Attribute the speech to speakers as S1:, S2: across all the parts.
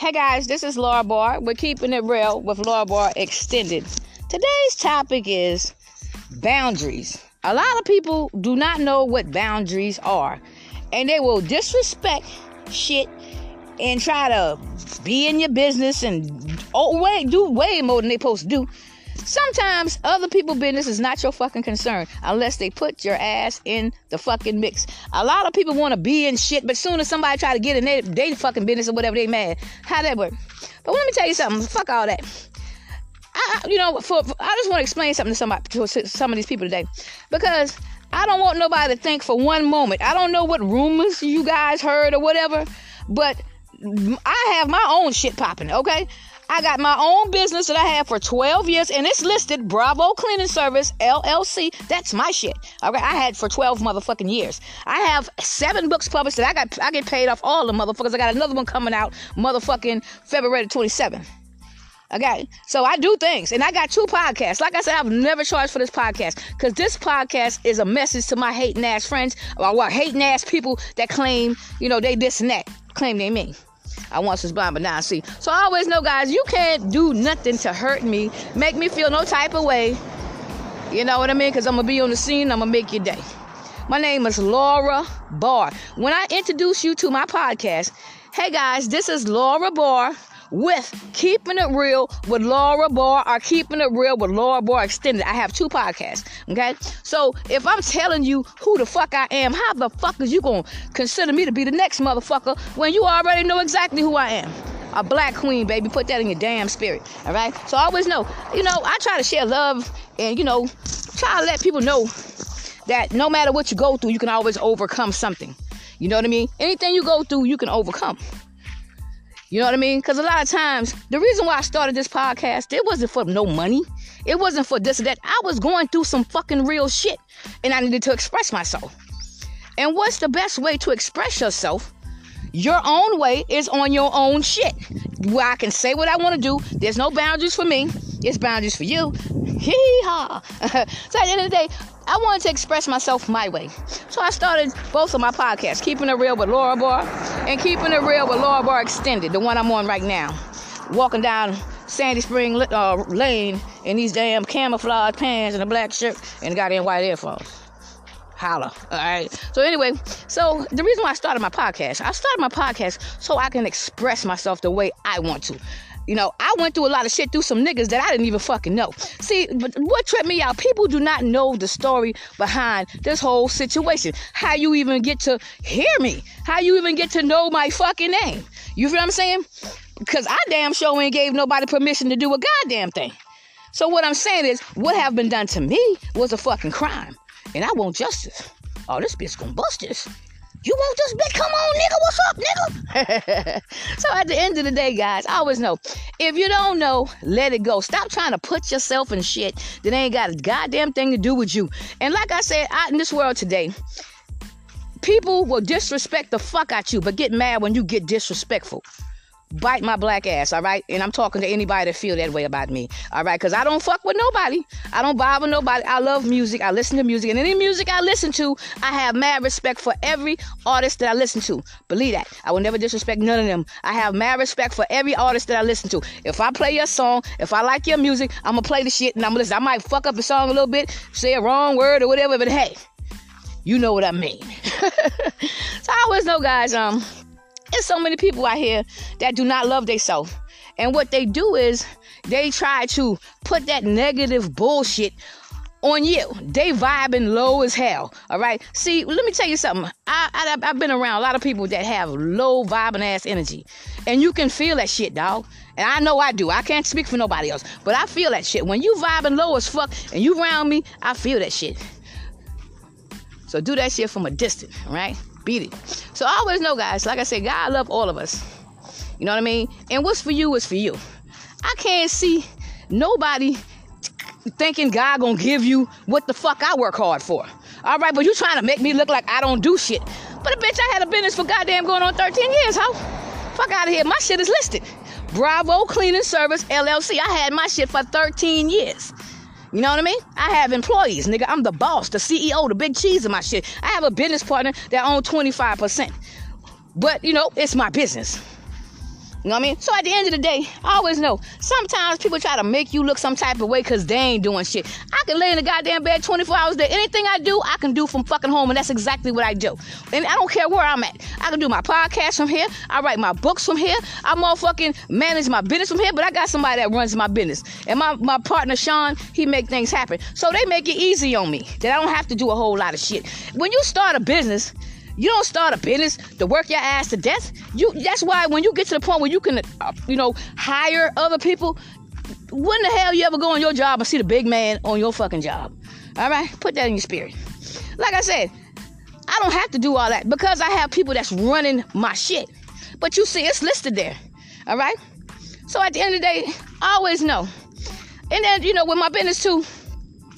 S1: Hey guys, this is Laura Barr. We're keeping it real with Laura Barr Extended. Today's topic is boundaries. A lot of people do not know what boundaries are, and they will disrespect shit and try to be in your business and oh wait, do way more than they supposed to do. Sometimes other people's business is not your fucking concern unless they put your ass in the fucking mix. A lot of people want to be in shit, but soon as somebody try to get in their, their fucking business or whatever, they mad. How that work? But let me tell you something. Fuck all that. I, you know, for, for I just want to explain something to somebody, to some of these people today, because I don't want nobody to think for one moment. I don't know what rumors you guys heard or whatever, but I have my own shit popping. Okay, I got my own business that I have for 12 years, and it's listed Bravo Cleaning Service LLC. That's my shit. Okay, I had for 12 motherfucking years. I have seven books published that I got. I get paid off all the motherfuckers. I got another one coming out, motherfucking February 27th. Okay, so I do things, and I got two podcasts. Like I said, I've never charged for this podcast because this podcast is a message to my hating ass friends or what hating ass people that claim, you know, they this and that, claim they me. I once was blind, but now I see. So I always know, guys, you can't do nothing to hurt me, make me feel no type of way. You know what I mean? Because I'm going to be on the scene, I'm going to make your day. My name is Laura Barr. When I introduce you to my podcast, hey guys, this is Laura Barr with Keeping It Real with Laura Barr or Keeping It Real with Laura Barr Extended. I have two podcasts. Okay. So if I'm telling you who the fuck I am, how the fuck is you gonna consider me to be the next motherfucker when you already know exactly who I am? A black queen, baby. Put that in your damn spirit. All right. So always know, you know, I try to share love and you know, try to let people know that no matter what you go through, you can always overcome something. You know what I mean? Anything you go through, you can overcome. You know what I mean? Because a lot of times, the reason why I started this podcast, it wasn't for no money. It wasn't for this or that. I was going through some fucking real shit and I needed to express myself. And what's the best way to express yourself? Your own way is on your own shit. Where I can say what I want to do. There's no boundaries for me. It's boundaries for you. Hee haw. so at the end of the day, I wanted to express myself my way. So I started both of my podcasts, Keeping It Real with Laura Barr and Keeping It Real with Laura Barr Extended, the one I'm on right now. Walking down Sandy Spring uh, Lane in these damn camouflage pants and a black shirt and goddamn white earphones. Holla. All right. So anyway, so the reason why I started my podcast, I started my podcast so I can express myself the way I want to. You know, I went through a lot of shit through some niggas that I didn't even fucking know. See, but what tripped me out, people do not know the story behind this whole situation. How you even get to hear me? How you even get to know my fucking name? You feel what I'm saying? Because I damn sure ain't gave nobody permission to do a goddamn thing. So what I'm saying is, what have been done to me was a fucking crime. And I want justice. Oh, this bitch gonna bust this. You want this bitch? Come on, nigga. What's up, nigga? so at the end of the day, guys, I always know if you don't know, let it go. Stop trying to put yourself in shit that ain't got a goddamn thing to do with you. And like I said, out in this world today, people will disrespect the fuck out you, but get mad when you get disrespectful bite my black ass, all right? And I'm talking to anybody that feel that way about me, all right? Because I don't fuck with nobody. I don't bother nobody. I love music. I listen to music. And any music I listen to, I have mad respect for every artist that I listen to. Believe that. I will never disrespect none of them. I have mad respect for every artist that I listen to. If I play your song, if I like your music, I'm going to play the shit and I'm going to listen. I might fuck up the song a little bit, say a wrong word or whatever, but hey, you know what I mean. so I always know, guys, um, there's so many people out here that do not love themselves. And what they do is they try to put that negative bullshit on you. They vibing low as hell. All right. See, let me tell you something. I, I have been around a lot of people that have low vibing ass energy, and you can feel that shit, dog. And I know I do. I can't speak for nobody else, but I feel that shit. When you vibing low as fuck and you around me, I feel that shit. So do that shit from a distance, right? Beat it. So I always know, guys, like I said, God love all of us. You know what I mean? And what's for you is for you. I can't see nobody thinking God gonna give you what the fuck I work hard for. All right, but you trying to make me look like I don't do shit. But a bitch, I had a business for goddamn going on 13 years, huh? Fuck out of here. My shit is listed. Bravo Cleaning Service LLC. I had my shit for 13 years. You know what I mean? I have employees, nigga. I'm the boss, the CEO, the big cheese of my shit. I have a business partner that owns 25%. But, you know, it's my business. You know what I mean? So at the end of the day, I always know. Sometimes people try to make you look some type of way because they ain't doing shit. I can lay in the goddamn bed 24 hours a day. Anything I do, I can do from fucking home, and that's exactly what I do. And I don't care where I'm at. I can do my podcast from here. I write my books from here. I motherfucking manage my business from here. But I got somebody that runs my business, and my my partner Sean, he make things happen. So they make it easy on me that I don't have to do a whole lot of shit. When you start a business you don't start a business to work your ass to death. You that's why when you get to the point where you can, uh, you know, hire other people, when the hell you ever go on your job and see the big man on your fucking job? All right, put that in your spirit. Like I said, I don't have to do all that because I have people that's running my shit. But you see, it's listed there. All right. So at the end of the day, I always know. And then you know, with my business too.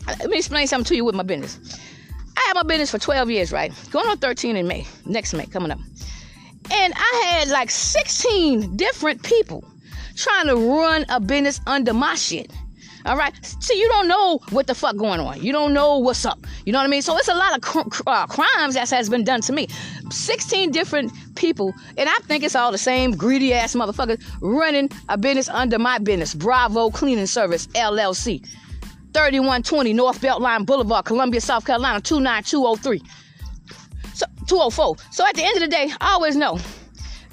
S1: Let me explain something to you with my business. I had my business for 12 years, right? Going on 13 in May, next May, coming up. And I had like 16 different people trying to run a business under my shit. All right. See, you don't know what the fuck going on. You don't know what's up. You know what I mean? So it's a lot of cr- uh, crimes that has been done to me. 16 different people, and I think it's all the same greedy ass motherfuckers running a business under my business. Bravo Cleaning Service LLC. 3120 North Beltline Boulevard, Columbia, South Carolina, 29203. So 204. So at the end of the day, I always know.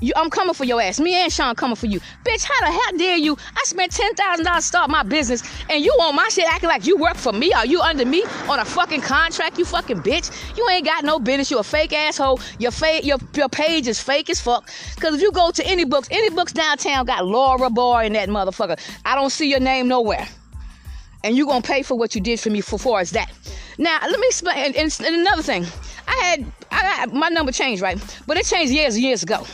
S1: You, I'm coming for your ass. Me and Sean coming for you. Bitch, how the hell dare you? I spent $10,000 to start my business and you on my shit acting like you work for me. Are you under me on a fucking contract, you fucking bitch? You ain't got no business. You a fake asshole. Your, fa- your, your page is fake as fuck. Because if you go to any books, any books downtown got Laura Boy in that motherfucker. I don't see your name nowhere and you're gonna pay for what you did for me for far as that. Now let me explain. And, and, and, another thing, I had I got my number changed right, but it changed years and years ago.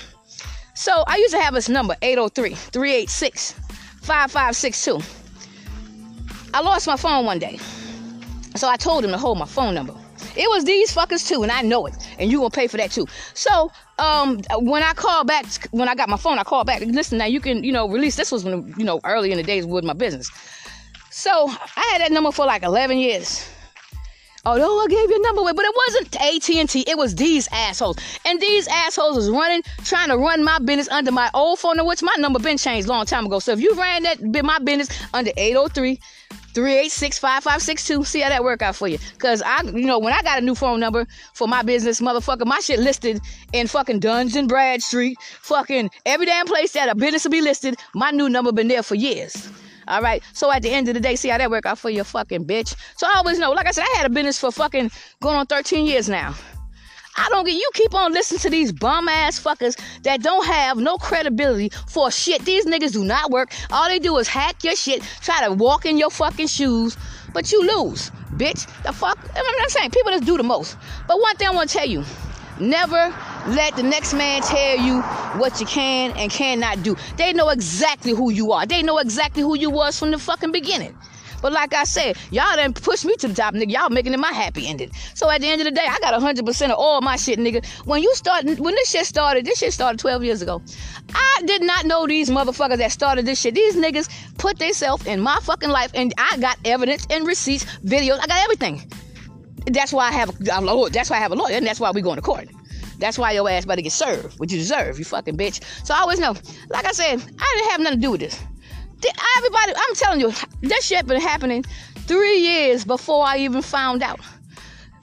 S1: So I used to have this number 803-386-5562. I lost my phone one day, so I told him to hold my phone number. It was these fuckers too, and I know it, and you gonna pay for that too. So um, when I called back, when I got my phone, I called back. Listen, now you can, you know, release. This was when, you know, early in the days with my business. So I had that number for like 11 years. Although I gave you a number away, but it wasn't AT&T. It was these assholes, and these assholes was running, trying to run my business under my old phone number, which my number been changed long time ago. So if you ran that my business under 803 386 5562. See how that work out for you. Cause I, you know, when I got a new phone number for my business, motherfucker, my shit listed in fucking Duns and Bradstreet, fucking every damn place that a business will be listed, my new number been there for years. All right. So at the end of the day, see how that work out for your fucking bitch. So I always know, like I said, I had a business for fucking going on 13 years now. I don't get you keep on listening to these bum ass fuckers that don't have no credibility for shit. These niggas do not work. All they do is hack your shit, try to walk in your fucking shoes, but you lose, bitch. The fuck? I'm not saying people just do the most. But one thing I want to tell you. Never let the next man tell you what you can and cannot do. They know exactly who you are. They know exactly who you was from the fucking beginning. But like I said, y'all done pushed me to the top, nigga. Y'all making it my happy ending. So at the end of the day, I got 100% of all my shit, nigga. When you start, when this shit started, this shit started 12 years ago. I did not know these motherfuckers that started this shit. These niggas put themselves in my fucking life, and I got evidence and receipts, videos. I got everything. That's why I have a lawyer. That's why I have a lawyer, and that's why we going to court. That's why your ass to get served, what you deserve, you fucking bitch. So I always know, like I said, I didn't have nothing to do with this. Everybody, I'm telling you, this shit been happening three years before I even found out.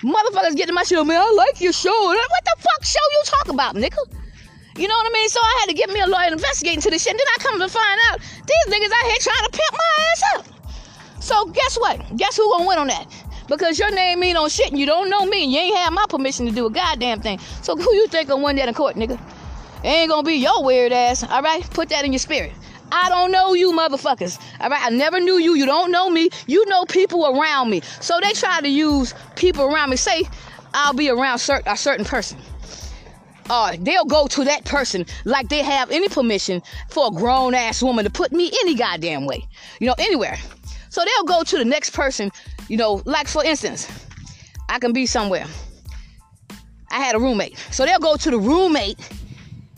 S1: Motherfuckers getting my shit, man, I like your show. What the fuck show you talk about, nigga? You know what I mean? So I had to get me a lawyer investigating to this shit. And then I come to find out these niggas out here trying to pimp my ass up. So guess what? Guess who gonna win on that? Because your name ain't on shit and you don't know me and you ain't have my permission to do a goddamn thing. So who you think gonna win that in court, nigga? It ain't gonna be your weird ass, all right? Put that in your spirit. I don't know you motherfuckers. All right, I never knew you. You don't know me. You know people around me. So they try to use people around me. Say I'll be around cert- a certain person. Uh, they'll go to that person like they have any permission for a grown ass woman to put me any goddamn way. You know, anywhere. So they'll go to the next person you know, like for instance, I can be somewhere. I had a roommate. So they'll go to the roommate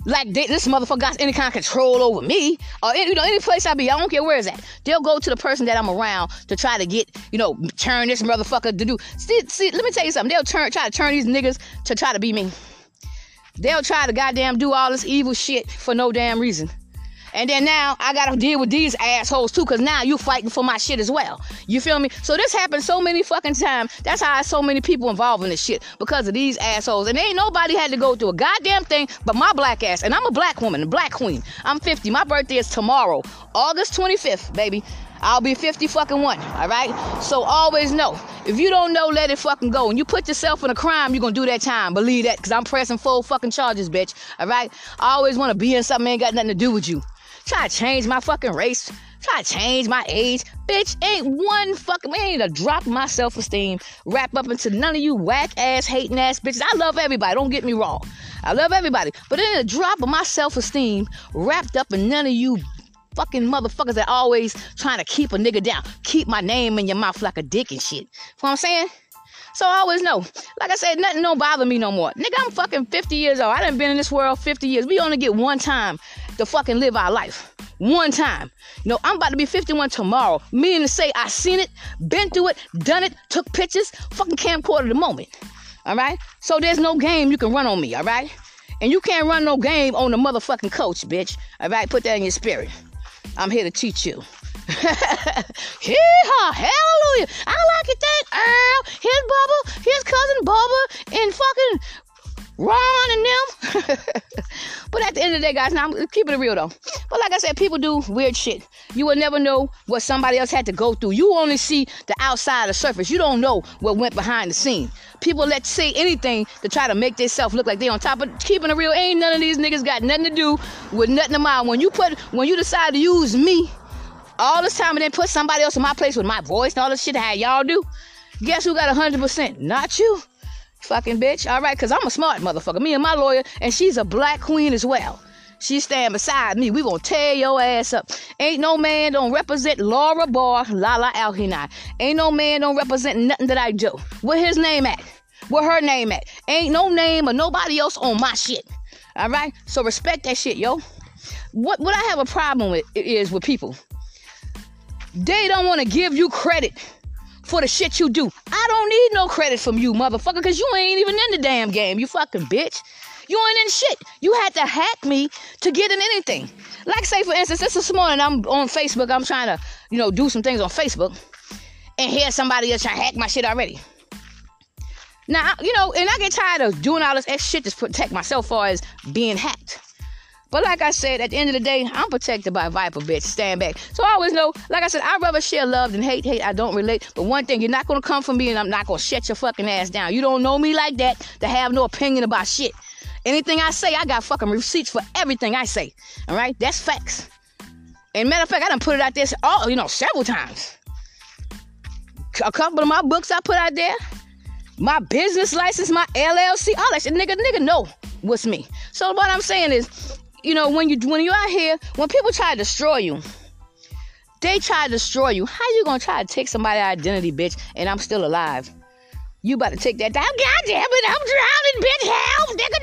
S1: like they, this motherfucker got any kind of control over me or any, you know any place I be. I don't care where it's at. They'll go to the person that I'm around to try to get you know turn this motherfucker to do. See, see, let me tell you something. They'll turn try to turn these niggas to try to be me. They'll try to goddamn do all this evil shit for no damn reason. And then now I gotta deal with these assholes too, cause now you fighting for my shit as well. You feel me? So this happened so many fucking times. That's how so many people involved in this shit because of these assholes. And ain't nobody had to go through a goddamn thing but my black ass. And I'm a black woman, a black queen. I'm 50. My birthday is tomorrow, August 25th, baby. I'll be 50 fucking one, all right? So always know, if you don't know, let it fucking go. And you put yourself in a crime, you're gonna do that time. Believe that, because I'm pressing full fucking charges, bitch, all right? I always wanna be in something ain't got nothing to do with you. Try to change my fucking race. Try to change my age. Bitch, ain't one fucking, ain't a drop my self esteem wrap up into none of you whack ass, hating ass bitches. I love everybody, don't get me wrong. I love everybody. But in a drop of my self esteem wrapped up in none of you fucking motherfuckers that always trying to keep a nigga down, keep my name in your mouth like a dick and shit. You know what I'm saying? So I always know. Like I said, nothing don't bother me no more. Nigga, I'm fucking 50 years old. I done been in this world 50 years. We only get one time to fucking live our life. One time. You know, I'm about to be 51 tomorrow. Meaning to say I seen it, been through it, done it, took pictures, fucking camcorder the moment. Alright? So there's no game you can run on me, alright? And you can't run no game on the motherfucking coach, bitch. Alright? Put that in your spirit. I'm here to teach you. Hallelujah. I like it that Earl, his Bubba, his cousin Bubba, and fucking Ron and them. but at the end of the day, guys, now I'm keeping it real though. But like I said, people do weird shit. You will never know what somebody else had to go through. You only see the outside of the surface. You don't know what went behind the scene. People let say anything to try to make themselves look like they on top of keeping it real. Ain't none of these niggas got nothing to do with nothing of mine. When you put when you decide to use me all this time and then put somebody else in my place with my voice and all this shit how y'all do, guess who got 100%? Not you. Fucking bitch. All right, because I'm a smart motherfucker. Me and my lawyer, and she's a black queen as well. She stand beside me. We gonna tear your ass up. Ain't no man don't represent Laura Barr, Lala Alhinai. Ain't no man don't represent nothing that I do. Where his name at? Where her name at? Ain't no name or nobody else on my shit. All right. So respect that shit, yo. What what I have a problem with is with people. They don't want to give you credit for the shit you do. I don't need no credit from you, motherfucker, because you ain't even in the damn game, you fucking bitch. You ain't in shit. You had to hack me to get in anything. Like, say, for instance, this this morning I'm on Facebook. I'm trying to, you know, do some things on Facebook. And here's somebody else trying to hack my shit already. Now, you know, and I get tired of doing all this extra shit to protect myself far as being hacked. But like I said, at the end of the day, I'm protected by Viper, bitch. Stand back. So I always know, like I said, I'd rather share love than hate. Hate, I don't relate. But one thing, you're not gonna come for me and I'm not gonna shut your fucking ass down. You don't know me like that to have no opinion about shit. Anything I say, I got fucking receipts for everything I say. All right? That's facts. And matter of fact, I done put it out there all, you know, several times. A couple of my books I put out there, my business license, my LLC, all that shit. Nigga, nigga know what's me. So what I'm saying is, you know, when you when you're out here, when people try to destroy you, they try to destroy you. How you gonna try to take somebody's identity, bitch, and I'm still alive? You about to take that down. God damn it, I'm drowning, bitch. Help, nigga,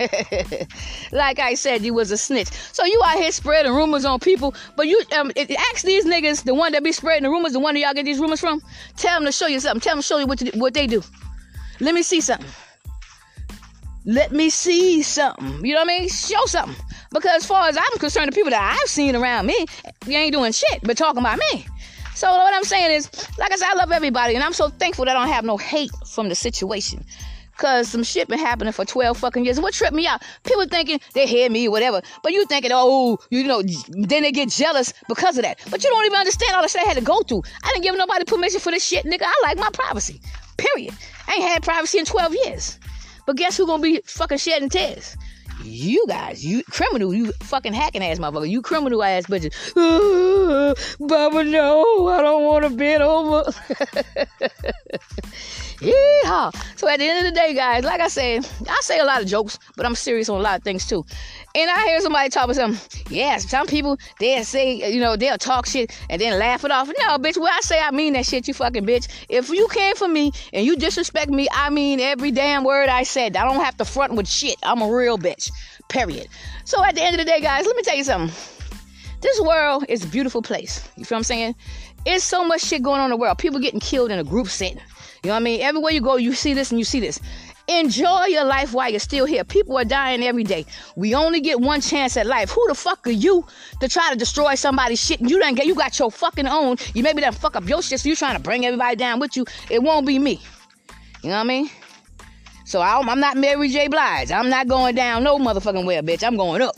S1: 911, bitch. like I said, you was a snitch. So you out here spreading rumors on people, but you um it, ask these niggas, the one that be spreading the rumors, the one that y'all get these rumors from, tell them to show you something. Tell them to show you what, to, what they do. Let me see something. Let me see something. You know what I mean? Show something. Because as far as I'm concerned, the people that I've seen around me, you ain't doing shit but talking about me. So what I'm saying is, like I said, I love everybody, and I'm so thankful that I don't have no hate from the situation. Cause some shit been happening for 12 fucking years. What tripped me out? People thinking they hear me, whatever. But you thinking, oh, you know, then they get jealous because of that. But you don't even understand all the shit I had to go through. I didn't give nobody permission for this shit, nigga. I like my privacy. Period. I ain't had privacy in 12 years. But guess who gonna be fucking shedding tears? You guys, you criminal, you fucking hacking ass motherfucker, you criminal ass bitches. Uh, Baba, no, I don't want to bend over. Yeehaw. So at the end of the day, guys, like I said, I say a lot of jokes, but I'm serious on a lot of things too. And I hear somebody talk about something. Yes, some people they'll say, you know, they'll talk shit and then laugh it off. No, bitch, when I say I mean that shit, you fucking bitch. If you came for me and you disrespect me, I mean every damn word I said. I don't have to front with shit. I'm a real bitch. Period. So at the end of the day, guys, let me tell you something. This world is a beautiful place. You feel what I'm saying? It's so much shit going on in the world. People getting killed in a group setting. You know what I mean? Everywhere you go, you see this and you see this. Enjoy your life while you're still here. People are dying every day. We only get one chance at life. Who the fuck are you to try to destroy somebody's shit? You done get you got your fucking own. You maybe done fuck up your shit, so you trying to bring everybody down with you. It won't be me. You know what I mean? So I, I'm not Mary J. Blige. I'm not going down no motherfucking well, bitch. I'm going up.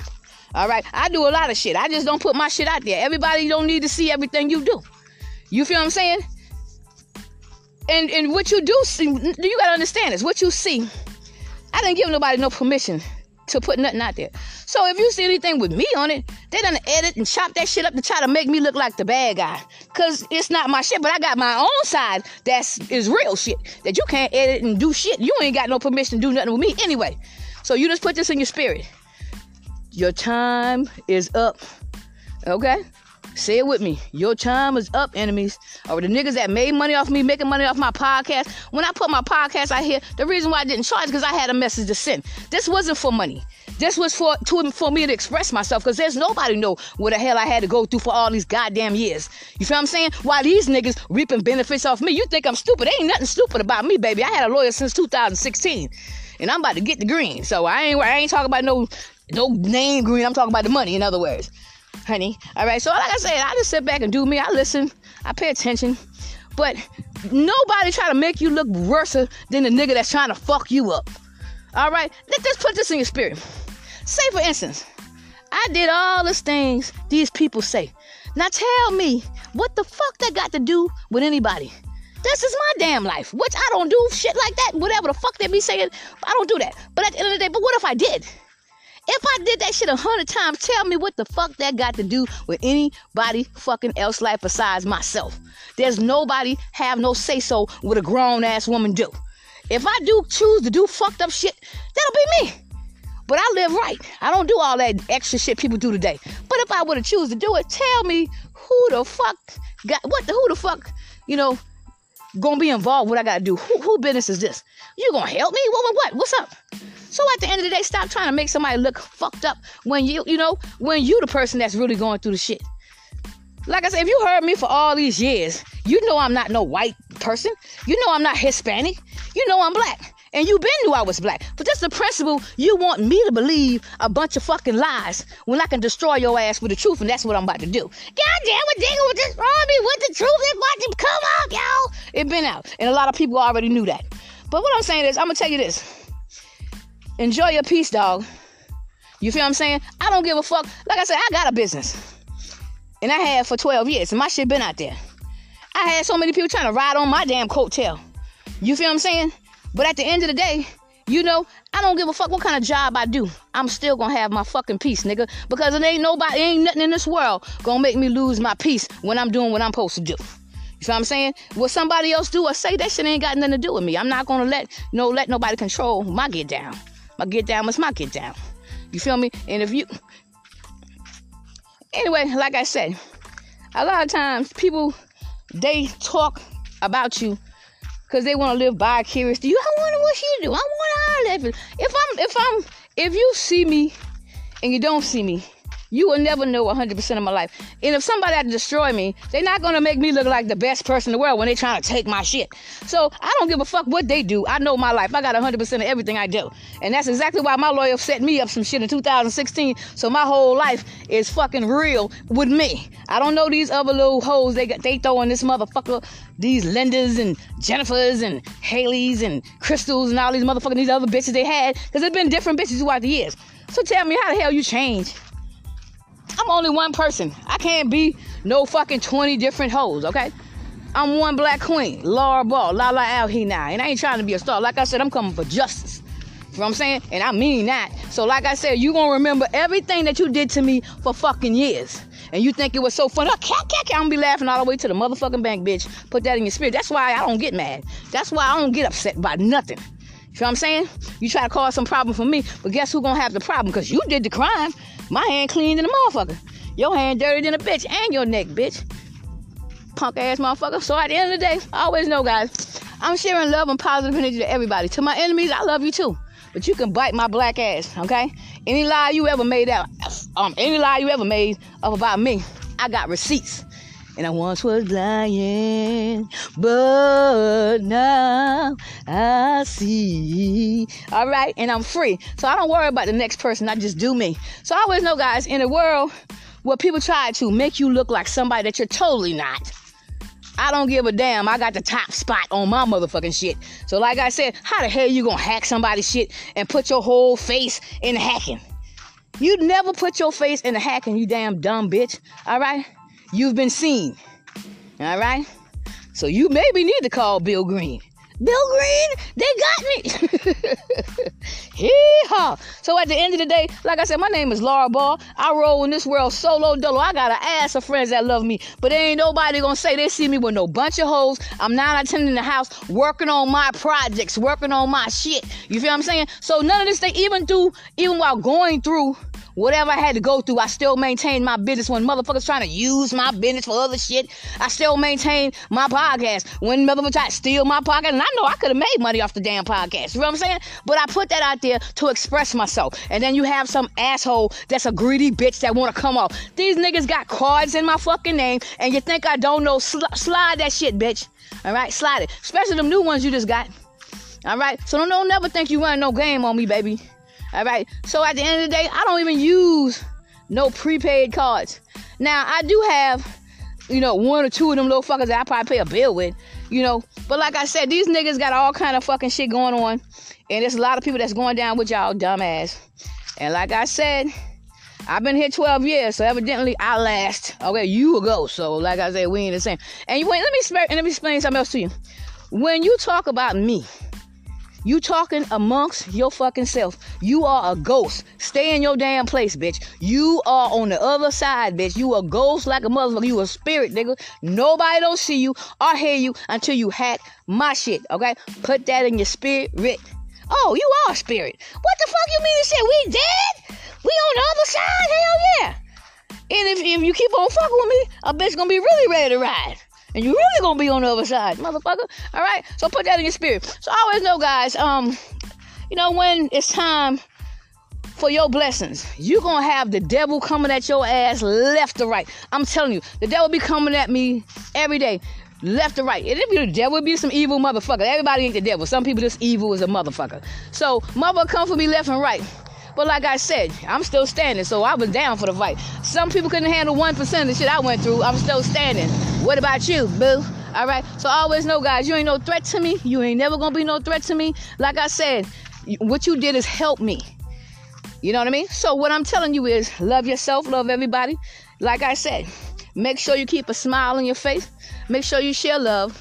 S1: All right. I do a lot of shit. I just don't put my shit out there. Everybody don't need to see everything you do. You feel what I'm saying? And and what you do see, you gotta understand is what you see. I didn't give nobody no permission to put nothing out there. So if you see anything with me on it, they done edit and chop that shit up to try to make me look like the bad guy. Cause it's not my shit, but I got my own side that's is real shit. That you can't edit and do shit. You ain't got no permission to do nothing with me anyway. So you just put this in your spirit. Your time is up. Okay? Say it with me. Your time is up, enemies. Or the niggas that made money off me, making money off my podcast. When I put my podcast out here, the reason why I didn't charge is because I had a message to send. This wasn't for money. This was for to, for me to express myself because there's nobody know what the hell I had to go through for all these goddamn years. You feel what I'm saying? Why these niggas reaping benefits off me? You think I'm stupid? Ain't nothing stupid about me, baby. I had a lawyer since 2016, and I'm about to get the green. So I ain't I ain't talking about no no name green. I'm talking about the money. In other words honey. All right. So like I said, I just sit back and do me. I listen. I pay attention. But nobody try to make you look worse than the nigga that's trying to fuck you up. All right. Let us put this in your spirit. Say for instance, I did all the things these people say. Now tell me what the fuck that got to do with anybody. This is my damn life, which I don't do shit like that. Whatever the fuck they be saying, I don't do that. But at the end of the day, but what if I did? If I did that shit a hundred times, tell me what the fuck that got to do with anybody fucking else life besides myself. There's nobody have no say so with a grown ass woman do. If I do choose to do fucked up shit, that'll be me. But I live right. I don't do all that extra shit people do today. But if I were to choose to do it, tell me who the fuck got what the who the fuck, you know, gonna be involved what I gotta do. Who, who business is this? You gonna help me? What what what? What's up? So at the end of the day, stop trying to make somebody look fucked up when you, you know, when you the person that's really going through the shit. Like I said, if you heard me for all these years, you know I'm not no white person. You know I'm not Hispanic. You know I'm black. And you been knew I was black. But that's the principle you want me to believe a bunch of fucking lies when I can destroy your ass with the truth, and that's what I'm about to do. God damn it, Digger would destroy me with the truth. It's about to come out, y'all. It been out. And a lot of people already knew that. But what I'm saying is, I'm gonna tell you this. Enjoy your peace, dog. You feel what I'm saying? I don't give a fuck. Like I said, I got a business. And I had for 12 years. And my shit been out there. I had so many people trying to ride on my damn coattail. You feel what I'm saying? But at the end of the day, you know, I don't give a fuck what kind of job I do. I'm still gonna have my fucking peace, nigga. Because it ain't nobody, ain't nothing in this world gonna make me lose my peace when I'm doing what I'm supposed to do. You feel what I'm saying? What somebody else do or say, that shit ain't got nothing to do with me. I'm not gonna let you know let nobody control my get down. My get down was my get down. You feel me? And if you anyway, like I said, a lot of times people they talk about you because they want to live vicarious to you. I wonder what she do. I want to live. If I'm, if I'm, if you see me and you don't see me, you will never know 100% of my life. And if somebody had to destroy me, they're not going to make me look like the best person in the world when they're trying to take my shit. So I don't give a fuck what they do. I know my life. I got 100% of everything I do. And that's exactly why my lawyer set me up some shit in 2016. So my whole life is fucking real with me. I don't know these other little hoes they they throw in this motherfucker. These Lindas and Jennifers and Haleys and Crystals and all these motherfucking these other bitches they had. Because there's been different bitches throughout the years. So tell me how the hell you change I'm only one person. I can't be no fucking 20 different hoes, okay? I'm one black queen, Laura Ball, La La Al he now. And I ain't trying to be a star. Like I said, I'm coming for justice. You know what I'm saying? And I mean that. So like I said, you gonna remember everything that you did to me for fucking years. And you think it was so funny. Oh, cat, cat, cat. I'm gonna be laughing all the way to the motherfucking bank, bitch. Put that in your spirit. That's why I don't get mad. That's why I don't get upset by nothing. You know what I'm saying? You try to cause some problem for me, but guess who gonna have the problem? Because you did the crime. My hand clean than a motherfucker. Your hand dirty than a bitch and your neck, bitch. Punk ass motherfucker. So at the end of the day, I always know, guys, I'm sharing love and positive energy to everybody. To my enemies, I love you too. But you can bite my black ass, okay? Any lie you ever made out, um, any lie you ever made up about me, I got receipts. And I once was lying, but now I see. All right, and I'm free. So I don't worry about the next person. I just do me. So I always know, guys, in a world where people try to make you look like somebody that you're totally not. I don't give a damn. I got the top spot on my motherfucking shit. So, like I said, how the hell you gonna hack somebody's shit and put your whole face in hacking? You never put your face in the hacking, you damn dumb bitch. All right? You've been seen. All right? So you maybe need to call Bill Green. Bill Green, they got me. Hee-haw. So at the end of the day, like I said, my name is Laura Ball. I roll in this world solo dolo. I got an ass of friends that love me, but ain't nobody gonna say they see me with no bunch of hoes. I'm not attending the house, working on my projects, working on my shit. You feel what I'm saying? So none of this thing, even through, even while going through Whatever I had to go through, I still maintained my business. When motherfuckers trying to use my business for other shit, I still maintain my podcast. When motherfuckers try to steal my podcast, and I know I could have made money off the damn podcast. You know what I'm saying? But I put that out there to express myself. And then you have some asshole that's a greedy bitch that want to come off. These niggas got cards in my fucking name, and you think I don't know? Sl- slide that shit, bitch. All right, slide it. Especially them new ones you just got. All right, so don't, don't never think you run no game on me, baby. All right. So at the end of the day, I don't even use no prepaid cards. Now I do have, you know, one or two of them little fuckers that I probably pay a bill with, you know. But like I said, these niggas got all kind of fucking shit going on, and there's a lot of people that's going down with y'all dumbass. And like I said, I've been here 12 years, so evidently I last. Okay, you ago. So like I said, we ain't the same. And you wait, let me let me explain something else to you. When you talk about me, you talking amongst your fucking self. You are a ghost. Stay in your damn place, bitch. You are on the other side, bitch. You a ghost like a motherfucker. You a spirit, nigga. Nobody don't see you or hear you until you hack my shit, okay? Put that in your spirit. Oh, you are a spirit. What the fuck you mean to say? We dead? We on the other side? Hell yeah. And if, if you keep on fucking with me, a bitch gonna be really ready to ride and you really gonna be on the other side, motherfucker. All right, so put that in your spirit. So I always know, guys. Um, you know when it's time for your blessings, You're gonna have the devil coming at your ass left to right. I'm telling you, the devil be coming at me every day. Left to right. If you the devil, be some evil motherfucker. Everybody ain't the devil. Some people just evil as a motherfucker. So mother come for me left and right. But like I said, I'm still standing, so I was down for the fight. Some people couldn't handle 1% of the shit I went through. I'm still standing. What about you, boo? All right. So always know, guys, you ain't no threat to me. You ain't never gonna be no threat to me. Like I said, what you did is help me. You know what I mean? So what I'm telling you is love yourself, love everybody. Like I said, make sure you keep a smile on your face. Make sure you share love.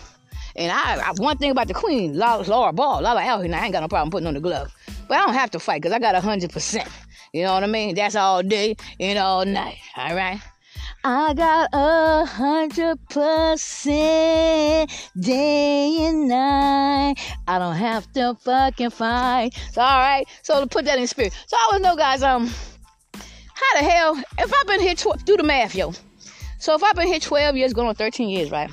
S1: And I, I one thing about the queen, Laura Ball, Laura Alhina, I ain't got no problem putting on the glove. But I don't have to fight because I got a hundred percent. You know what I mean? That's all day and all night. All right. I got a hundred percent day and night. I don't have to fucking fight. So all right. So to put that in spirit. So I always know, guys. Um, how the hell? If I've been here, tw- do the math, yo. So if I've been here 12 years, going on 13 years, right?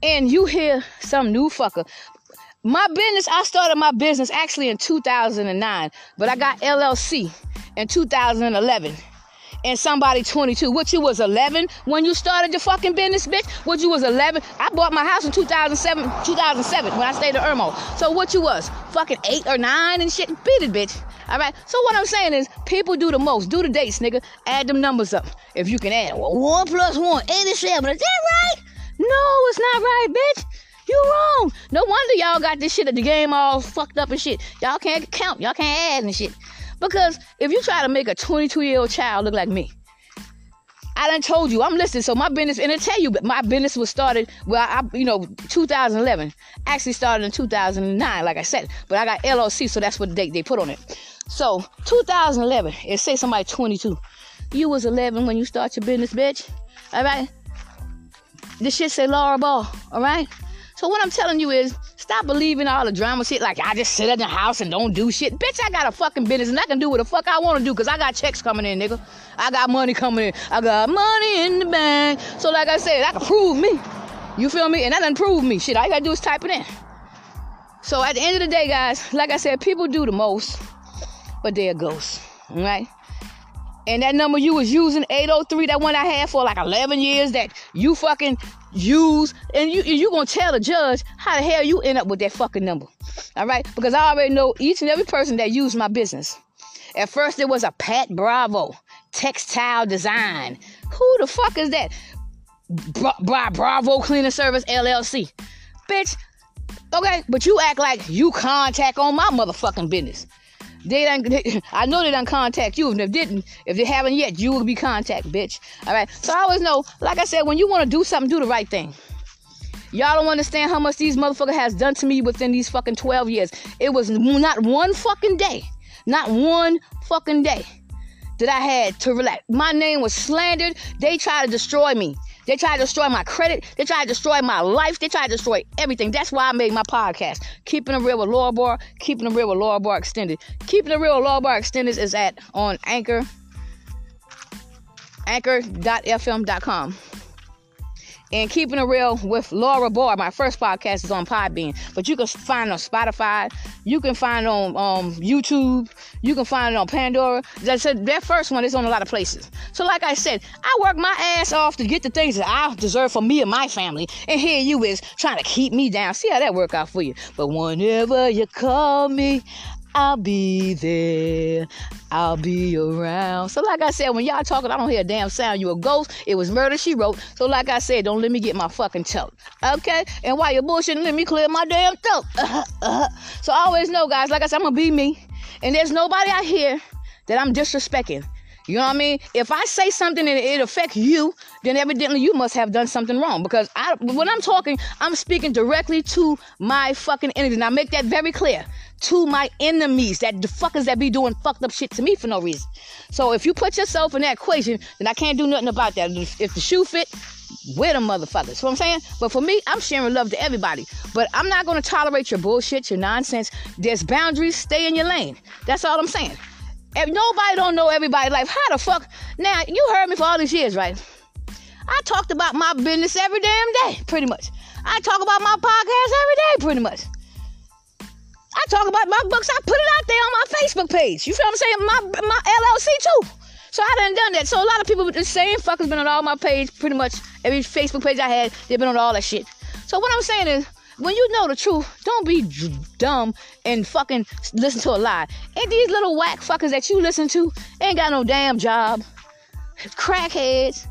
S1: And you hear some new fucker my business, I started my business actually in 2009, but I got LLC in 2011. And somebody 22. What you was 11 when you started your fucking business, bitch? What you was 11? I bought my house in 2007, 2007 when I stayed in Irmo. So what you was? Fucking eight or nine and shit? Beat it, bitch. All right. So what I'm saying is, people do the most. Do the dates, nigga. Add them numbers up. If you can add well, one plus one, 87. Is that right? No, it's not right, bitch. You wrong. No wonder y'all got this shit at the game all fucked up and shit. Y'all can't count. Y'all can't add and shit. Because if you try to make a 22 year old child look like me, I done told you I'm listening. So my business, and I tell you, my business was started. Well, I, you know, 2011. Actually started in 2009, like I said. But I got LLC, so that's what they they put on it. So 2011. It say somebody 22. You was 11 when you start your business, bitch. All right. This shit say Laura Ball. All right. So what I'm telling you is, stop believing all the drama shit. Like I just sit in the house and don't do shit. Bitch, I got a fucking business and I can do what the fuck I want to do because I got checks coming in, nigga. I got money coming in. I got money in the bank. So like I said, I can prove me. You feel me? And that doesn't prove me. Shit, all you gotta do is type it in. So at the end of the day, guys, like I said, people do the most, but they're ghosts. Right? And that number you was using, 803, that one I had for like 11 years, that you fucking use, and you you gonna tell the judge how the hell you end up with that fucking number. All right, because I already know each and every person that used my business. At first, it was a Pat Bravo textile design. Who the fuck is that? Bra- Bra- Bravo Cleaning Service LLC. Bitch, okay, but you act like you contact on my motherfucking business. They done, I know they done contact you, and if didn't, if they haven't yet, you will be contact, bitch. All right. So I always know, like I said, when you want to do something, do the right thing. Y'all don't understand how much these motherfuckers has done to me within these fucking 12 years. It was not one fucking day, not one fucking day that I had to relax. My name was slandered. They tried to destroy me. They try to destroy my credit. They try to destroy my life. They try to destroy everything. That's why I made my podcast. Keeping it real with Laura Barr, keeping it real with Laura Barr Extended. Keeping it real with Laura Barr Extended is at on Anchor, anchor.fm.com. And keeping it real with Laura Barr, my first podcast is on Podbean, but you can find on Spotify, you can find on um, YouTube, you can find it on Pandora. That said, that first one is on a lot of places. So, like I said, I work my ass off to get the things that I deserve for me and my family, and here you is trying to keep me down. See how that work out for you? But whenever you call me, I'll be there. I'll be around. So, like I said, when y'all talking, I don't hear a damn sound. You a ghost. It was murder she wrote. So, like I said, don't let me get my fucking throat. Okay? And while you're bullshitting, let me clear my damn throat. Uh-huh, uh-huh. So, I always know, guys, like I said, I'm gonna be me. And there's nobody out here that I'm disrespecting. You know what I mean? If I say something and it affects you, then evidently you must have done something wrong. Because I, when I'm talking, I'm speaking directly to my fucking energy. I make that very clear. To my enemies, that the fuckers that be doing fucked up shit to me for no reason. So if you put yourself in that equation, then I can't do nothing about that. If the shoe fit, wear them motherfuckers. So I'm saying? But for me, I'm sharing love to everybody. But I'm not gonna tolerate your bullshit, your nonsense. There's boundaries, stay in your lane. That's all I'm saying. If nobody don't know everybody life, how the fuck? Now you heard me for all these years, right? I talked about my business every damn day, pretty much. I talk about my podcast every day, pretty much. I talk about my books. I put it out there on my Facebook page. You feel what I'm saying? My my LLC too. So I done done that. So a lot of people, the same fuckers been on all my page, pretty much every Facebook page I had, they've been on all that shit. So what I'm saying is, when you know the truth, don't be dumb and fucking listen to a lie. And these little whack fuckers that you listen to ain't got no damn job. Crackheads.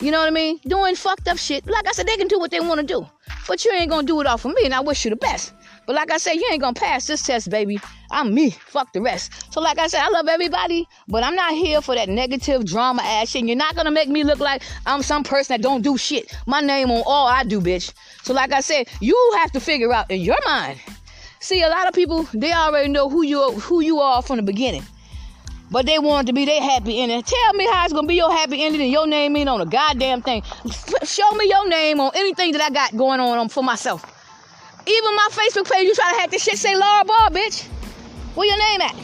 S1: You know what I mean? Doing fucked up shit. Like I said, they can do what they want to do. But you ain't gonna do it all for me, and I wish you the best. But like I said, you ain't gonna pass this test, baby. I'm me. Fuck the rest. So like I said, I love everybody, but I'm not here for that negative drama shit. You're not gonna make me look like I'm some person that don't do shit. My name on all I do, bitch. So like I said, you have to figure out in your mind. See, a lot of people they already know who you who you are from the beginning. But they want to be their happy ending. Tell me how it's gonna be your happy ending and your name ain't on a goddamn thing. Show me your name on anything that I got going on um, for myself. Even my Facebook page, you try to have this shit say Laura Ball, bitch. Where your name at?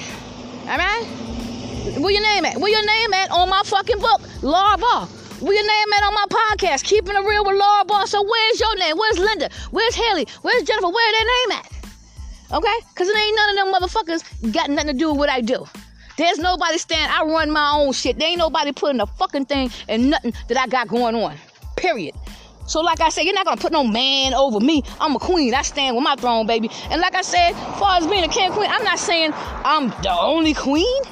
S1: Alright? Where your name at? Where your name at on my fucking book, Laura Ball? Where your name at on my podcast, Keeping It Real with Laura Ball? So where's your name? Where's Linda? Where's Haley? Where's Jennifer? Where their name at? Okay? Because it ain't none of them motherfuckers got nothing to do with what I do. There's nobody stand. I run my own shit. There ain't nobody putting a fucking thing and nothing that I got going on. Period. So, like I said, you're not gonna put no man over me. I'm a queen. I stand with my throne, baby. And like I said, as far as being a king queen, I'm not saying I'm the only queen.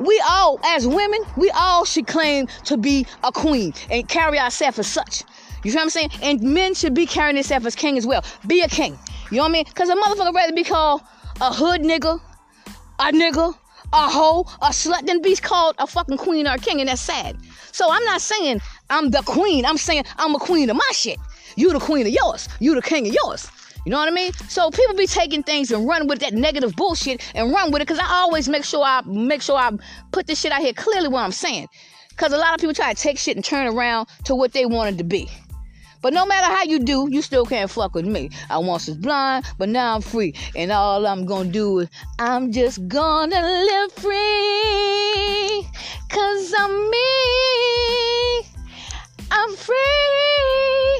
S1: We all, as women, we all should claim to be a queen and carry ourselves as such. You feel what I'm saying? And men should be carrying themselves as king as well. Be a king. You know what I mean? Because a motherfucker rather be called a hood nigga, a nigga, a hoe, a slut than be called a fucking queen or a king, and that's sad. So I'm not saying I'm the queen. I'm saying I'm a queen of my shit. You the queen of yours. You the king of yours. You know what I mean? So people be taking things and run with that negative bullshit and run with it because I always make sure I make sure I put this shit out here clearly what I'm saying. Because a lot of people try to take shit and turn around to what they wanted to be. But no matter how you do, you still can't fuck with me. I once was blind, but now I'm free. And all I'm gonna do is, I'm just gonna live free. Cause I'm me. I'm free.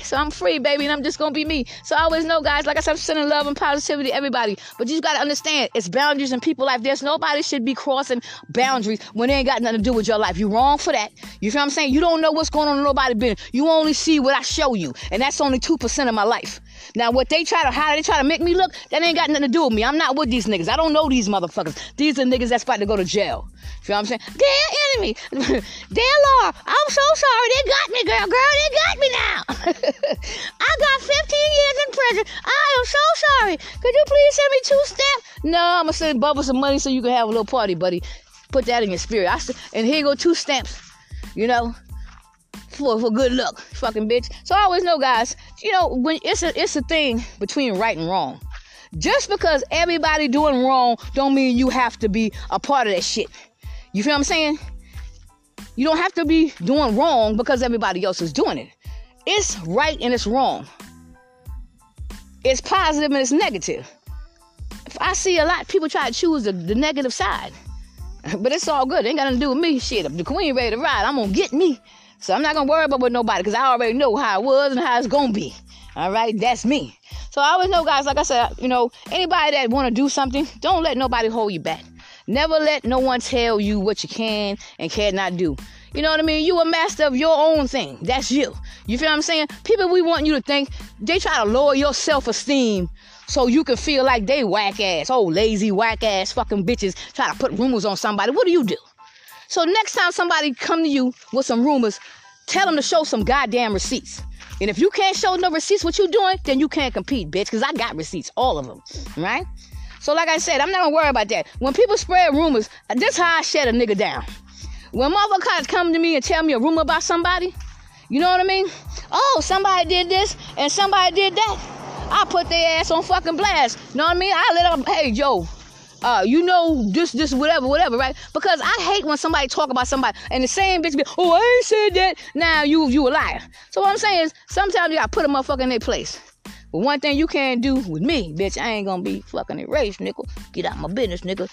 S1: So I'm free, baby, and I'm just gonna be me. So I always know, guys, like I said, I'm sending love and positivity to everybody. But you just gotta understand, it's boundaries in people life. There's nobody should be crossing boundaries when they ain't got nothing to do with your life. You wrong for that. You feel what I'm saying? You don't know what's going on in nobody business. You only see what I show you, and that's only two percent of my life. Now, what they try to how they try to make me look, that ain't got nothing to do with me. I'm not with these niggas. I don't know these motherfuckers. These are niggas that's about to go to jail. You know what I'm saying? Dear enemy, dear Laura, I'm so sorry. They got me, girl. Girl, they got me now. I got 15 years in prison. I am so sorry. Could you please send me two steps? No, I'm gonna send Bubba some money so you can have a little party, buddy. Put that in your spirit. I, and here go two stamps. You know, for, for good luck, fucking bitch. So I always know, guys, you know, when it's a it's a thing between right and wrong. Just because everybody doing wrong don't mean you have to be a part of that shit. You feel what I'm saying? You don't have to be doing wrong because everybody else is doing it. It's right and it's wrong. It's positive and it's negative. I see a lot of people try to choose the, the negative side, but it's all good. It ain't got nothing to do with me. Shit, if the queen ready to ride, I'm gonna get me. So I'm not gonna worry about what nobody because I already know how it was and how it's gonna be. All right, that's me. So I always know, guys. Like I said, you know, anybody that want to do something, don't let nobody hold you back. Never let no one tell you what you can and cannot do. You know what I mean? You a master of your own thing. That's you. You feel what I'm saying? People we want you to think they try to lower your self-esteem so you can feel like they whack ass, oh lazy whack ass fucking bitches try to put rumors on somebody. What do you do? So next time somebody come to you with some rumors, tell them to show some goddamn receipts. And if you can't show no receipts what you doing, then you can't compete, bitch, because I got receipts, all of them, right? So like I said, I'm not gonna worry about that. When people spread rumors, this how I shut a nigga down. When motherfuckers come to me and tell me a rumor about somebody, you know what I mean? Oh, somebody did this and somebody did that. I put their ass on fucking blast. You know what I mean? I let them, hey, Joe, uh, you know, this, this, whatever, whatever, right? Because I hate when somebody talk about somebody and the same bitch be, oh, I ain't said that. Now you, you a liar. So what I'm saying is, sometimes you gotta put a motherfucker in their place. But one thing you can't do with me, bitch, I ain't gonna be fucking erased, nigga. Get out my business, nigga.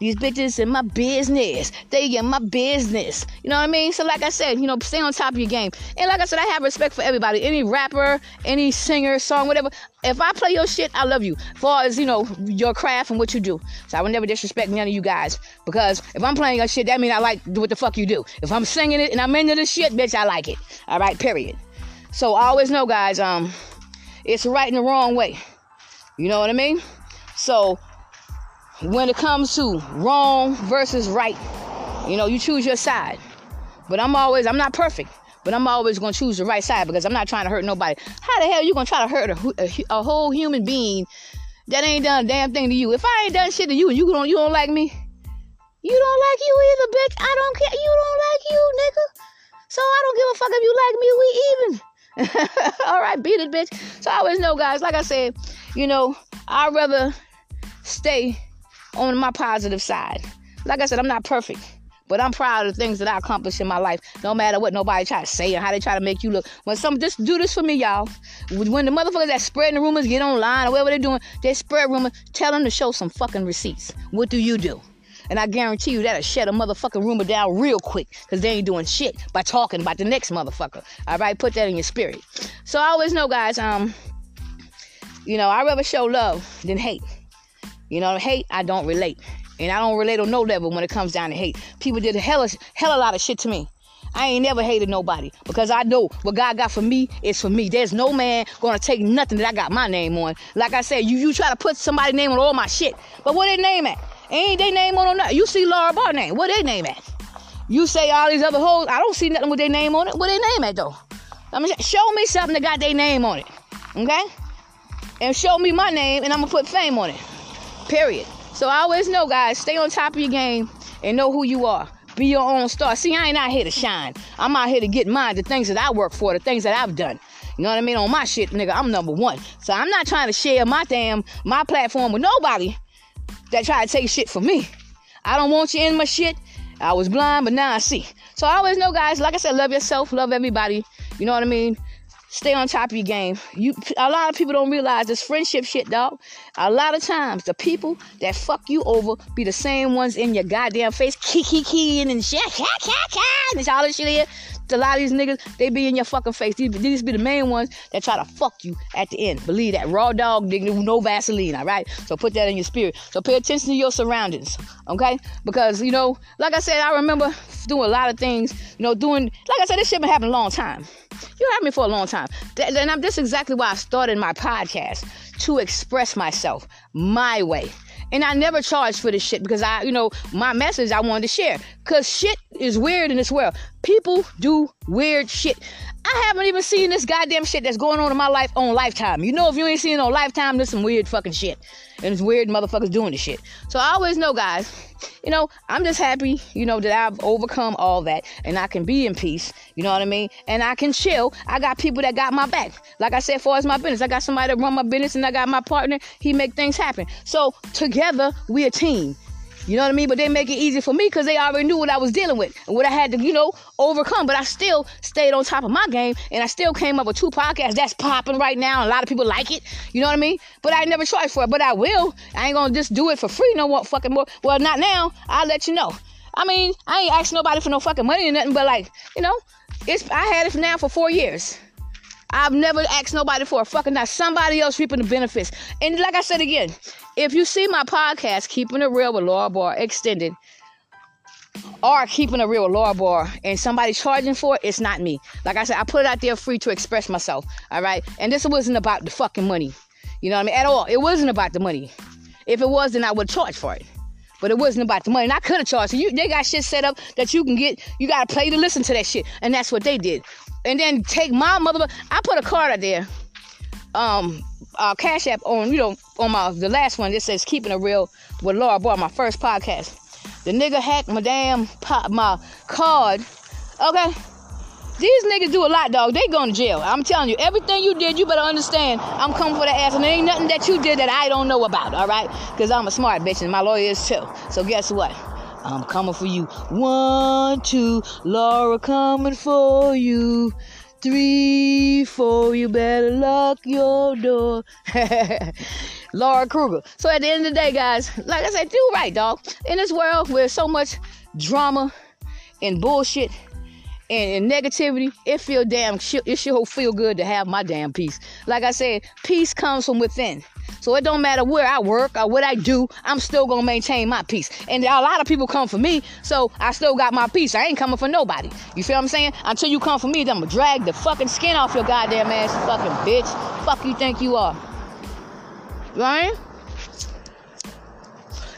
S1: These bitches in my business. They in my business. You know what I mean? So like I said, you know, stay on top of your game. And like I said, I have respect for everybody. Any rapper, any singer, song, whatever. If I play your shit, I love you. As far as, you know, your craft and what you do. So I would never disrespect none of you guys. Because if I'm playing your shit, that means I like what the fuck you do. If I'm singing it and I'm into this shit, bitch, I like it. Alright, period. So I always know, guys, um, it's right and the wrong way. You know what I mean? So when it comes to wrong versus right, you know, you choose your side. But I'm always, I'm not perfect, but I'm always gonna choose the right side because I'm not trying to hurt nobody. How the hell you gonna try to hurt a, a, a whole human being that ain't done a damn thing to you? If I ain't done shit to you and you don't, you don't like me, you don't like you either, bitch. I don't care. You don't like you, nigga. So I don't give a fuck if you like me. We even. All right, beat it, bitch. So I always know, guys. Like I said, you know, I'd rather stay on my positive side. Like I said, I'm not perfect. But I'm proud of the things that I accomplished in my life, no matter what nobody try to say and how they try to make you look. When some just do this for me, y'all. When the motherfuckers that spreading the rumors get online or whatever they're doing, they spread rumors, tell them to show some fucking receipts. What do you do? And I guarantee you that'll shut a motherfucking rumor down real quick because they ain't doing shit by talking about the next motherfucker. All right, put that in your spirit. So I always know, guys, um, you know, I'd rather show love than hate. You know, hate, I don't relate. And I don't relate on no level when it comes down to hate. People did a hell, hell a lot of shit to me. I ain't never hated nobody because I know what God got for me is for me. There's no man gonna take nothing that I got my name on. Like I said, you, you try to put somebody's name on all my shit, but what they name at? Ain't they name on nothing. You see Laura Barr name, what they name at? You say all these other hoes, I don't see nothing with their name on it. What they name at though? I mean, show me something that got their name on it, okay? And show me my name, and I'm gonna put fame on it. Period. So I always know, guys, stay on top of your game and know who you are. Be your own star. See, I ain't out here to shine. I'm out here to get mine, the things that I work for, the things that I've done. You know what I mean? On my shit, nigga, I'm number one. So I'm not trying to share my damn, my platform with nobody that try to take shit from me. I don't want you in my shit. I was blind, but now I see. So I always know, guys, like I said, love yourself, love everybody. You know what I mean? Stay on top of your game. You a lot of people don't realize this friendship shit, dog. A lot of times the people that fuck you over be the same ones in your goddamn face, kiki kiki and shit, and all this shit here. A lot of these niggas, they be in your fucking face. These, these be the main ones that try to fuck you at the end. Believe that. Raw dog, nigga, no Vaseline, all right? So put that in your spirit. So pay attention to your surroundings, okay? Because, you know, like I said, I remember doing a lot of things, you know, doing, like I said, this shit been happening a long time. You had me for a long time. And I'm, this is exactly why I started my podcast to express myself my way. And I never charged for this shit because I, you know, my message I wanted to share. Cause shit is weird in this world. People do weird shit. I haven't even seen this goddamn shit that's going on in my life on Lifetime. You know, if you ain't seen it on Lifetime, there's some weird fucking shit. And it's weird motherfuckers doing this shit. So I always know, guys, you know, I'm just happy, you know, that I've overcome all that and I can be in peace. You know what I mean? And I can chill. I got people that got my back. Like I said, far as my business, I got somebody that run my business and I got my partner. He make things happen. So together, we a team. You know what I mean? But they make it easy for me because they already knew what I was dealing with and what I had to, you know, overcome. But I still stayed on top of my game and I still came up with two podcasts that's popping right now. a lot of people like it. You know what I mean? But I never tried for it. But I will. I ain't gonna just do it for free no more fucking more. Well, not now. I'll let you know. I mean, I ain't asking nobody for no fucking money or nothing, but like, you know, it's I had it now for four years. I've never asked nobody for a fucking not somebody else reaping the benefits. And like I said again, if you see my podcast, Keeping It Real with Laura Barr Extended, or Keeping It Real with Laura Barr, and somebody charging for it, it's not me. Like I said, I put it out there free to express myself. All right. And this wasn't about the fucking money. You know what I mean? At all. It wasn't about the money. If it was, then I would charge for it. But it wasn't about the money. And I could have charged. You, they got shit set up that you can get. You got to pay to listen to that shit. And that's what they did and then take my mother. I put a card out there, um, uh, Cash App on you know on my the last one. That says keeping it real with Laura Boy, my first podcast. The nigga hacked my damn pop, my card. Okay. These niggas do a lot, dog. They going to jail. I'm telling you, everything you did, you better understand. I'm coming for the ass, and there ain't nothing that you did that I don't know about. All right? Because I'm a smart bitch, and my lawyer is too. So guess what? I'm coming for you. One, two, Laura coming for you. Three, four, you better lock your door. Laura Krueger. So at the end of the day, guys, like I said, do right, dog. In this world where so much drama and bullshit and, and negativity, it feel damn it sure feel good to have my damn peace. Like I said, peace comes from within. So it don't matter where I work or what I do, I'm still gonna maintain my peace. And a lot of people come for me, so I still got my peace. I ain't coming for nobody. You feel what I'm saying? Until you come for me, then I'm gonna drag the fucking skin off your goddamn ass, you fucking bitch. Fuck you think you are. Right?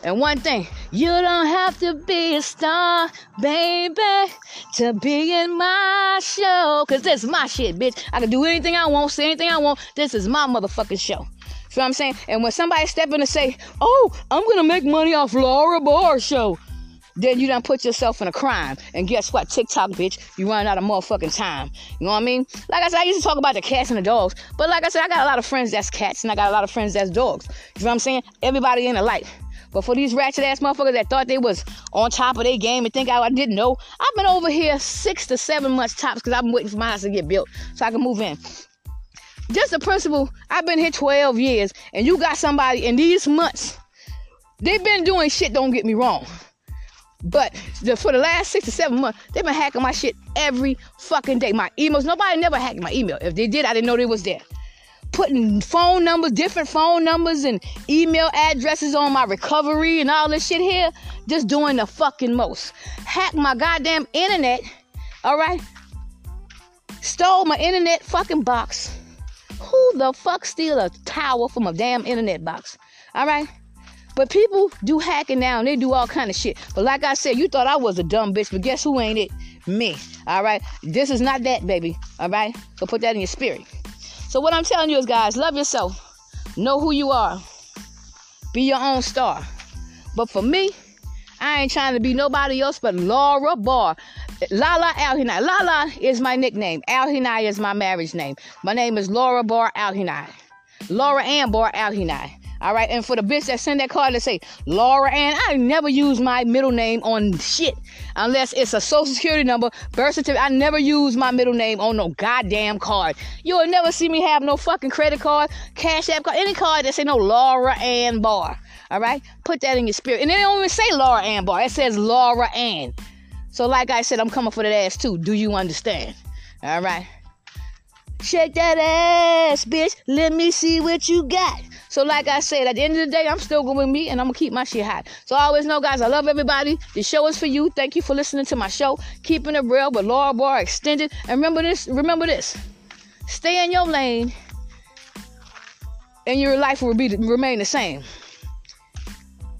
S1: And one thing, you don't have to be a star, baby, to be in my show. Cause this is my shit, bitch. I can do anything I want, say anything I want. This is my motherfucking show. You know what I'm saying? And when somebody step in and say, "Oh, I'm gonna make money off Laura Barr show," then you done put yourself in a crime. And guess what? TikTok, bitch, you run out of motherfucking time. You know what I mean? Like I said, I used to talk about the cats and the dogs, but like I said, I got a lot of friends that's cats, and I got a lot of friends that's dogs. You know what I'm saying? Everybody in a light. But for these ratchet ass motherfuckers that thought they was on top of their game and think I, I didn't know, I've been over here six to seven months tops because I've been waiting for my house to get built so I can move in. Just a principle, I've been here 12 years, and you got somebody in these months. They've been doing shit, don't get me wrong. But the, for the last six to seven months, they've been hacking my shit every fucking day. My emails, nobody never hacked my email. If they did, I didn't know they was there. Putting phone numbers, different phone numbers, and email addresses on my recovery and all this shit here. Just doing the fucking most. Hack my goddamn internet. All right. Stole my internet fucking box who the fuck steal a tower from a damn internet box? All right. But people do hacking now and they do all kind of shit. But like I said, you thought I was a dumb bitch, but guess who ain't it? Me. All right. This is not that, baby. All right. So put that in your spirit. So what I'm telling you is, guys, love yourself. Know who you are. Be your own star. But for me, I ain't trying to be nobody else but Laura Barr. Lala Alhinai. Lala is my nickname. Alhinai is my marriage name. My name is Laura Barr Alhinai. Laura Ann Barr Alhinai. All right, and for the bitch that send that card to say Laura Ann, I never use my middle name on shit unless it's a social security number, birth certificate. I never use my middle name on no goddamn card. You'll never see me have no fucking credit card, cash app card, any card that say no Laura Ann Barr. All right, put that in your spirit. And they don't even say Laura Ann Barr. It says Laura Ann. So, like I said, I'm coming for that ass too. Do you understand? All right. Shake that ass, bitch. Let me see what you got. So, like I said, at the end of the day, I'm still going to me and I'm going to keep my shit hot. So, I always know, guys, I love everybody. The show is for you. Thank you for listening to my show. Keeping it real with Laura Barr Extended. And remember this, remember this. Stay in your lane and your life will be remain the same.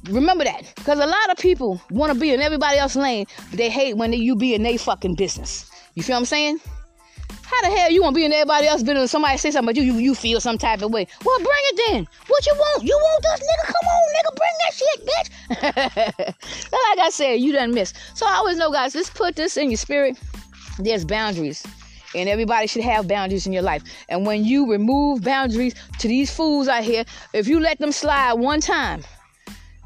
S1: Remember that. Because a lot of people want to be in everybody else's lane, but they hate when you be in their fucking business. You feel what I'm saying? How the hell you want to be in everybody else business? Somebody say something about you, you, you feel some type of way. Well, bring it then. What you want? You want us, nigga? Come on, nigga, bring that shit, bitch. like I said, you done miss. So I always know, guys, let's put this in your spirit. There's boundaries. And everybody should have boundaries in your life. And when you remove boundaries to these fools out here, if you let them slide one time,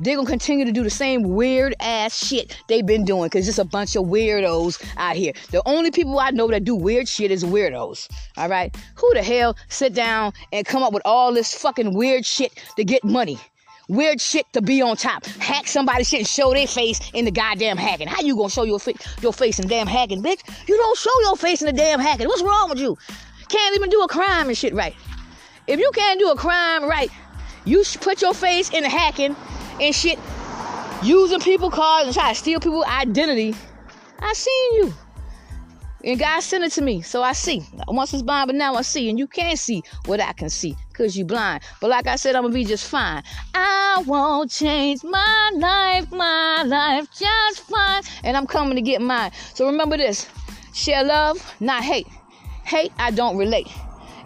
S1: they're gonna continue to do the same weird ass shit they've been doing because it's a bunch of weirdos out here. The only people I know that do weird shit is weirdos. All right, who the hell sit down and come up with all this fucking weird shit to get money? Weird shit to be on top. Hack somebody's shit and show their face in the goddamn hacking. How you gonna show your, your face in damn hacking, bitch? You don't show your face in the damn hacking. What's wrong with you? Can't even do a crime and shit right. If you can't do a crime right, you put your face in the hacking and shit, using people cards and try to steal people's identity. I seen you. And God sent it to me, so I see. Once it's blind, but now I see. And you can't see what I can see because you blind. But like I said, I'm going to be just fine. I won't change my life, my life just fine. And I'm coming to get mine. So remember this share love, not hate. Hate, I don't relate.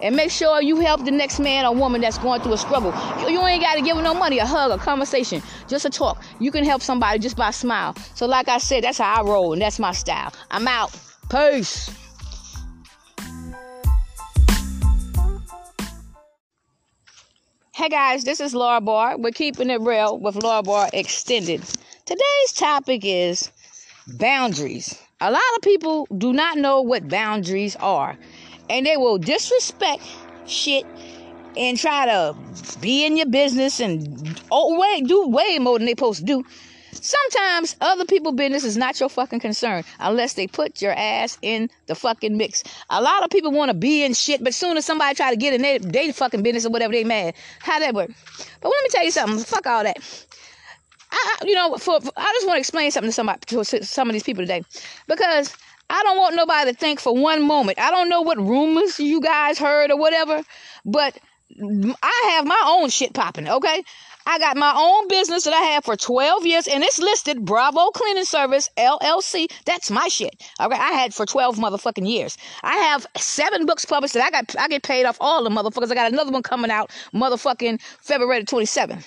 S1: And make sure you help the next man or woman that's going through a struggle. You, you ain't got to give them no money, a hug, a conversation, just a talk. You can help somebody just by a smile. So, like I said, that's how I roll, and that's my style. I'm out. Peace. Hey guys, this is Laura Barr. We're keeping it real with Laura Barr Extended. Today's topic is boundaries. A lot of people do not know what boundaries are and they will disrespect shit and try to be in your business and oh wait do way more than they supposed to do. Sometimes other people business is not your fucking concern unless they put your ass in the fucking mix. A lot of people want to be in shit but soon as somebody try to get in their, their fucking business or whatever they mad. How that work? But let me tell you something. Fuck all that. I, you know, for, for I just want to explain something to somebody, to some of these people today, because I don't want nobody to think for one moment. I don't know what rumors you guys heard or whatever, but I have my own shit popping, okay? I got my own business that I have for 12 years, and it's listed Bravo Cleaning Service LLC. That's my shit. Okay, I had for 12 motherfucking years. I have seven books published that I got. I get paid off all the motherfuckers. I got another one coming out, motherfucking February 27th.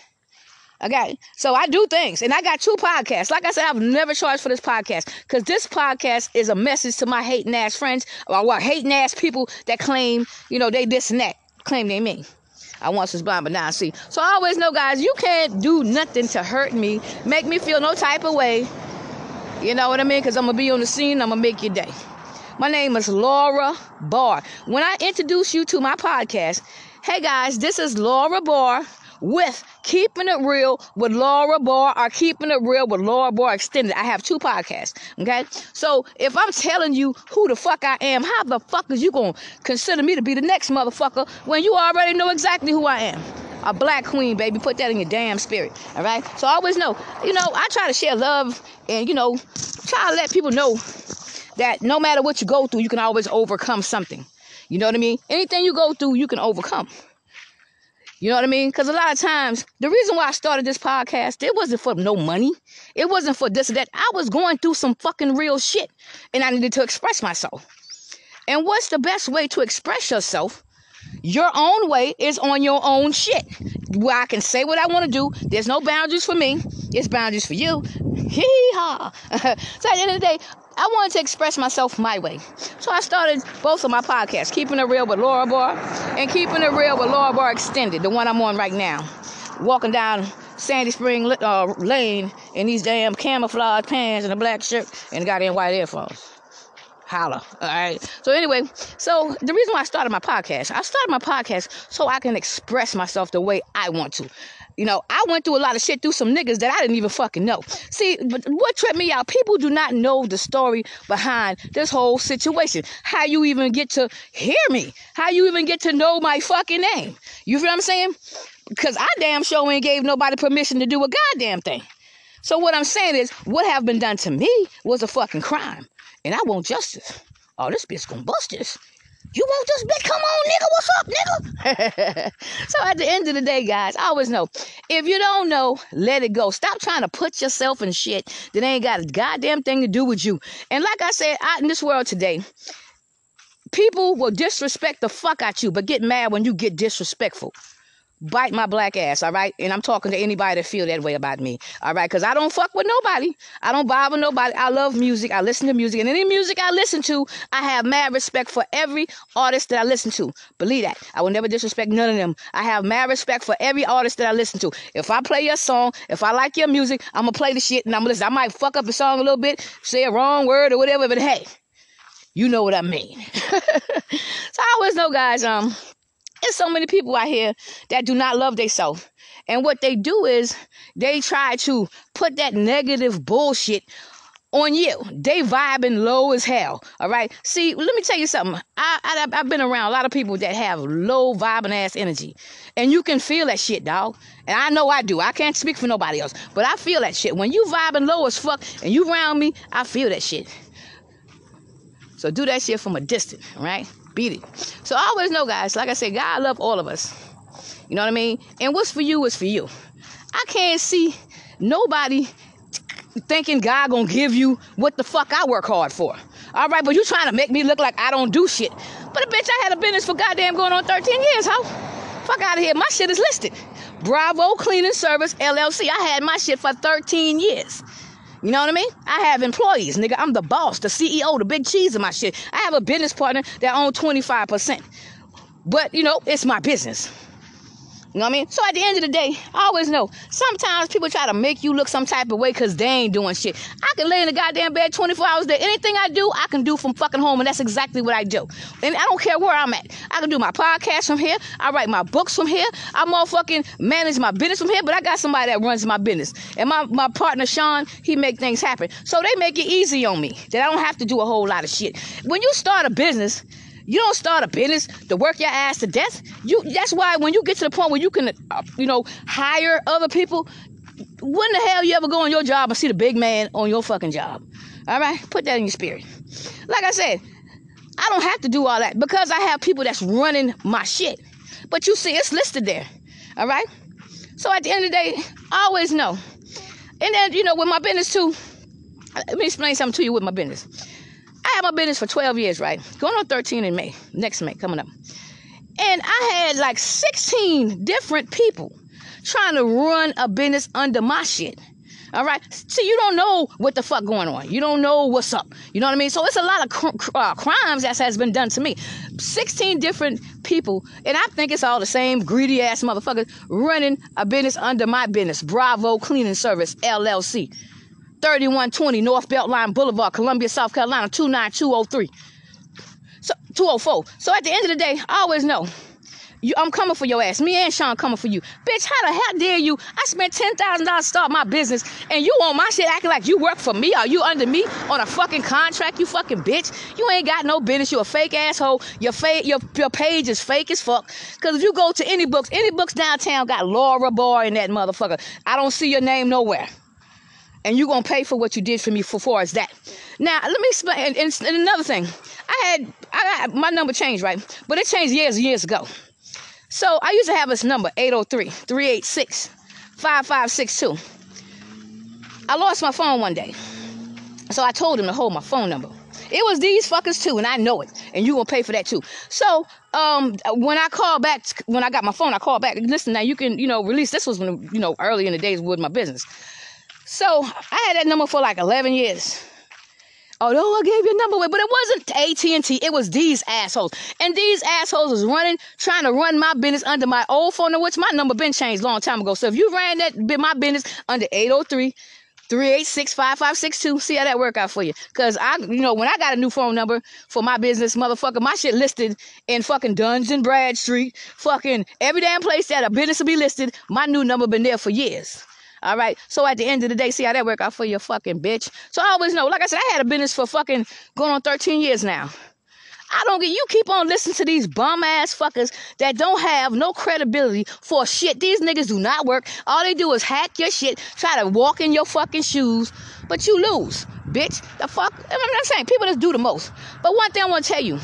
S1: Okay, so I do things, and I got two podcasts. Like I said, I've never charged for this podcast because this podcast is a message to my hating ass friends or what hating ass people that claim, you know, they this and that, claim they me. I once was blind, but now I see. So I always know, guys, you can't do nothing to hurt me, make me feel no type of way. You know what I mean? Because I'm gonna be on the scene, I'm gonna make your day. My name is Laura Barr. When I introduce you to my podcast, hey guys, this is Laura Barr with Keeping It Real with Laura Barr or Keeping It Real with Laura Barr Extended. I have two podcasts. Okay. So if I'm telling you who the fuck I am, how the fuck is you gonna consider me to be the next motherfucker when you already know exactly who I am? A black queen, baby. Put that in your damn spirit. All right. So I always know, you know, I try to share love and, you know, try to let people know that no matter what you go through, you can always overcome something. You know what I mean? Anything you go through, you can overcome. You know what I mean? Because a lot of times, the reason why I started this podcast, it wasn't for no money. It wasn't for this or that. I was going through some fucking real shit and I needed to express myself. And what's the best way to express yourself? Your own way is on your own shit. Where I can say what I want to do. There's no boundaries for me. It's boundaries for you. Hee haw. so at the end of the day, I wanted to express myself my way. So I started both of my podcasts, Keeping It Real with Laura Barr and Keeping It Real with Laura Barr Extended, the one I'm on right now. Walking down Sandy Spring uh, Lane in these damn camouflage pants and a black shirt and a goddamn white earphones. Holla. All right. So anyway, so the reason why I started my podcast, I started my podcast so I can express myself the way I want to. You know, I went through a lot of shit through some niggas that I didn't even fucking know. See, but what tripped me out, people do not know the story behind this whole situation. How you even get to hear me? How you even get to know my fucking name? You feel what I'm saying? Because I damn sure ain't gave nobody permission to do a goddamn thing. So what I'm saying is, what have been done to me was a fucking crime. And I want justice. Oh, this bitch gonna bust this. You want this bitch? Come on, nigga. What's up, nigga? so at the end of the day, guys, I always know if you don't know, let it go. Stop trying to put yourself in shit that ain't got a goddamn thing to do with you. And like I said, out in this world today, people will disrespect the fuck out you, but get mad when you get disrespectful bite my black ass, all right? And I'm talking to anybody that feel that way about me, all right? Because I don't fuck with nobody. I don't bother nobody. I love music. I listen to music. And any music I listen to, I have mad respect for every artist that I listen to. Believe that. I will never disrespect none of them. I have mad respect for every artist that I listen to. If I play your song, if I like your music, I'm going to play the shit and I'm going to listen. I might fuck up the song a little bit, say a wrong word or whatever, but hey, you know what I mean. so I always know, guys, um, there's so many people out here that do not love themselves. And what they do is they try to put that negative bullshit on you. They vibing low as hell. All right. See, let me tell you something. I, I have been around a lot of people that have low vibing ass energy, and you can feel that shit, dog. And I know I do. I can't speak for nobody else, but I feel that shit. When you vibing low as fuck and you around me, I feel that shit. So do that shit from a distance, right? Beat it. So I always know, guys, like I said, God love all of us. You know what I mean? And what's for you is for you. I can't see nobody thinking God gonna give you what the fuck I work hard for. All right, but you trying to make me look like I don't do shit. But a bitch, I had a business for goddamn going on 13 years, huh? Fuck out of here. My shit is listed. Bravo Cleaning Service LLC. I had my shit for 13 years. You know what I mean? I have employees, nigga. I'm the boss, the CEO, the big cheese of my shit. I have a business partner that owns 25%. But, you know, it's my business. You know what I mean? So at the end of the day, I always know sometimes people try to make you look some type of way because they ain't doing shit. I can lay in the goddamn bed 24 hours a day. Anything I do, I can do from fucking home, and that's exactly what I do. And I don't care where I'm at. I can do my podcast from here. I write my books from here. I motherfucking manage my business from here, but I got somebody that runs my business. And my, my partner, Sean, he make things happen. So they make it easy on me that I don't have to do a whole lot of shit. When you start a business, you don't start a business to work your ass to death. You that's why when you get to the point where you can, uh, you know, hire other people, when the hell you ever go on your job and see the big man on your fucking job? All right, put that in your spirit. Like I said, I don't have to do all that because I have people that's running my shit. But you see, it's listed there. All right. So at the end of the day, I always know. And then you know, with my business too. Let me explain something to you with my business. Had my business for 12 years, right? Going on 13 in May, next May, coming up. And I had like 16 different people trying to run a business under my shit. All right. So you don't know what the fuck going on. You don't know what's up. You know what I mean? So it's a lot of cr- uh, crimes that has been done to me. 16 different people, and I think it's all the same greedy ass motherfuckers running a business under my business, Bravo Cleaning Service LLC. 3120 North Beltline Boulevard, Columbia, South Carolina, 29203. So 204. So at the end of the day, I always know. You, I'm coming for your ass. Me and Sean coming for you. Bitch, how the hell dare you? I spent $10,000 to start my business and you on my shit acting like you work for me. Are you under me on a fucking contract, you fucking bitch? You ain't got no business. You a fake asshole. Your, fa- your, your page is fake as fuck. Because if you go to any books, any books downtown got Laura Barr in that motherfucker. I don't see your name nowhere and you're gonna pay for what you did for me for far as that. Now let me explain. And, and, and, another thing, I had I got my number changed right, but it changed years years ago. So I used to have this number 803-386-5562. I lost my phone one day, so I told him to hold my phone number. It was these fuckers too, and I know it, and you gonna pay for that too. So um, when I called back, when I got my phone, I called back. Listen, now you can you know release. This was when you know early in the days with my business. So I had that number for like 11 years. Although I gave you a number, away, but it wasn't AT&T. It was these assholes. And these assholes was running, trying to run my business under my old phone, number, which my number been changed long time ago. So if you ran that my business under 803 386-5562. See how that work out for you. Cause I, you know, when I got a new phone number for my business, motherfucker, my shit listed in fucking Duns and Bradstreet, fucking every damn place that a business will be listed. My new number been there for years. All right. So at the end of the day, see how that work out for your fucking bitch. So I always know, like I said, I had a business for fucking going on 13 years now. I don't get you keep on listening to these bum ass fuckers that don't have no credibility for shit. These niggas do not work. All they do is hack your shit, try to walk in your fucking shoes, but you lose, bitch. The fuck? I'm not saying people just do the most. But one thing I want to tell you.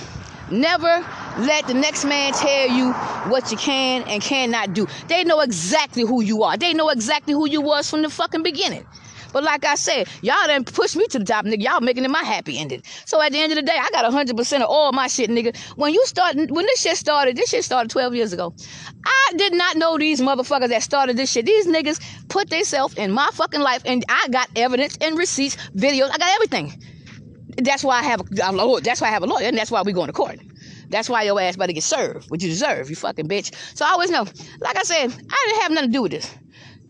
S1: Never let the next man tell you what you can and cannot do. They know exactly who you are. They know exactly who you was from the fucking beginning. But like I said, y'all done push me to the top, nigga. Y'all making it my happy ending. So at the end of the day, I got 100% of all my shit, nigga. When you start, when this shit started, this shit started 12 years ago. I did not know these motherfuckers that started this shit. These niggas put themselves in my fucking life, and I got evidence and receipts, videos. I got everything. That's why I have a lawyer. That's why I have a lawyer, and that's why we going to court. That's why your ass better get served, what you deserve, you fucking bitch. So I always know, like I said, I didn't have nothing to do with this.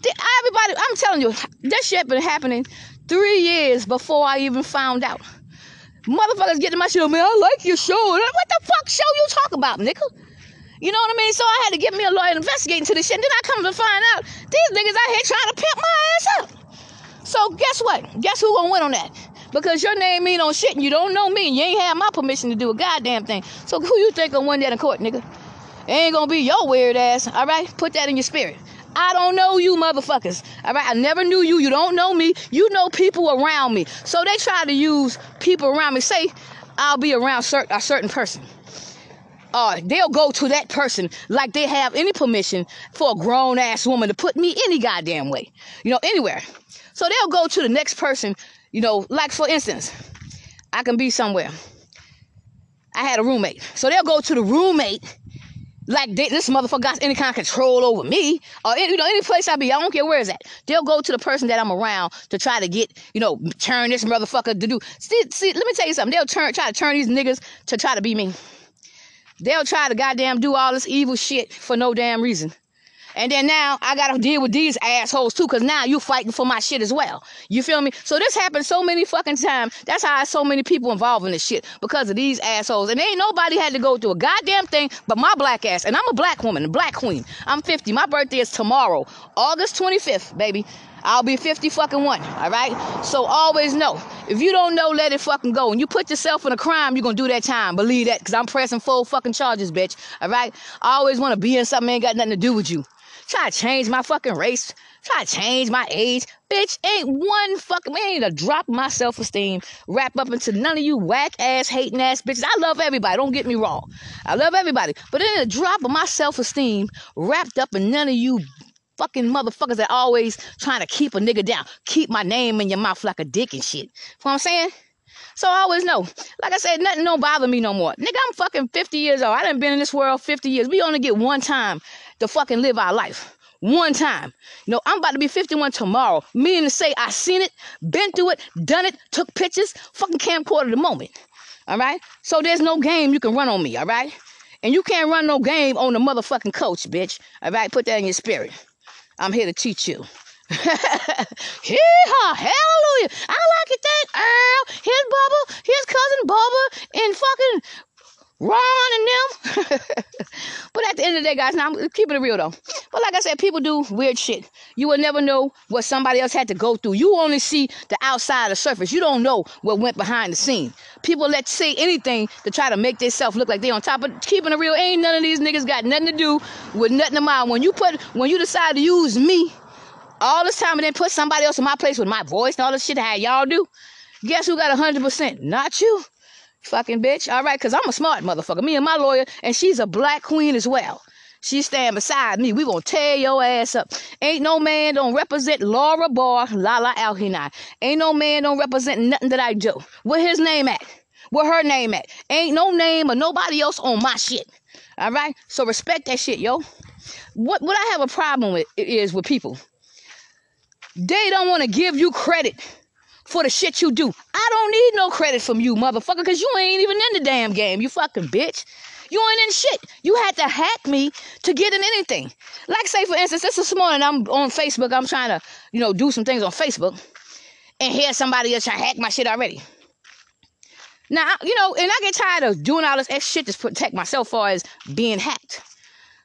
S1: Everybody, I'm telling you, this shit been happening three years before I even found out. Motherfuckers getting my shit, man. I like your show. What the fuck show you talk about, nigga? You know what I mean? So I had to get me a lawyer investigating to this shit. And then I come to find out these niggas out here trying to pimp my ass up. So guess what? Guess who gonna win on that? Because your name ain't on shit and you don't know me and you ain't have my permission to do a goddamn thing. So who you think gonna win that in court, nigga? It ain't gonna be your weird ass, all right? Put that in your spirit. I don't know you motherfuckers. All right, I never knew you. You don't know me. You know people around me. So they try to use people around me. Say I'll be around a certain person. Uh, they'll go to that person like they have any permission for a grown ass woman to put me any goddamn way, you know, anywhere. So they'll go to the next person, you know, like for instance, I can be somewhere. I had a roommate. So they'll go to the roommate like they, this motherfucker got any kind of control over me or any, you know any place I be. I don't care where is that. They'll go to the person that I'm around to try to get you know turn this motherfucker to do. See, see, let me tell you something. They'll turn try to turn these niggas to try to be me. They'll try to goddamn do all this evil shit for no damn reason. And then now I gotta deal with these assholes too, cause now you fighting for my shit as well. You feel me? So this happens so many fucking times. That's how so many people involved in this shit because of these assholes. And ain't nobody had to go through a goddamn thing but my black ass. And I'm a black woman, a black queen. I'm 50. My birthday is tomorrow, August 25th, baby. I'll be 50 fucking one, all right? So always know, if you don't know, let it fucking go. And you put yourself in a crime, you're gonna do that time. Believe that, because I'm pressing full fucking charges, bitch, all right? I always wanna be in something ain't got nothing to do with you. Try to change my fucking race. Try to change my age. Bitch, ain't one fucking, ain't a drop my self esteem wrap up into none of you whack ass, hating ass bitches. I love everybody, don't get me wrong. I love everybody. But ain't a drop of my self esteem wrapped up in none of you fucking motherfuckers that always trying to keep a nigga down. Keep my name in your mouth like a dick and shit. You know what I'm saying? So I always know. Like I said, nothing don't bother me no more. Nigga, I'm fucking 50 years old. I done been in this world 50 years. We only get one time to fucking live our life. One time. You know, I'm about to be 51 tomorrow. Meaning to say I seen it, been through it, done it, took pictures, fucking camcorder the moment. All right? So there's no game you can run on me, all right? And you can't run no game on the motherfucking coach, bitch. All right? Put that in your spirit. I'm here to teach you. Hee-haw, hallelujah. I like it that Earl, his Bubba, his cousin Bubba, and fucking Ron and them. but at the end of the day, guys, now I'm keeping it real though. But like I said, people do weird shit. You will never know what somebody else had to go through. You only see the outside of the surface. You don't know what went behind the scene. People let say anything to try to make themselves look like they on top. But keeping it real, ain't none of these niggas got nothing to do with nothing of mine. When you put, when you decide to use me all this time and then put somebody else in my place with my voice and all this shit that y'all do, guess who got 100%? Not you. Fucking bitch. All right, because I'm a smart motherfucker. Me and my lawyer, and she's a black queen as well. She stand beside me. We gonna tear your ass up. Ain't no man don't represent Laura Barr, Lala Alhinai. Ain't no man don't represent nothing that I do. Where his name at? Where her name at? Ain't no name or nobody else on my shit. All right? So respect that shit, yo. What what I have a problem with is with people. They don't want to give you credit for the shit you do. I don't need no credit from you, motherfucker, because you ain't even in the damn game, you fucking bitch. You ain't in shit. You had to hack me to get in anything. Like, say, for instance, this this morning I'm on Facebook. I'm trying to, you know, do some things on Facebook. and hear somebody else trying to hack my shit already. Now, you know, and I get tired of doing all this extra shit to protect myself far as being hacked.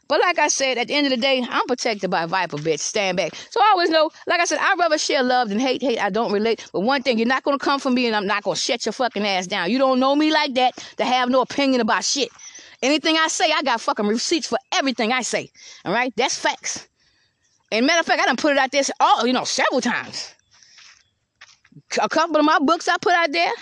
S1: But like I said, at the end of the day, I'm protected by Viper, bitch. Stand back. So I always know, like I said, I'd rather share love than hate. Hate, I don't relate. But one thing, you're not gonna come for me and I'm not gonna shut your fucking ass down. You don't know me like that to have no opinion about shit. Anything I say, I got fucking receipts for everything I say. All right? That's facts. And matter of fact, I done put it out there all, oh, you know, several times. A couple of my books I put out there,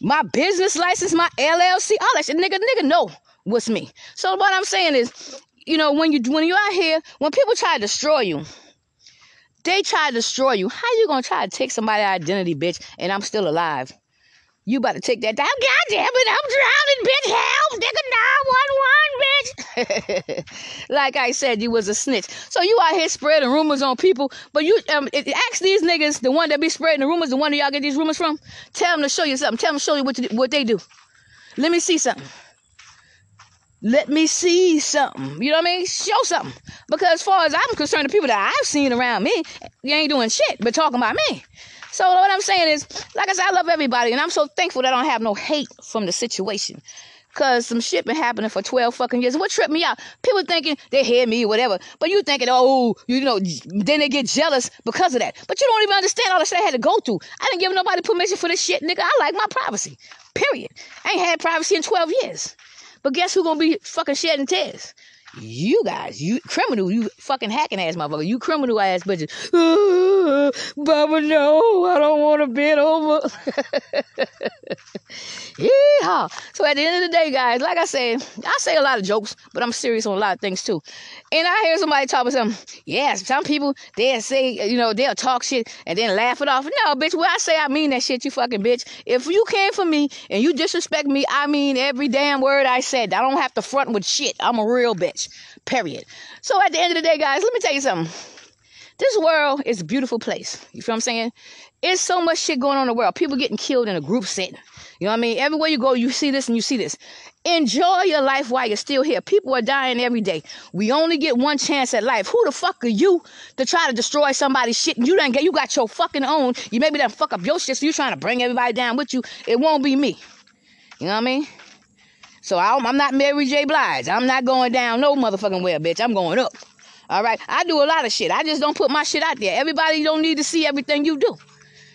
S1: my business license, my LLC, all that shit. Nigga, nigga know what's me. So what I'm saying is, you know, when you when you're out here, when people try to destroy you, they try to destroy you. How you gonna try to take somebody's identity, bitch, and I'm still alive? You about to take that down. God damn it, I'm drowning, bitch. Help, nigga, 911, bitch. like I said, you was a snitch. So you out here spreading rumors on people, but you um ask these niggas, the one that be spreading the rumors, the one that y'all get these rumors from, tell them to show you something. Tell them to show you what, to, what they do. Let me see something. Let me see something. You know what I mean? Show something. Because as far as I'm concerned, the people that I've seen around me, you ain't doing shit but talking about me. So what I'm saying is, like I said, I love everybody, and I'm so thankful that I don't have no hate from the situation. Cause some shit been happening for 12 fucking years. What tripped me out? People thinking they hear me, whatever. But you thinking, oh, you know, then they get jealous because of that. But you don't even understand all the shit I had to go through. I didn't give nobody permission for this shit, nigga. I like my privacy. Period. I ain't had privacy in 12 years. But guess who gonna be fucking shedding tears? You guys, you criminal, you fucking hacking ass motherfucker, you criminal ass bitches. Baba, no, I don't want to bend over. yeah. So at the end of the day, guys, like I said, I say a lot of jokes, but I'm serious on a lot of things too. And I hear somebody talk about something. Yes, some people they'll say, you know, they'll talk shit and then laugh it off. No, bitch, when I say I mean that shit, you fucking bitch. If you came for me and you disrespect me, I mean every damn word I said. I don't have to front with shit. I'm a real bitch. Period. So at the end of the day, guys, let me tell you something. This world is a beautiful place. You feel what I'm saying? It's so much shit going on in the world. People getting killed in a group setting. You know what I mean? Everywhere you go, you see this and you see this. Enjoy your life while you're still here. People are dying every day. We only get one chance at life. Who the fuck are you to try to destroy somebody's shit? You done get you got your fucking own. You maybe done fuck up your shit, so you trying to bring everybody down with you. It won't be me. You know what I mean? So I'm not Mary J. Blige. I'm not going down no motherfucking well, bitch. I'm going up. All right. I do a lot of shit. I just don't put my shit out there. Everybody don't need to see everything you do.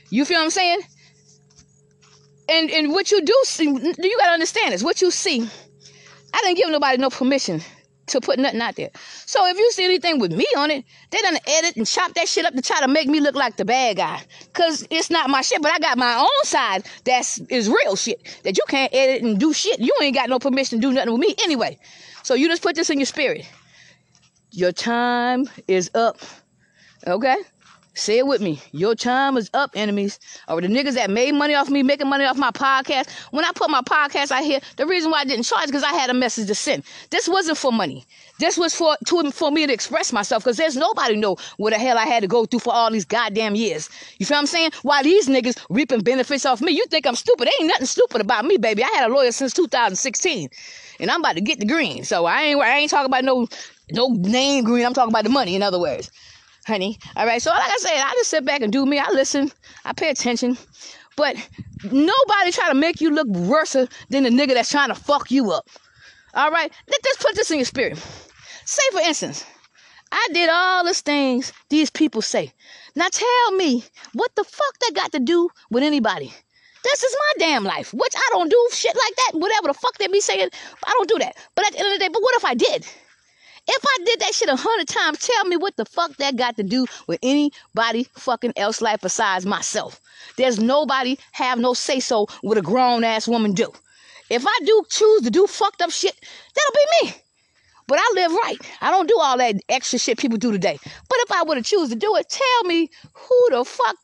S1: You feel what I'm saying? And and what you do see, you gotta understand is what you see. I didn't give nobody no permission to put nothing out there. So if you see anything with me on it, they done edit and chop that shit up to try to make me look like the bad guy. Cause it's not my shit, but I got my own side that's is real shit. That you can't edit and do shit. You ain't got no permission to do nothing with me anyway. So you just put this in your spirit. Your time is up. Okay? Say it with me. Your time is up, enemies. Or the niggas that made money off me, making money off my podcast. When I put my podcast out here, the reason why I didn't charge because I had a message to send. This wasn't for money. This was for to, for me to express myself because there's nobody know what the hell I had to go through for all these goddamn years. You feel what I'm saying? Why these niggas reaping benefits off me? You think I'm stupid? Ain't nothing stupid about me, baby. I had a lawyer since 2016, and I'm about to get the green. So I ain't I ain't talking about no no name green. I'm talking about the money. In other words honey. All right. So, like I said, I just sit back and do me. I listen. I pay attention. But nobody try to make you look worse than the nigga that's trying to fuck you up. All right. Let's put this in your spirit. Say, for instance, I did all these things these people say. Now tell me, what the fuck that got to do with anybody? This is my damn life, which I don't do shit like that. Whatever the fuck they be saying, I don't do that. But at the end of the day, but what if I did? If I did that shit a hundred times, tell me what the fuck that got to do with anybody fucking else life besides myself. There's nobody have no say so what a grown ass woman do. If I do choose to do fucked up shit, that'll be me. But I live right. I don't do all that extra shit people do today. But if I were to choose to do it, tell me who the fuck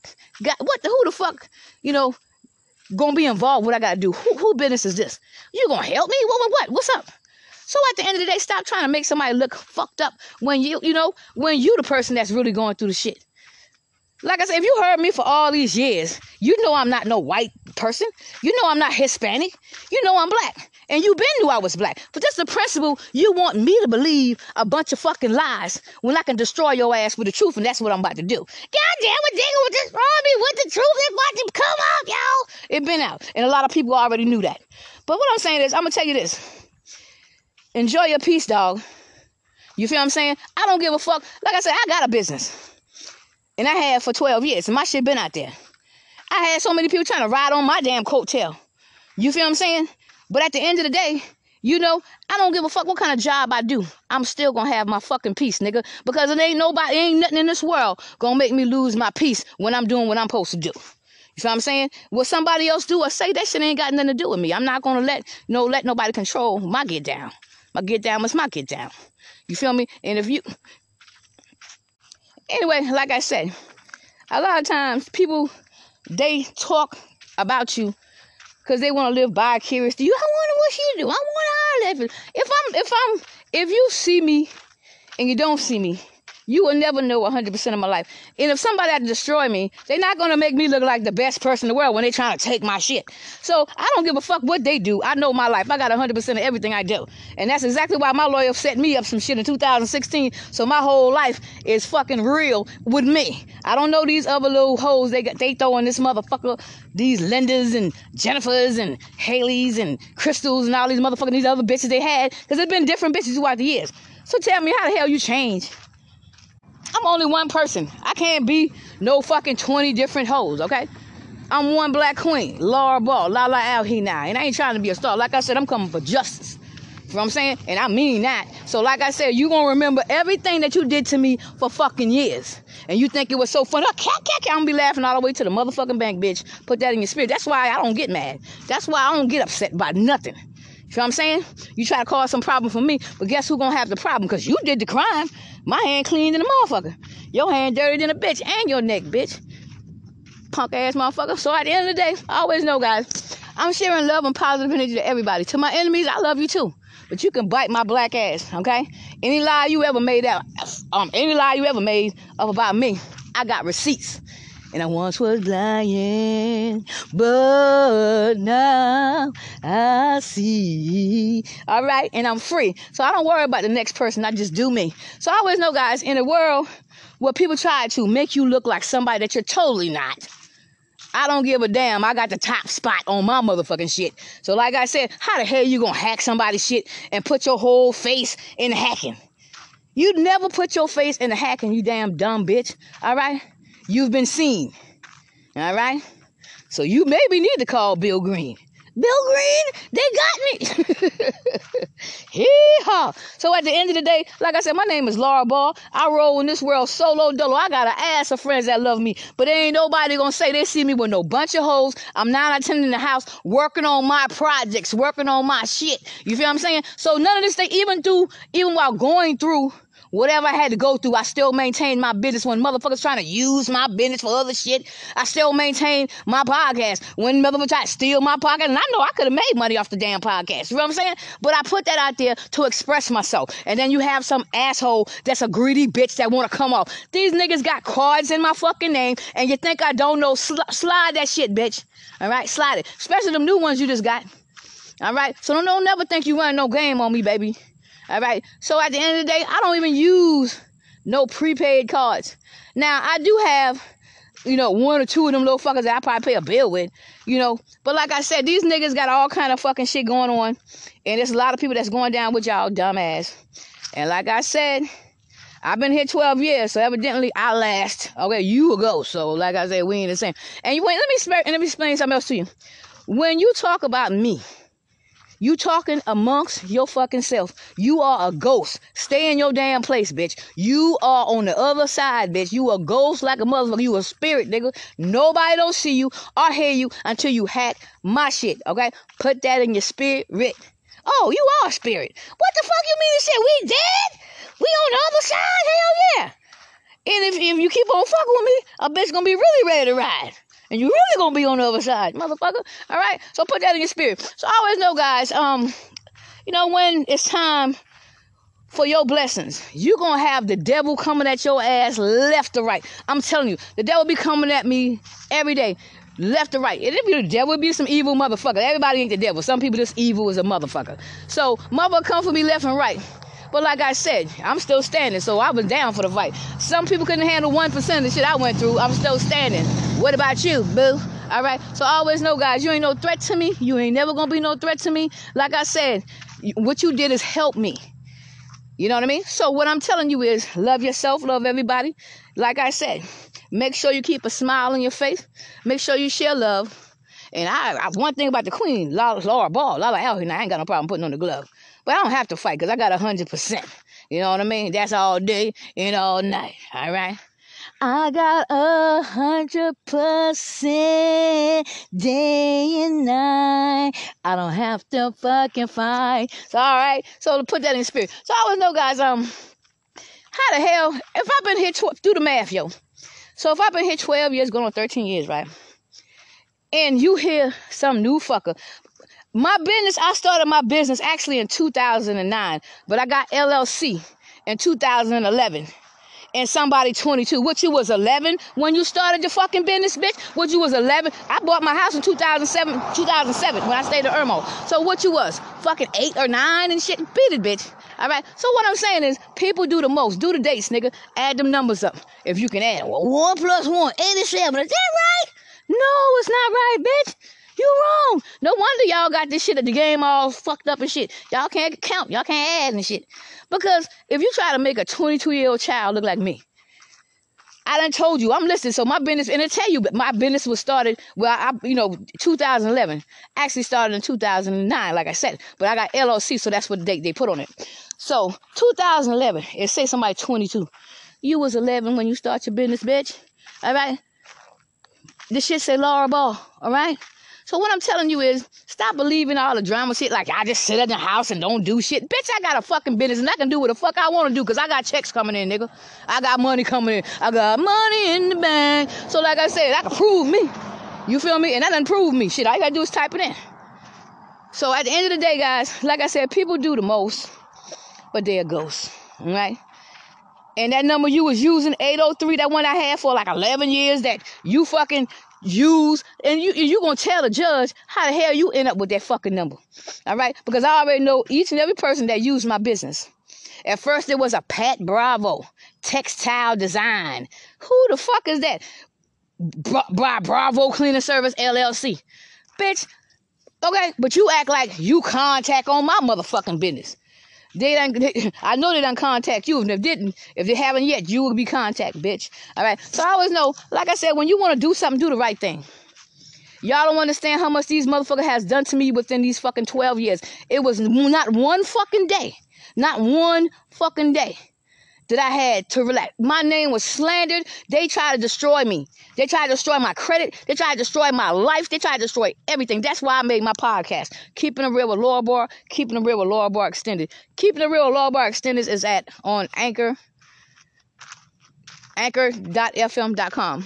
S1: got what the who the fuck, you know, gonna be involved what I gotta do. Who, who business is this? You gonna help me? What what what? What's up? So at the end of the day, stop trying to make somebody look fucked up when you, you know, when you the person that's really going through the shit. Like I said, if you heard me for all these years, you know I'm not no white person. You know I'm not Hispanic. You know I'm black. And you been knew I was black. But that's the principle you want me to believe a bunch of fucking lies when I can destroy your ass with the truth, and that's what I'm about to do. God damn it, Dingle with this me with the truth is about to come out, y'all. It been out. And a lot of people already knew that. But what I'm saying is, I'm gonna tell you this. Enjoy your peace, dog. You feel what I'm saying? I don't give a fuck. Like I said, I got a business. And I had for 12 years. And my shit been out there. I had so many people trying to ride on my damn coattail. You feel what I'm saying? But at the end of the day, you know, I don't give a fuck what kind of job I do. I'm still gonna have my fucking peace, nigga. Because it ain't nobody, ain't nothing in this world gonna make me lose my peace when I'm doing what I'm supposed to do. You feel what I'm saying? What somebody else do or say, that shit ain't got nothing to do with me. I'm not gonna let know let nobody control my get down. My get down was my get down. You feel me? And if you anyway, like I said, a lot of times people they talk about you because they want to live vicariously. You, I wonder what you do. I want to live. If I'm, if I'm, if you see me and you don't see me, you will never know 100% of my life. And if somebody had to destroy me, they're not going to make me look like the best person in the world when they're trying to take my shit. So I don't give a fuck what they do. I know my life. I got 100% of everything I do. And that's exactly why my lawyer set me up some shit in 2016. So my whole life is fucking real with me. I don't know these other little hoes they got, they throw in this motherfucker. These Lindas and Jennifers and Haleys and Crystals and all these motherfucking these other bitches they had. Because there's been different bitches throughout the years. So tell me how the hell you change? I'm only one person. I can't be no fucking 20 different hoes, okay? I'm one black queen, Laura Barr, La La Al He now. And I ain't trying to be a star. Like I said, I'm coming for justice. You know what I'm saying? And I mean that. So, like I said, you gonna remember everything that you did to me for fucking years. And you think it was so funny. I'm gonna be laughing all the way to the motherfucking bank, bitch. Put that in your spirit. That's why I don't get mad. That's why I don't get upset by nothing. You know what I'm saying? You try to cause some problem for me, but guess who gonna have the problem? Because you did the crime. My hand clean than a motherfucker. Your hand dirty than a bitch. And your neck, bitch. Punk ass motherfucker. So at the end of the day, I always know, guys, I'm sharing love and positive energy to everybody. To my enemies, I love you too. But you can bite my black ass, okay? Any lie you ever made out, um, any lie you ever made up about me, I got receipts. And I once was lying, but now I see. All right, and I'm free. So I don't worry about the next person. I just do me. So I always know, guys, in a world where people try to make you look like somebody that you're totally not. I don't give a damn. I got the top spot on my motherfucking shit. So, like I said, how the hell you gonna hack somebody's shit and put your whole face in the hacking? You never put your face in the hacking, you damn dumb bitch. All right? You've been seen. All right? So you maybe need to call Bill Green. Bill Green, they got me. Hee-haw. So at the end of the day, like I said, my name is Laura Barr. I roll in this world solo dolo. I got an ass of friends that love me, but ain't nobody gonna say they see me with no bunch of hoes. I'm not attending the house, working on my projects, working on my shit. You feel what I'm saying? So none of this thing, even through, even while going through Whatever I had to go through, I still maintained my business. When motherfuckers trying to use my business for other shit, I still maintain my podcast. When motherfuckers try to steal my podcast, and I know I could have made money off the damn podcast. You know what I'm saying? But I put that out there to express myself. And then you have some asshole that's a greedy bitch that want to come off. These niggas got cards in my fucking name, and you think I don't know? Sl- slide that shit, bitch. All right, slide it. Especially them new ones you just got. All right, so don't, don't never think you run no game on me, baby. All right. So at the end of the day, I don't even use no prepaid cards. Now I do have, you know, one or two of them little fuckers that I probably pay a bill with, you know. But like I said, these niggas got all kind of fucking shit going on, and there's a lot of people that's going down with y'all dumbass. And like I said, I've been here 12 years, so evidently I last. Okay, you will go. So like I said, we ain't the same. And you wait, let me let me explain something else to you. When you talk about me, you talking amongst your fucking self. You are a ghost. Stay in your damn place, bitch. You are on the other side, bitch. You a ghost like a motherfucker. You a spirit, nigga. Nobody don't see you or hear you until you hack my shit, okay? Put that in your spirit. Oh, you are a spirit. What the fuck you mean to say? We dead? We on the other side? Hell yeah. And if, if you keep on fucking with me, a bitch gonna be really ready to ride. And you really gonna be on the other side, motherfucker. All right. So put that in your spirit. So I always know, guys. Um, you know when it's time for your blessings. You're gonna have the devil coming at your ass left to right. I'm telling you, the devil be coming at me every day. Left to right. It be the devil, it be some evil motherfucker. Everybody ain't the devil. Some people just evil as a motherfucker. So mother come for me left and right. But like I said, I'm still standing, so I was down for the fight. Some people couldn't handle one percent of the shit I went through. I'm still standing. What about you, boo? All right. So I always know, guys, you ain't no threat to me. You ain't never gonna be no threat to me. Like I said, what you did is help me. You know what I mean? So what I'm telling you is love yourself, love everybody. Like I said, make sure you keep a smile on your face. Make sure you share love. And I, I one thing about the queen, Laura, Ball, Laura out here, I ain't got no problem putting on the glove. But I don't have to fight because I got a hundred percent. You know what I mean? That's all day and all night. All right. I got a hundred percent day and night. I don't have to fucking fight. So all right. So to put that in spirit. So I always know, guys. Um, how the hell? If I've been here, tw- do the math, yo. So if I've been here twelve years, going on thirteen years, right? And you hear some new fucker. My business, I started my business actually in 2009, but I got LLC in 2011 and somebody 22. What you was 11 when you started your fucking business, bitch? What you was 11? I bought my house in 2007, 2007 when I stayed in Irmo. So what you was? Fucking eight or nine and shit? Beat it, bitch. All right. So what I'm saying is, people do the most. Do the dates, nigga. Add them numbers up if you can add. Well, one plus one, 87. Is that right? No, it's not right, bitch. You wrong. No wonder y'all got this shit at the game all fucked up and shit. Y'all can't count. Y'all can't add and shit. Because if you try to make a 22 year old child look like me, I done told you I'm listening. So my business, and I tell you, my business was started. Well, I, you know, 2011. Actually started in 2009, like I said. But I got LLC, so that's what the date they put on it. So 2011. It say somebody 22. You was 11 when you start your business, bitch. All right. This shit say Laura Barr. All right. So what I'm telling you is, stop believing all the drama shit. Like I just sit in the house and don't do shit. Bitch, I got a fucking business and I can do what the fuck I want to do because I got checks coming in, nigga. I got money coming in. I got money in the bank. So like I said, I can prove me. You feel me? And that doesn't prove me. Shit, all you gotta do is type it in. So at the end of the day, guys, like I said, people do the most, but they're ghosts. Right? And that number you was using, 803, that one I had for like 11 years, that you fucking use, and you you gonna tell the judge how the hell you end up with that fucking number. All right? Because I already know each and every person that used my business. At first it was a Pat Bravo textile design. Who the fuck is that? Bra- Bra- Bravo Cleaning Service LLC. Bitch. Okay, but you act like you contact on my motherfucking business. They don't. I know they don't contact you, and if they didn't, if they haven't yet, you will be contact, bitch. All right. So I always know, like I said, when you want to do something, do the right thing. Y'all don't understand how much these motherfucker has done to me within these fucking 12 years. It was not one fucking day, not one fucking day that I had to relax. My name was slandered. They tried to destroy me. They tried to destroy my credit. They tried to destroy my life. They tried to destroy everything. That's why I made my podcast. Keeping it real with Laura Barr, keeping it real with Laura Barr Extended. Keeping it real with Laura Barr Extended is at on Anchor, anchor.fm.com.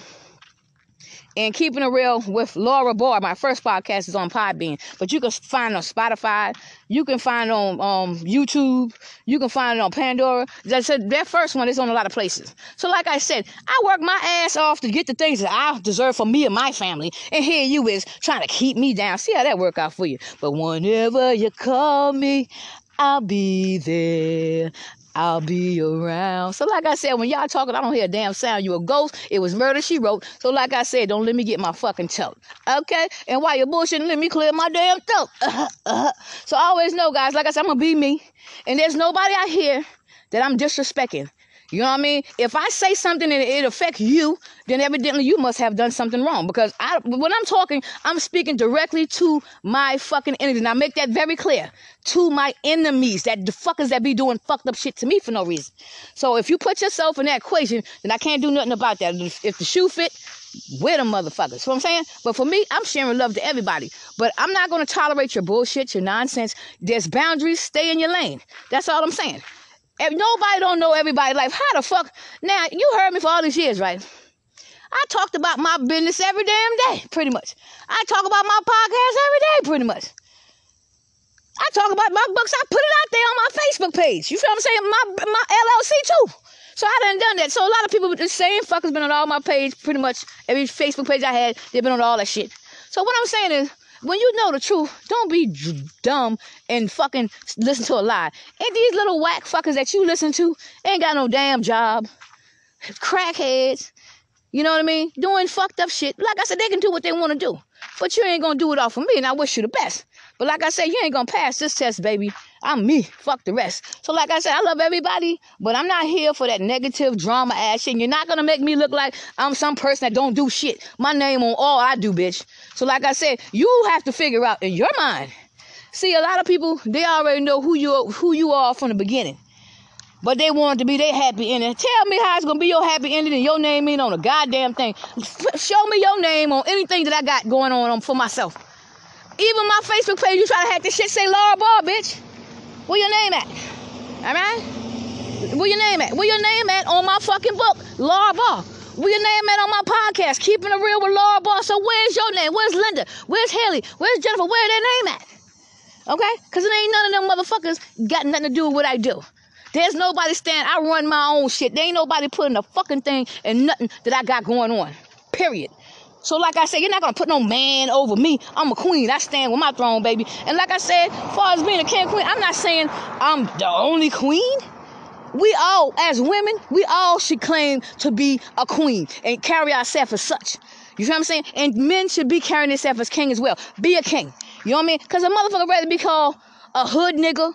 S1: And keeping it real with Laura Barr, my first podcast is on Podbean, but you can find on Spotify, you can find on um, YouTube, you can find it on Pandora. That said, that first one is on a lot of places. So, like I said, I work my ass off to get the things that I deserve for me and my family, and here you is trying to keep me down. See how that work out for you? But whenever you call me, I'll be there. I'll be around. So, like I said, when y'all talking, I don't hear a damn sound. You a ghost. It was murder, she wrote. So, like I said, don't let me get my fucking throat. Okay? And while you're bullshitting, let me clear my damn throat. Uh-huh, uh-huh. So, I always know, guys, like I said, I'm going to be me. And there's nobody out here that I'm disrespecting. You know what I mean? If I say something and it affects you, then evidently you must have done something wrong. Because I, when I'm talking, I'm speaking directly to my fucking enemies. Now make that very clear. To my enemies, that the fuckers that be doing fucked up shit to me for no reason. So if you put yourself in that equation, then I can't do nothing about that. If the shoe fit, we're the motherfuckers. You know what I'm saying? But for me, I'm sharing love to everybody. But I'm not going to tolerate your bullshit, your nonsense. There's boundaries. Stay in your lane. That's all I'm saying. Nobody don't know everybody life, how the fuck? Now, you heard me for all these years, right? I talked about my business every damn day, pretty much. I talk about my podcast every day, pretty much. I talk about my books. I put it out there on my Facebook page. You feel what I'm saying? My my LLC too. So I done done that. So a lot of people, the same fuckers been on all my page, pretty much every Facebook page I had, they've been on all that shit. So what I'm saying is, when you know the truth, don't be dumb and fucking listen to a lie. And these little whack fuckers that you listen to ain't got no damn job. Crackheads. You know what I mean? Doing fucked up shit. Like I said, they can do what they want to do. But you ain't gonna do it all for me, and I wish you the best. But like I said, you ain't gonna pass this test, baby. I'm me. Fuck the rest. So like I said, I love everybody, but I'm not here for that negative drama ass shit. You're not gonna make me look like I'm some person that don't do shit. My name on all I do, bitch. So like I said, you have to figure out in your mind. See, a lot of people they already know who you who you are from the beginning. But they want to be their happy ending. Tell me how it's gonna be your happy ending and your name ain't on a goddamn thing. Show me your name on anything that I got going on um, for myself. Even my Facebook page, you try to hack this shit, say Laura Barr, bitch. Where your name at? Alright? Where your name at? Where your name at on my fucking book, Laura Barr? Where your name at on my podcast, Keeping It Real with Laura Barr? So where's your name? Where's Linda? Where's Haley? Where's Jennifer? Where their name at? Okay? Because it ain't none of them motherfuckers got nothing to do with what I do. There's nobody stand. I run my own shit. There ain't nobody putting a fucking thing and nothing that I got going on. Period. So, like I said, you're not gonna put no man over me. I'm a queen. I stand with my throne, baby. And like I said, far as being a king queen, I'm not saying I'm the only queen. We all, as women, we all should claim to be a queen and carry ourselves as such. You feel what I'm saying? And men should be carrying themselves as king as well. Be a king. You know what I mean? Because a motherfucker rather be called a hood nigga,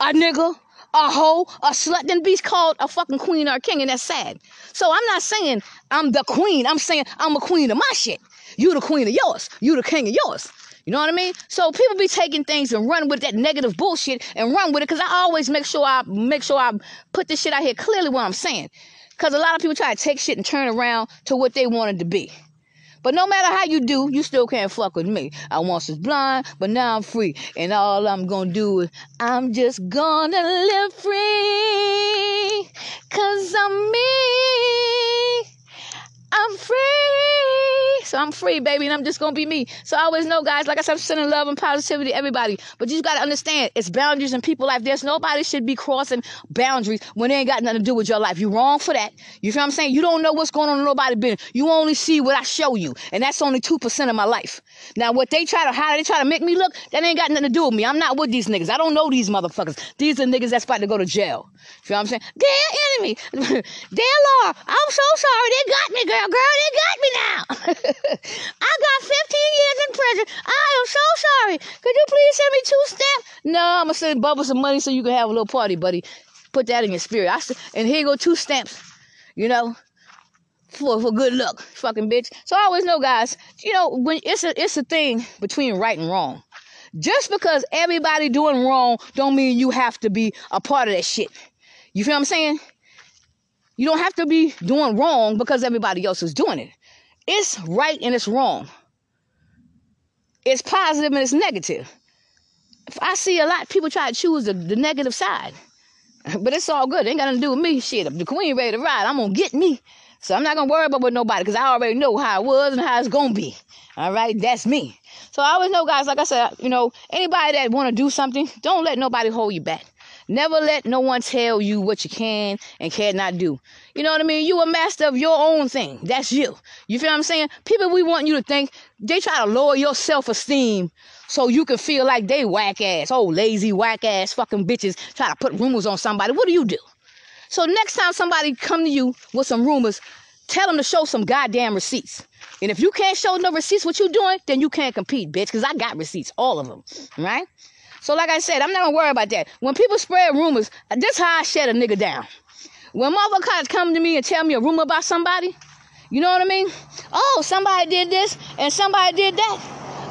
S1: a nigga, a hoe, a slut, than be called a fucking queen or a king, and that's sad. So I'm not saying I'm the queen. I'm saying I'm a queen of my shit. You the queen of yours. You the king of yours. You know what I mean? So people be taking things and run with that negative bullshit and run with it because I always make sure I make sure I put this shit out here clearly what I'm saying. Because a lot of people try to take shit and turn around to what they wanted to be. But no matter how you do, you still can't fuck with me. I once was blind, but now I'm free. And all I'm gonna do is, I'm just gonna live free. Cause I'm me. I'm free. So I'm free, baby, and I'm just gonna be me. So I always know, guys, like I said, I'm sending love and positivity to everybody. But you gotta understand, it's boundaries in people's life. There's nobody should be crossing boundaries when they ain't got nothing to do with your life. You wrong for that. You feel what I'm saying? You don't know what's going on in nobody's business. You only see what I show you, and that's only two percent of my life. Now, what they try to how they try to make me look, that ain't got nothing to do with me. I'm not with these niggas. I don't know these motherfuckers. These are niggas that's about to go to jail. You feel what I'm saying? Dear enemy, dear Laura, I'm so sorry. They got me, girl. Girl, they got me now. I got 15 years in prison. I am so sorry. Could you please send me two stamps? No, I'm gonna send Bubba some money so you can have a little party, buddy. Put that in your spirit. I and here go two stamps. You know, for for good luck, fucking bitch. So I always know, guys. You know, when it's a it's a thing between right and wrong. Just because everybody doing wrong, don't mean you have to be a part of that shit. You feel what I'm saying? You don't have to be doing wrong because everybody else is doing it. It's right and it's wrong. It's positive and it's negative. If I see a lot of people try to choose the, the negative side. But it's all good. It ain't got nothing to do with me. Shit, the queen ready to ride, I'm gonna get me. So I'm not gonna worry about with nobody because I already know how it was and how it's gonna be. All right, that's me. So I always know, guys. Like I said, you know, anybody that want to do something, don't let nobody hold you back. Never let no one tell you what you can and cannot do. You know what I mean? You a master of your own thing. That's you. You feel what I'm saying? People we want you to think, they try to lower your self-esteem so you can feel like they whack ass, oh lazy whack ass fucking bitches try to put rumors on somebody. What do you do? So next time somebody come to you with some rumors, tell them to show some goddamn receipts. And if you can't show no receipts what you doing, then you can't compete, bitch, because I got receipts, all of them, right? So like I said, I'm not gonna worry about that. When people spread rumors, this how I shut a nigga down. When motherfuckers come to me and tell me a rumor about somebody, you know what I mean? Oh, somebody did this and somebody did that.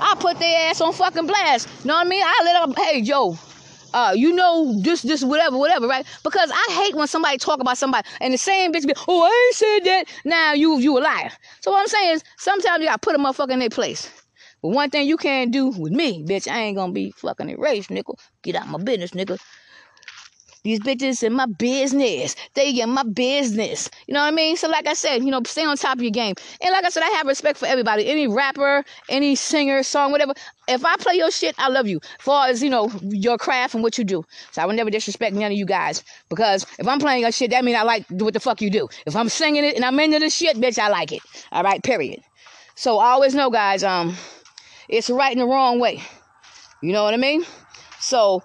S1: I put their ass on fucking blast. You know what I mean? I let them, hey, Joe, uh, you know this, this, whatever, whatever, right? Because I hate when somebody talk about somebody and the same bitch be, oh, I ain't said that. Now you, you a liar. So what I'm saying is, sometimes you gotta put a motherfucker in their place. But one thing you can't do with me, bitch, I ain't gonna be fucking erased, nigga. Get out my business, nigga. These bitches in my business. They in my business. You know what I mean? So like I said, you know, stay on top of your game. And like I said, I have respect for everybody. Any rapper, any singer, song, whatever. If I play your shit, I love you. As far as, you know, your craft and what you do. So I would never disrespect none of you guys. Because if I'm playing your shit, that means I like what the fuck you do. If I'm singing it and I'm into this shit, bitch, I like it. All right, period. So I always know, guys, um, it's right and the wrong way. You know what I mean? So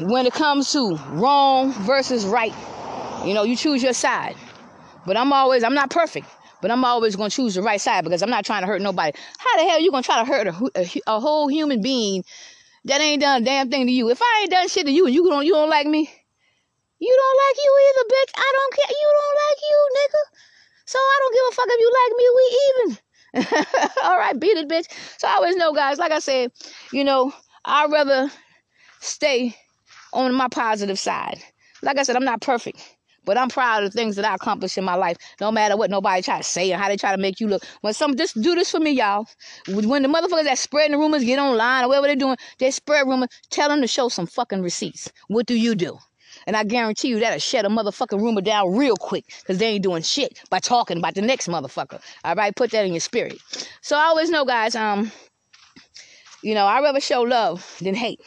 S1: when it comes to wrong versus right, you know, you choose your side. But I'm always, I'm not perfect, but I'm always going to choose the right side because I'm not trying to hurt nobody. How the hell are you going to try to hurt a, a, a, whole human being that ain't done a damn thing to you? If I ain't done shit to you and you don't, you don't like me, you don't like you either, bitch. I don't care. You don't like you, nigga. So I don't give a fuck if you like me. We even. All right, beat it, bitch. So I always know, guys. Like I said, you know, I'd rather stay on my positive side. Like I said, I'm not perfect, but I'm proud of the things that I accomplished in my life. No matter what nobody try to say and how they try to make you look. When some just do this for me, y'all. When the motherfuckers that spreading the rumors get online or whatever they're doing, they spread rumors. Tell them to show some fucking receipts. What do you do? And I guarantee you that'll shut a motherfucking rumor down real quick because they ain't doing shit by talking about the next motherfucker. All right, put that in your spirit. So I always know, guys, um, you know, I rather show love than hate.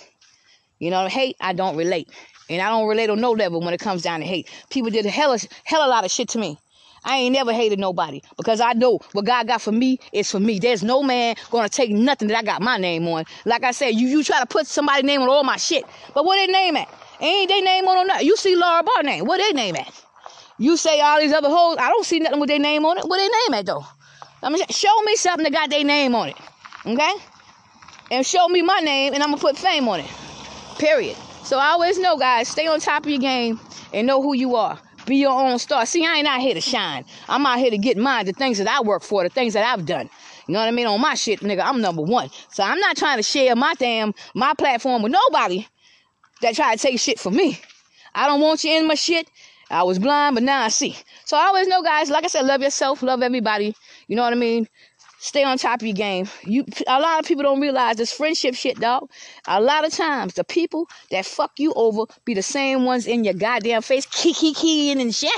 S1: You know, hate, I don't relate. And I don't relate on no level when it comes down to hate. People did a hell, hell a lot of shit to me. I ain't never hated nobody because I know what God got for me is for me. There's no man gonna take nothing that I got my name on. Like I said, you you try to put somebody's name on all my shit, but what their name at? Ain't they name on nothing? You see Laura Barr name? What they name at? You say all these other hoes. I don't see nothing with their name on it. What they name at though? I mean, show me something that got their name on it, okay? And show me my name, and I'm gonna put fame on it. Period. So I always know, guys, stay on top of your game and know who you are. Be your own star. See, I ain't out here to shine. I'm out here to get mine, the things that I work for, the things that I've done. You know what I mean? On my shit, nigga, I'm number one. So I'm not trying to share my damn, my platform with nobody that try to take shit from me. I don't want you in my shit. I was blind, but now I see. So I always know, guys, like I said, love yourself, love everybody. You know what I mean? Stay on top of your game. You a lot of people don't realize this friendship shit, dog. A lot of times the people that fuck you over be the same ones in your goddamn face, kiki kiki and shit,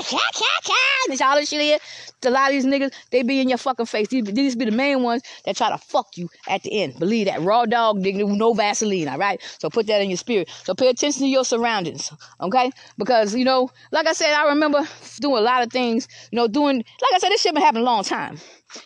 S1: and all this shit here. A lot of these niggas, they be in your fucking face. These, these be the main ones that try to fuck you at the end. Believe that. Raw dog, nigga, no Vaseline, all right? So put that in your spirit. So pay attention to your surroundings, okay? Because, you know, like I said, I remember doing a lot of things, you know, doing, like I said, this shit been happening a long time.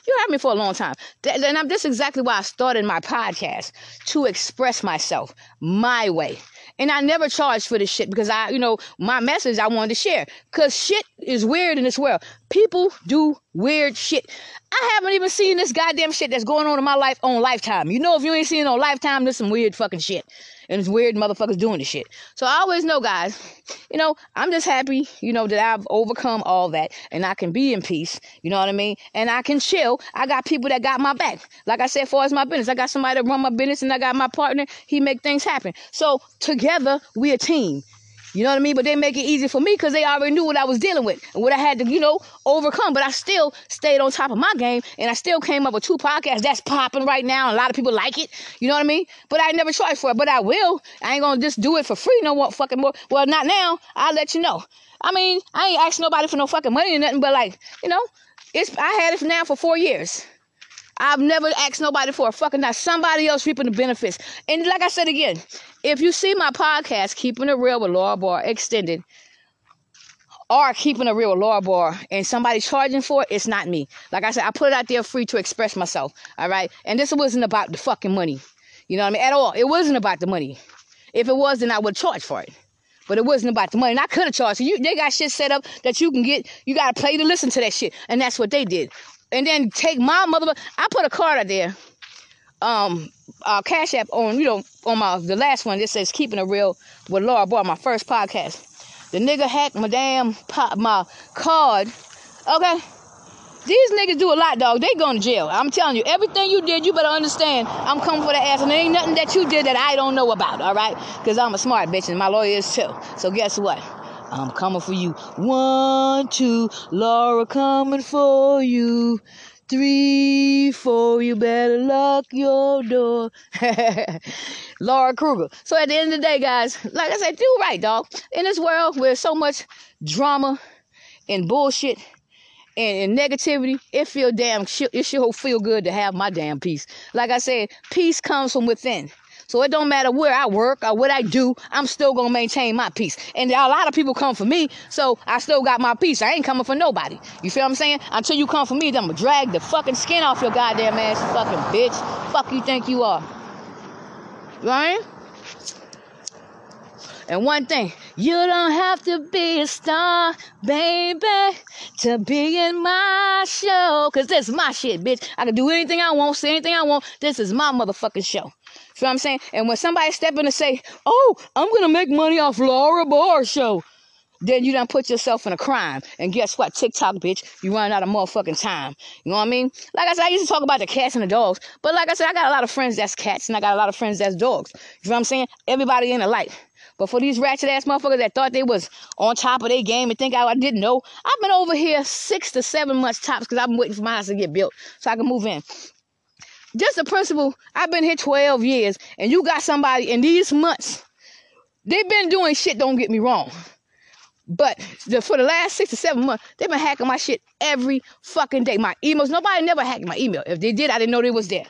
S1: You had me for a long time. And I'm, this is exactly why I started my podcast to express myself my way. And I never charged for this shit because I, you know, my message I wanted to share. Because shit is weird in this world. People do weird shit. I haven't even seen this goddamn shit that's going on in my life on Lifetime. You know, if you ain't seen it on Lifetime, there's some weird fucking shit and it's weird motherfuckers doing this shit. So I always know, guys, you know, I'm just happy, you know, that I've overcome all that and I can be in peace, you know what I mean? And I can chill. I got people that got my back. Like I said, far as my business, I got somebody to run my business and I got my partner. He make things happen. So together, we a team. You know what I mean? But they make it easy for me because they already knew what I was dealing with and what I had to, you know, overcome. But I still stayed on top of my game and I still came up with two podcasts that's popping right now. a lot of people like it. You know what I mean? But I never tried for it. But I will. I ain't gonna just do it for free no more fucking more. Well, not now. I'll let you know. I mean, I ain't asking nobody for no fucking money or nothing, but like, you know, it's I had it now for four years. I've never asked nobody for a fucking not somebody else reaping the benefits. And like I said again, if you see my podcast, Keeping It Real with Laura Barr Extended, or Keeping It Real with Laura Barr, and somebody charging for it, it's not me. Like I said, I put it out there free to express myself. All right. And this wasn't about the fucking money. You know what I mean? At all. It wasn't about the money. If it was, then I would charge for it. But it wasn't about the money. And I could have charged. You, they got shit set up that you can get. You got to pay to listen to that shit. And that's what they did and then take my mother. I put a card out there, um, uh, Cash App on you know on my the last one. It says keeping it real with Laura Barr, my first podcast. The nigga hacked my damn pop, my card. Okay. These niggas do a lot, dog. They going to jail. I'm telling you, everything you did, you better understand. I'm coming for the ass, and there ain't nothing that you did that I don't know about. All right, because I'm a smart bitch, and my lawyer is too. So guess what? I'm coming for you. One, two, Laura coming for you. Three, four, you better lock your door. Laura Krueger. So at the end of the day, guys, like I said, do right, dog. In this world where so much drama and bullshit and, and negativity, it feel damn it sure feel good to have my damn peace. Like I said, peace comes from within. So it don't matter where I work or what I do, I'm still gonna maintain my peace. And a lot of people come for me, so I still got my peace. I ain't coming for nobody. You feel what I'm saying? Until you come for me, then I'm gonna drag the fucking skin off your goddamn ass, you fucking bitch. Fuck you think you are. Right? And one thing, you don't have to be a star, baby, to be in my show. Cause this is my shit, bitch. I can do anything I want, say anything I want. This is my motherfucking show. You know what I'm saying? And when somebody step in and say, "Oh, I'm gonna make money off Laura Barr show," then you done put yourself in a crime. And guess what? TikTok, bitch, you run out of motherfucking time. You know what I mean? Like I said, I used to talk about the cats and the dogs, but like I said, I got a lot of friends that's cats, and I got a lot of friends that's dogs. You know what I'm saying? Everybody in the light. But for these ratchet ass motherfuckers that thought they was on top of their game and think I, I didn't know, I've been over here six to seven months tops because I've been waiting for my house to get built so I can move in just a principle, I've been here 12 years, and you got somebody in these months, they've been doing shit, don't get me wrong. But the, for the last six to seven months, they've been hacking my shit every fucking day. My emails, nobody never hacked my email. If they did, I didn't know they was there.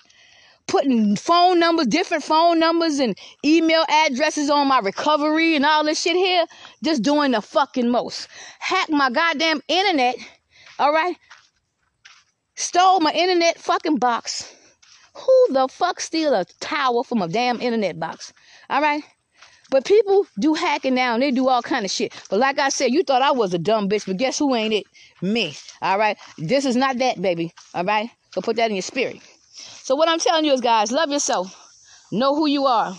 S1: Putting phone numbers, different phone numbers and email addresses on my recovery and all this shit here. Just doing the fucking most. Hack my goddamn internet, all right? Stole my internet fucking box who the fuck steal a tower from a damn internet box? All right? But people do hacking now and they do all kind of shit. But like I said, you thought I was a dumb bitch, but guess who ain't it? Me. All right? This is not that, baby. All right? So put that in your spirit. So what I'm telling you is, guys, love yourself. Know who you are.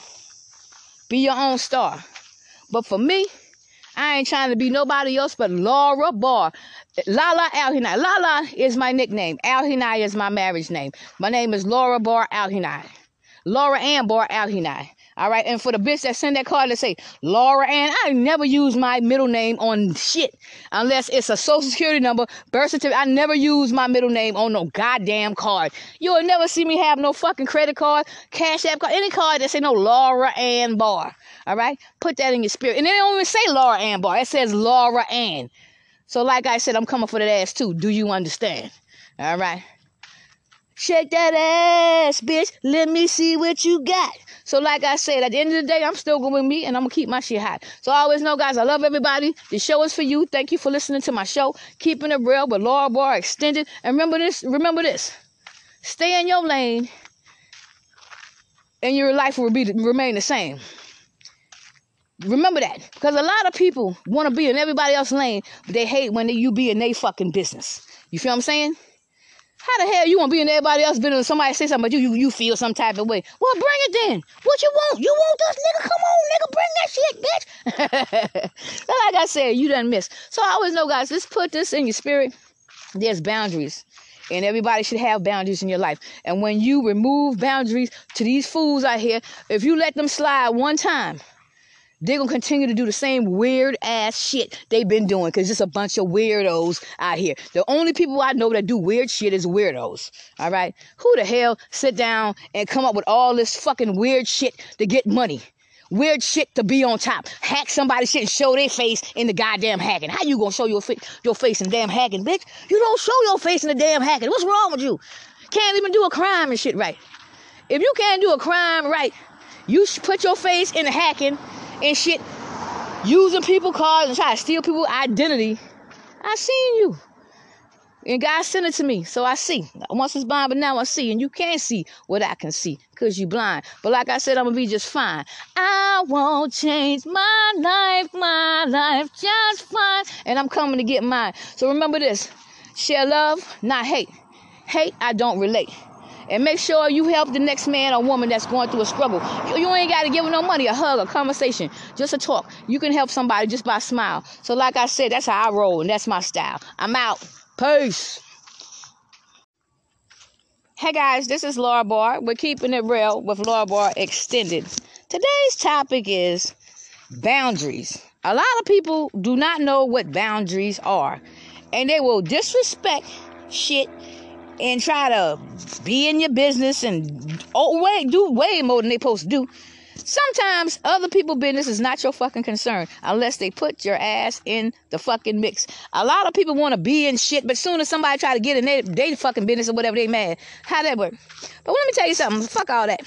S1: Be your own star. But for me, I ain't trying to be nobody else but Laura Barr. Lala Alhinai. Lala is my nickname. Alhinai is my marriage name. My name is Laura Barr Alhinai. Laura Ann Barr Alhinai. All right, and for the bitch that send that card that say Laura Ann, I never use my middle name on shit unless it's a social security number, birth certificate. I never use my middle name on no goddamn card. You'll never see me have no fucking credit card, cash app card, any card that say no Laura Ann Barr. All right, put that in your spirit, and they don't even say Laura Ann Barr. It says Laura Ann. So, like I said, I'm coming for that ass too. Do you understand? All right. Shake that ass, bitch. Let me see what you got. So, like I said, at the end of the day, I'm still going with me and I'm going to keep my shit hot. So, I always know, guys, I love everybody. The show is for you. Thank you for listening to my show. Keeping it real with Laura Barr Extended. And remember this, remember this. Stay in your lane and your life will be remain the same. Remember that. Because a lot of people want to be in everybody else's lane, but they hate when you be in their fucking business. You feel what I'm saying? How the hell you want to be in everybody else business? Somebody say something, about you, you you feel some type of way. Well, bring it then. What you want? You want this nigga? Come on, nigga, bring that shit, bitch. like I said, you done miss. So I always know, guys. Let's put this in your spirit. There's boundaries. And everybody should have boundaries in your life. And when you remove boundaries to these fools out here, if you let them slide one time, they're gonna continue to do the same weird ass shit they've been doing because it's a bunch of weirdos out here. The only people I know that do weird shit is weirdos. All right, who the hell sit down and come up with all this fucking weird shit to get money? Weird shit to be on top. Hack somebody shit and show their face in the goddamn hacking. How you gonna show your, your face in damn hacking, bitch? You don't show your face in the damn hacking. What's wrong with you? Can't even do a crime and shit right. If you can't do a crime right, you put your face in the hacking and shit, using people cards and try to steal people's identity. I seen you. And God sent it to me, so I see. Once it's blind, but now I see. And you can't see what I can see because you blind. But like I said, I'm going to be just fine. I won't change my life, my life just fine. And I'm coming to get mine. So remember this share love, not hate. Hate, I don't relate. And make sure you help the next man or woman that's going through a struggle. You, you ain't got to give them no money, a hug, a conversation, just a talk. You can help somebody just by a smile. So, like I said, that's how I roll, and that's my style. I'm out. Peace. Hey guys, this is Laura Barr. We're keeping it real with Laura Barr Extended. Today's topic is boundaries. A lot of people do not know what boundaries are, and they will disrespect shit and try to be in your business and oh wait, do way more than they supposed to do. Sometimes other people's business is not your fucking concern unless they put your ass in the fucking mix. A lot of people want to be in shit, but soon as somebody try to get in their, their fucking business or whatever, they mad. How that work? But let me tell you something. Fuck all that.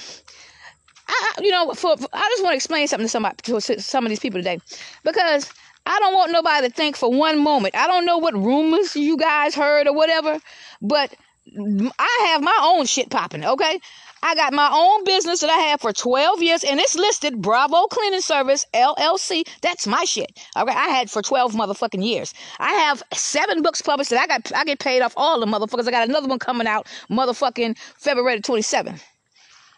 S1: I, you know, for, for I just want to explain something to somebody, to some of these people today, because I don't want nobody to think for one moment. I don't know what rumors you guys heard or whatever, but I have my own shit popping. Okay, I got my own business that I have for 12 years, and it's listed Bravo Cleaning Service LLC. That's my shit. Okay, I had for 12 motherfucking years. I have seven books published that I got. I get paid off all the motherfuckers. I got another one coming out, motherfucking February 27th.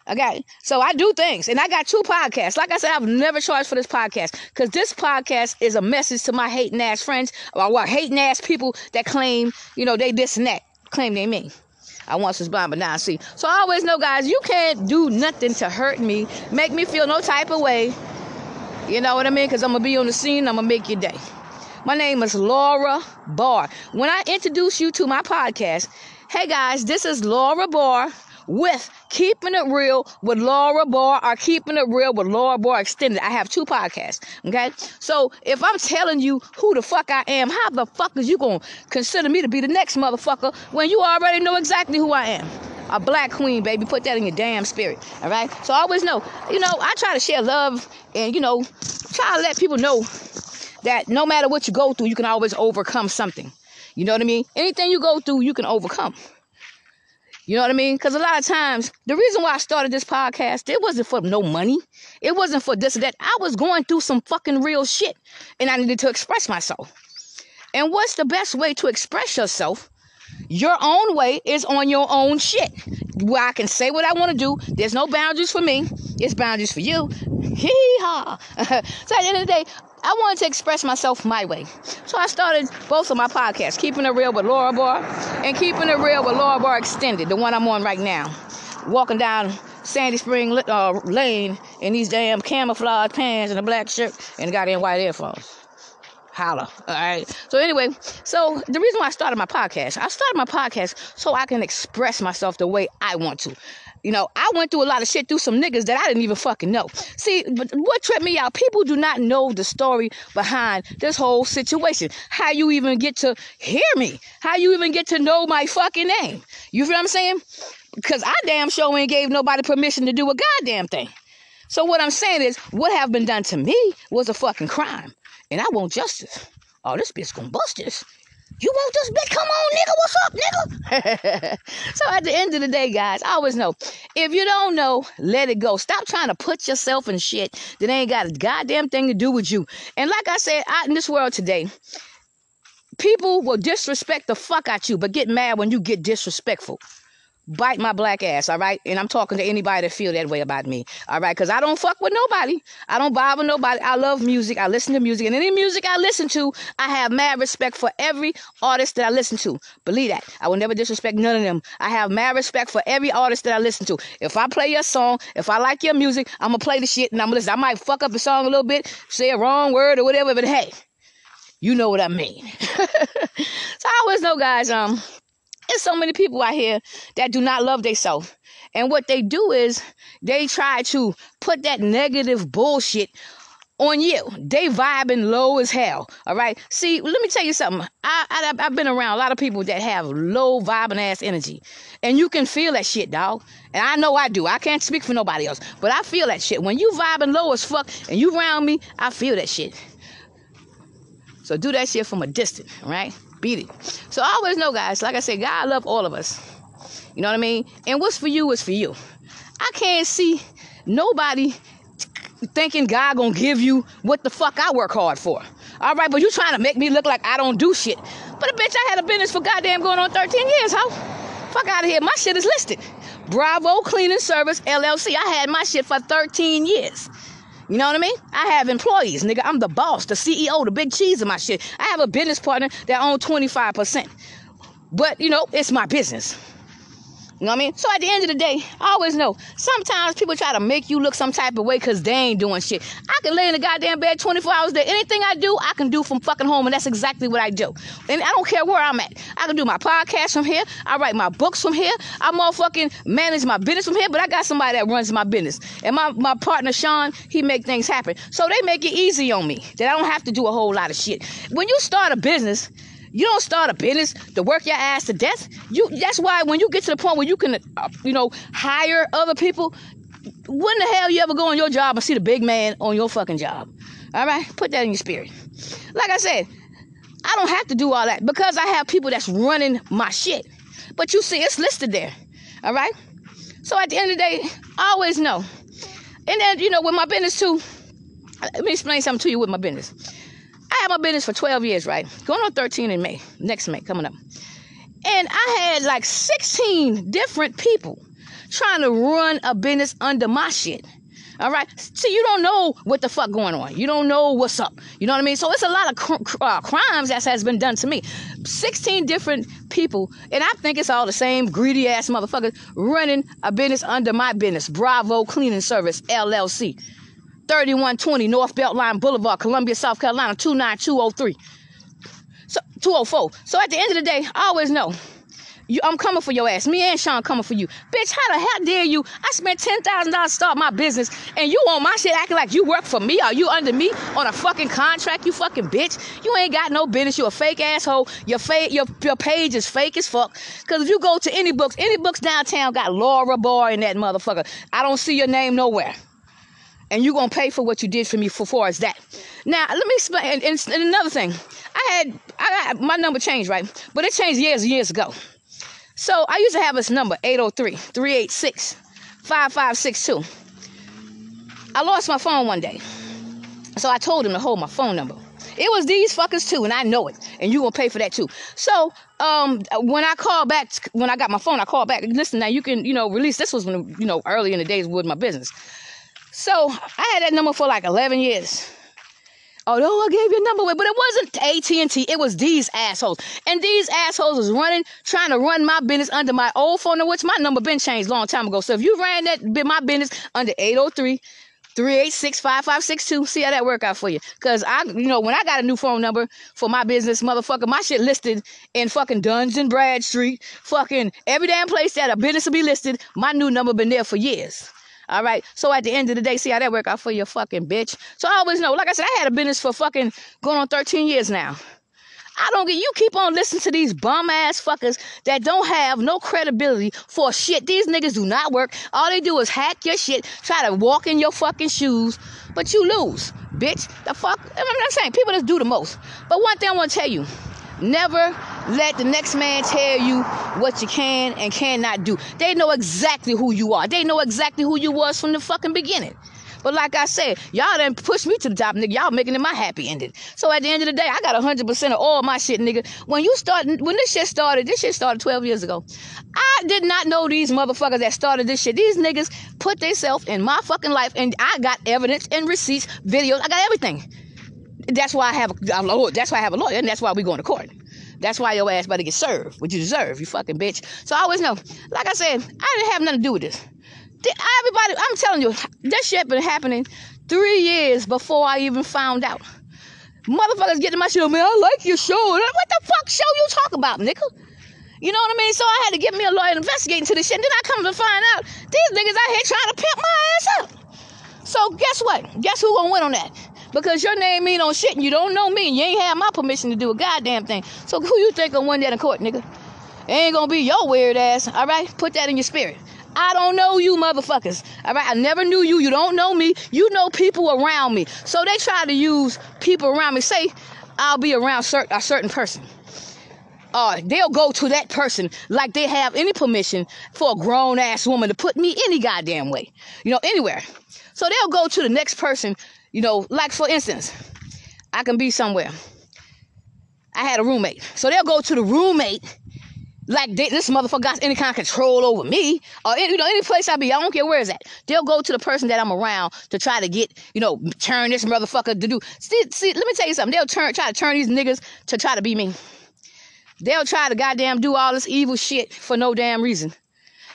S1: Okay, so I do things, and I got two podcasts. Like I said, I've never charged for this podcast because this podcast is a message to my hating ass friends or what hating ass people that claim, you know, they this and that, claim they me. I once was blind, but now I see. So I always know, guys, you can't do nothing to hurt me, make me feel no type of way. You know what I mean? Because I'm going to be on the scene, I'm going to make your day. My name is Laura Barr. When I introduce you to my podcast, hey guys, this is Laura Barr with Keeping It Real with Laura Barr or Keeping It Real with Laura Barr Extended. I have two podcasts. Okay. So if I'm telling you who the fuck I am, how the fuck is you gonna consider me to be the next motherfucker when you already know exactly who I am? A black queen, baby. Put that in your damn spirit. All right. So always know, you know, I try to share love and, you know, try to let people know that no matter what you go through, you can always overcome something. You know what I mean? Anything you go through, you can overcome. You know what I mean? Because a lot of times, the reason why I started this podcast, it wasn't for no money. It wasn't for this or that. I was going through some fucking real shit and I needed to express myself. And what's the best way to express yourself? Your own way is on your own shit. Where I can say what I want to do. There's no boundaries for me. It's boundaries for you. Hee haw. so at the end of the day, I wanted to express myself my way. So I started both of my podcasts, Keeping It Real with Laura Barr and Keeping It Real with Laura Barr Extended, the one I'm on right now. Walking down Sandy Spring uh, Lane in these damn camouflage pants and a black shirt and goddamn white earphones. Holla. All right. So anyway, so the reason why I started my podcast, I started my podcast so I can express myself the way I want to. You know, I went through a lot of shit through some niggas that I didn't even fucking know. See, but what tripped me out, people do not know the story behind this whole situation. How you even get to hear me. How you even get to know my fucking name. You feel what I'm saying? Because I damn sure ain't gave nobody permission to do a goddamn thing. So what I'm saying is, what have been done to me was a fucking crime. And I want justice. Oh, this bitch gonna bust this. You want this bitch? Come on, nigga. What's up, nigga? so at the end of the day, guys, I always know if you don't know, let it go. Stop trying to put yourself in shit that ain't got a goddamn thing to do with you. And like I said, out in this world today, people will disrespect the fuck out you, but get mad when you get disrespectful bite my black ass, all right? And I'm talking to anybody that feel that way about me, all right? Because I don't fuck with nobody. I don't bother nobody. I love music. I listen to music. And any music I listen to, I have mad respect for every artist that I listen to. Believe that. I will never disrespect none of them. I have mad respect for every artist that I listen to. If I play your song, if I like your music, I'm going to play the shit and I'm going to listen. I might fuck up the song a little bit, say a wrong word or whatever, but hey, you know what I mean. so I always know, guys, um, there's so many people out here that do not love themselves. And what they do is they try to put that negative bullshit on you. They vibing low as hell. All right. See, let me tell you something. I, I have been around a lot of people that have low vibing ass energy, and you can feel that shit, dog. And I know I do. I can't speak for nobody else, but I feel that shit. When you vibing low as fuck and you around me, I feel that shit. So do that shit from a distance, right? Beat it. So I always know, guys, like I said, God love all of us. You know what I mean? And what's for you is for you. I can't see nobody thinking God gonna give you what the fuck I work hard for. All right, but you trying to make me look like I don't do shit. But a bitch, I had a business for goddamn going on 13 years, huh? Fuck out of here. My shit is listed. Bravo Cleaning Service LLC. I had my shit for 13 years. You know what I mean? I have employees, nigga. I'm the boss, the CEO, the big cheese of my shit. I have a business partner that owns 25%. But, you know, it's my business. You know what I mean? So at the end of the day, I always know sometimes people try to make you look some type of way because they ain't doing shit. I can lay in the goddamn bed 24 hours a day. Anything I do, I can do from fucking home, and that's exactly what I do. And I don't care where I'm at. I can do my podcast from here. I write my books from here. I motherfucking manage my business from here, but I got somebody that runs my business. And my, my partner, Sean, he make things happen. So they make it easy on me that I don't have to do a whole lot of shit. When you start a business, you don't start a business to work your ass to death. You that's why when you get to the point where you can, uh, you know, hire other people, when the hell you ever go on your job and see the big man on your fucking job? All right, put that in your spirit. Like I said, I don't have to do all that because I have people that's running my shit. But you see, it's listed there. All right. So at the end of the day, I always know. And then you know, with my business too. Let me explain something to you with my business. Had my business for 12 years, right? Going on 13 in May, next May, coming up. And I had like 16 different people trying to run a business under my shit. All right. See, you don't know what the fuck going on. You don't know what's up. You know what I mean? So it's a lot of cr- uh, crimes that has been done to me. 16 different people, and I think it's all the same greedy ass motherfuckers running a business under my business. Bravo Cleaning Service, LLC. 3120 North Beltline Boulevard, Columbia, South Carolina, 29203. So 204. So at the end of the day, I always know. You, I'm coming for your ass. Me and Sean coming for you. Bitch, how the hell dare you? I spent $10,000 to start my business and you on my shit acting like you work for me. Are you under me on a fucking contract, you fucking bitch? You ain't got no business. You a fake asshole. Your, fa- your, your page is fake as fuck. Because if you go to any books, any books downtown got Laura Boy in that motherfucker. I don't see your name nowhere and you're gonna pay for what you did for me for far as that. Now let me explain. And, and, and, another thing, I had I got my number changed right, but it changed years and years ago. So I used to have this number 803-386-5562. I lost my phone one day, so I told him to hold my phone number. It was these fuckers too, and I know it, and you gonna pay for that too. So um, when I called back, when I got my phone, I called back. Listen, now you can you know release. This was when you know early in the days with my business. So I had that number for like 11 years. Although I gave you a number, away, but it wasn't AT&T. It was these assholes. And these assholes was running, trying to run my business under my old phone number, which my number been changed long time ago. So if you ran that my business under 803 386 5562. See how that work out for you. Cause I, you know, when I got a new phone number for my business, motherfucker, my shit listed in fucking Duns and Bradstreet, fucking every damn place that a business will be listed, my new number been there for years. All right. So at the end of the day, see how that work out for your fucking bitch. So I always know, like I said, I had a business for fucking going on 13 years now. I don't get you keep on listening to these bum ass fuckers that don't have no credibility for shit. These niggas do not work. All they do is hack your shit, try to walk in your fucking shoes, but you lose, bitch. The fuck I'm saying people just do the most. But one thing I want to tell you. Never let the next man tell you what you can and cannot do. They know exactly who you are. They know exactly who you was from the fucking beginning. But like I said, y'all done pushed me to the top, nigga. Y'all making it my happy ending. So at the end of the day, I got 100% of all my shit, nigga. When you start, when this shit started, this shit started 12 years ago. I did not know these motherfuckers that started this shit. These niggas put themselves in my fucking life, and I got evidence and receipts, videos. I got everything. That's why I have a lawyer. That's why I have a lawyer, and that's why we going to court. That's why your ass better get served, what you deserve, you fucking bitch. So I always know, like I said, I didn't have nothing to do with this. Everybody, I'm telling you, this shit been happening three years before I even found out. Motherfuckers getting my shit me. I like your show. What the fuck show you talk about, nigga? You know what I mean? So I had to get me a lawyer investigating to this shit. And then I come to find out these niggas out here trying to pimp my ass up. So guess what? Guess who gonna win on that? Because your name ain't on shit and you don't know me and you ain't have my permission to do a goddamn thing. So who you think gonna win that in court, nigga? It ain't gonna be your weird ass, all right? Put that in your spirit. I don't know you motherfuckers. All right, I never knew you. You don't know me. You know people around me. So they try to use people around me. Say I'll be around a certain person. Uh, they'll go to that person like they have any permission for a grown ass woman to put me any goddamn way. You know, anywhere. So they'll go to the next person you know, like for instance, I can be somewhere. I had a roommate. So they'll go to the roommate like they, this motherfucker got any kind of control over me or any, you know any place I be. I don't care where is that. They'll go to the person that I'm around to try to get you know turn this motherfucker to do. See, see, let me tell you something. They'll turn try to turn these niggas to try to be me. They'll try to goddamn do all this evil shit for no damn reason.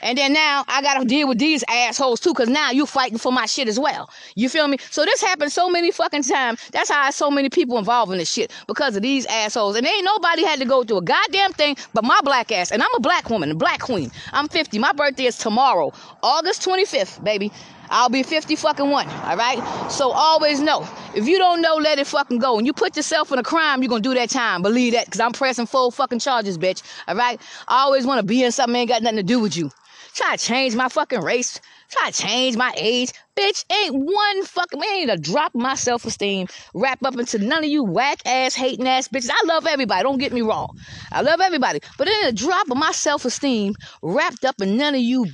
S1: And then now I gotta deal with these assholes too, cause now you fighting for my shit as well. You feel me? So this happened so many fucking times. That's how so many people involved in this shit because of these assholes. And ain't nobody had to go through a goddamn thing but my black ass. And I'm a black woman, a black queen. I'm 50. My birthday is tomorrow, August 25th, baby. I'll be 50 fucking one. All right. So always know if you don't know, let it fucking go. And you put yourself in a crime, you're gonna do that time. Believe that, cause I'm pressing full fucking charges, bitch. All right. I always want to be in something ain't got nothing to do with you. Try to change my fucking race. Try to change my age. Bitch, ain't one fucking, ain't a drop my self esteem wrap up into none of you whack ass, hating ass bitches. I love everybody, don't get me wrong. I love everybody. But ain't a drop of my self esteem wrapped up in none of you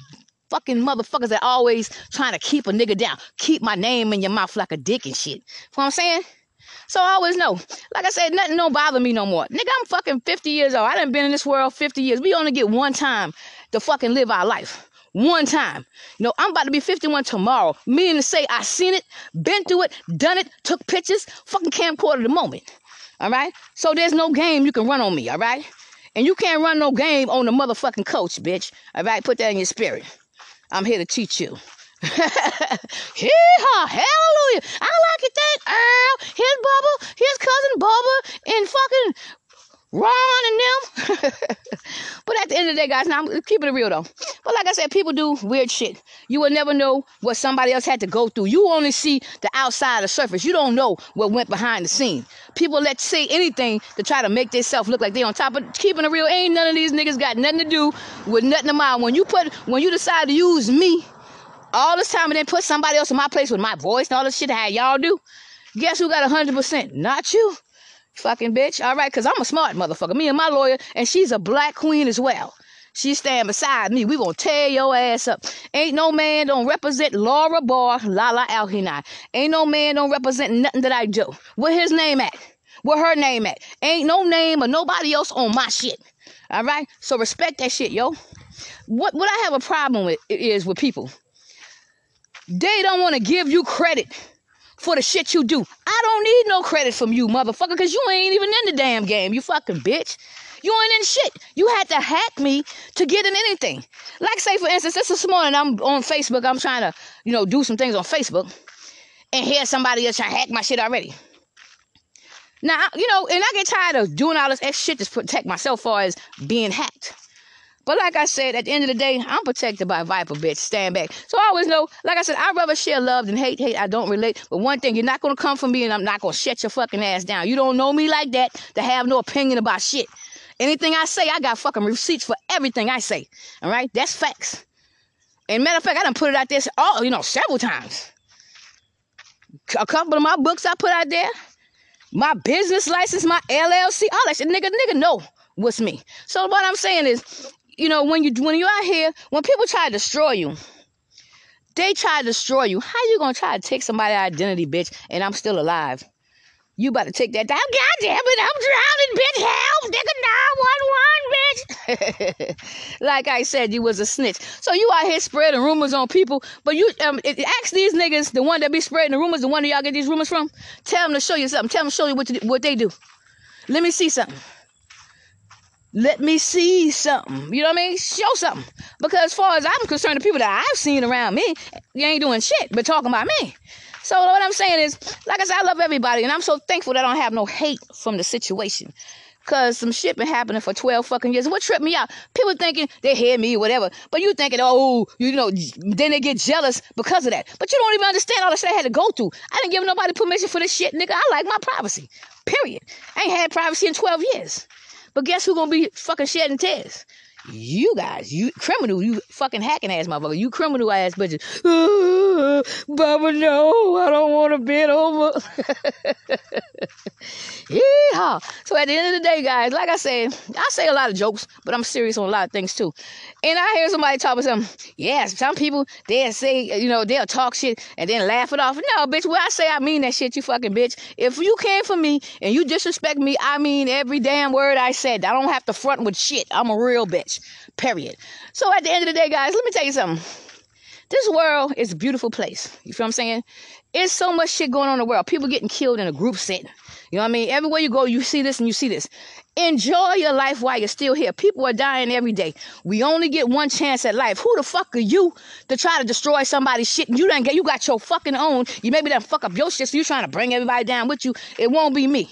S1: fucking motherfuckers that always trying to keep a nigga down. Keep my name in your mouth like a dick and shit. You know what I'm saying? So I always know. Like I said, nothing don't bother me no more. Nigga, I'm fucking 50 years old. I done been in this world 50 years. We only get one time to fucking live our life. One time. You know, I'm about to be 51 tomorrow. Meaning to say I seen it, been through it, done it, took pictures, fucking camcorder the moment. All right? So there's no game you can run on me, all right? And you can't run no game on the motherfucking coach, bitch. All right? Put that in your spirit. I'm here to teach you. Hee-haw, hallelujah. I like it that Earl, his Bubba, his cousin Bubba, and fucking Ron and them. but at the end of the day, guys, now I'm keeping it real though. But like I said, people do weird shit. You will never know what somebody else had to go through. You only see the outside of the surface. You don't know what went behind the scene. People let say anything to try to make themselves look like they on top of keeping it real. Ain't none of these niggas got nothing to do with nothing of mine. When you put when you decide to use me all this time and then put somebody else in my place with my voice and all this shit how y'all do, guess who got 100%? Not you. Fucking bitch. All right, because I'm a smart motherfucker. Me and my lawyer, and she's a black queen as well. She stand beside me. We gonna tear your ass up. Ain't no man don't represent Laura Barr, Lala Alhinai. Ain't no man don't represent nothing that I do. Where his name at? Where her name at? Ain't no name or nobody else on my shit. All right? So respect that shit, yo. What what I have a problem with is with people. They don't want to give you credit for the shit you do. I don't need no credit from you, motherfucker, because you ain't even in the damn game, you fucking bitch. You ain't in shit. You had to hack me to get in anything. Like, say, for instance, this this morning I'm on Facebook. I'm trying to, you know, do some things on Facebook. And here's somebody else trying to hack my shit already. Now, you know, and I get tired of doing all this extra shit to protect myself far as being hacked. But like I said, at the end of the day, I'm protected by Viper, bitch. Stand back. So I always know, like I said, I'd rather share love than hate. Hate, I don't relate. But one thing, you're not gonna come for me and I'm not gonna shut your fucking ass down. You don't know me like that to have no opinion about shit. Anything I say, I got fucking receipts for everything I say. All right? That's facts. And matter of fact, I done put it out there all, you know, several times. A couple of my books I put out there, my business license, my LLC, all that shit. Nigga, nigga know what's me. So what I'm saying is, you know, when you when you're out here, when people try to destroy you, they try to destroy you. How you gonna try to take somebody's identity, bitch, and I'm still alive? You about to take that down. God damn it, I'm drowning, bitch. Help, nigga, 911, bitch. like I said, you was a snitch. So you out here spreading rumors on people, but you um it, ask these niggas, the one that be spreading the rumors, the one that y'all get these rumors from, tell them to show you something. Tell them to show you what, to, what they do. Let me see something. Let me see something. You know what I mean? Show something. Because as far as I'm concerned, the people that I've seen around me, you ain't doing shit but talking about me. So what I'm saying is, like I said, I love everybody, and I'm so thankful that I don't have no hate from the situation. Cause some shit been happening for 12 fucking years. What tripped me out? People thinking they hear me, whatever. But you thinking, oh, you know, then they get jealous because of that. But you don't even understand all the shit I had to go through. I didn't give nobody permission for this shit, nigga. I like my privacy. Period. I ain't had privacy in 12 years. But guess who gonna be fucking shedding tears? You guys, you criminal, you fucking hacking ass motherfucker, you criminal ass bitches. Baba, no, I don't want to bend over. yeah. So at the end of the day, guys, like I said, I say a lot of jokes, but I'm serious on a lot of things too. And I hear somebody talk about something. Yes, some people they'll say, you know, they'll talk shit and then laugh it off. No, bitch, when I say I mean that shit, you fucking bitch. If you came for me and you disrespect me, I mean every damn word I said. I don't have to front with shit. I'm a real bitch. Period. So at the end of the day, guys, let me tell you something. This world is a beautiful place. You feel what I'm saying? It's so much shit going on in the world. People getting killed in a group setting. You know what I mean? Everywhere you go, you see this and you see this. Enjoy your life while you're still here. People are dying every day. We only get one chance at life. Who the fuck are you to try to destroy somebody's shit? You done get you got your fucking own. You maybe done fuck up your shit, so you trying to bring everybody down with you. It won't be me.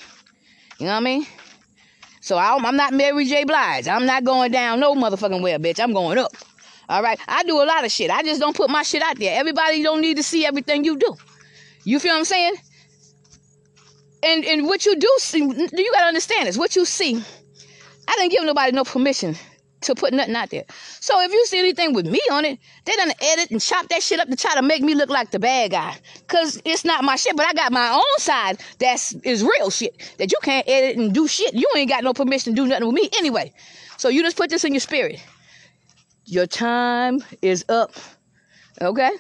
S1: You know what I mean? So I'm not Mary J. Blige. I'm not going down no motherfucking well, bitch. I'm going up. All right. I do a lot of shit. I just don't put my shit out there. Everybody don't need to see everything you do. You feel what I'm saying? And and what you do see, you gotta understand this. What you see, I didn't give nobody no permission to put nothing out there. So if you see anything with me on it, they done edit and chop that shit up to try to make me look like the bad guy. Cause it's not my shit, but I got my own side that's is real shit. That you can't edit and do shit. You ain't got no permission to do nothing with me anyway. So you just put this in your spirit. Your time is up. Okay?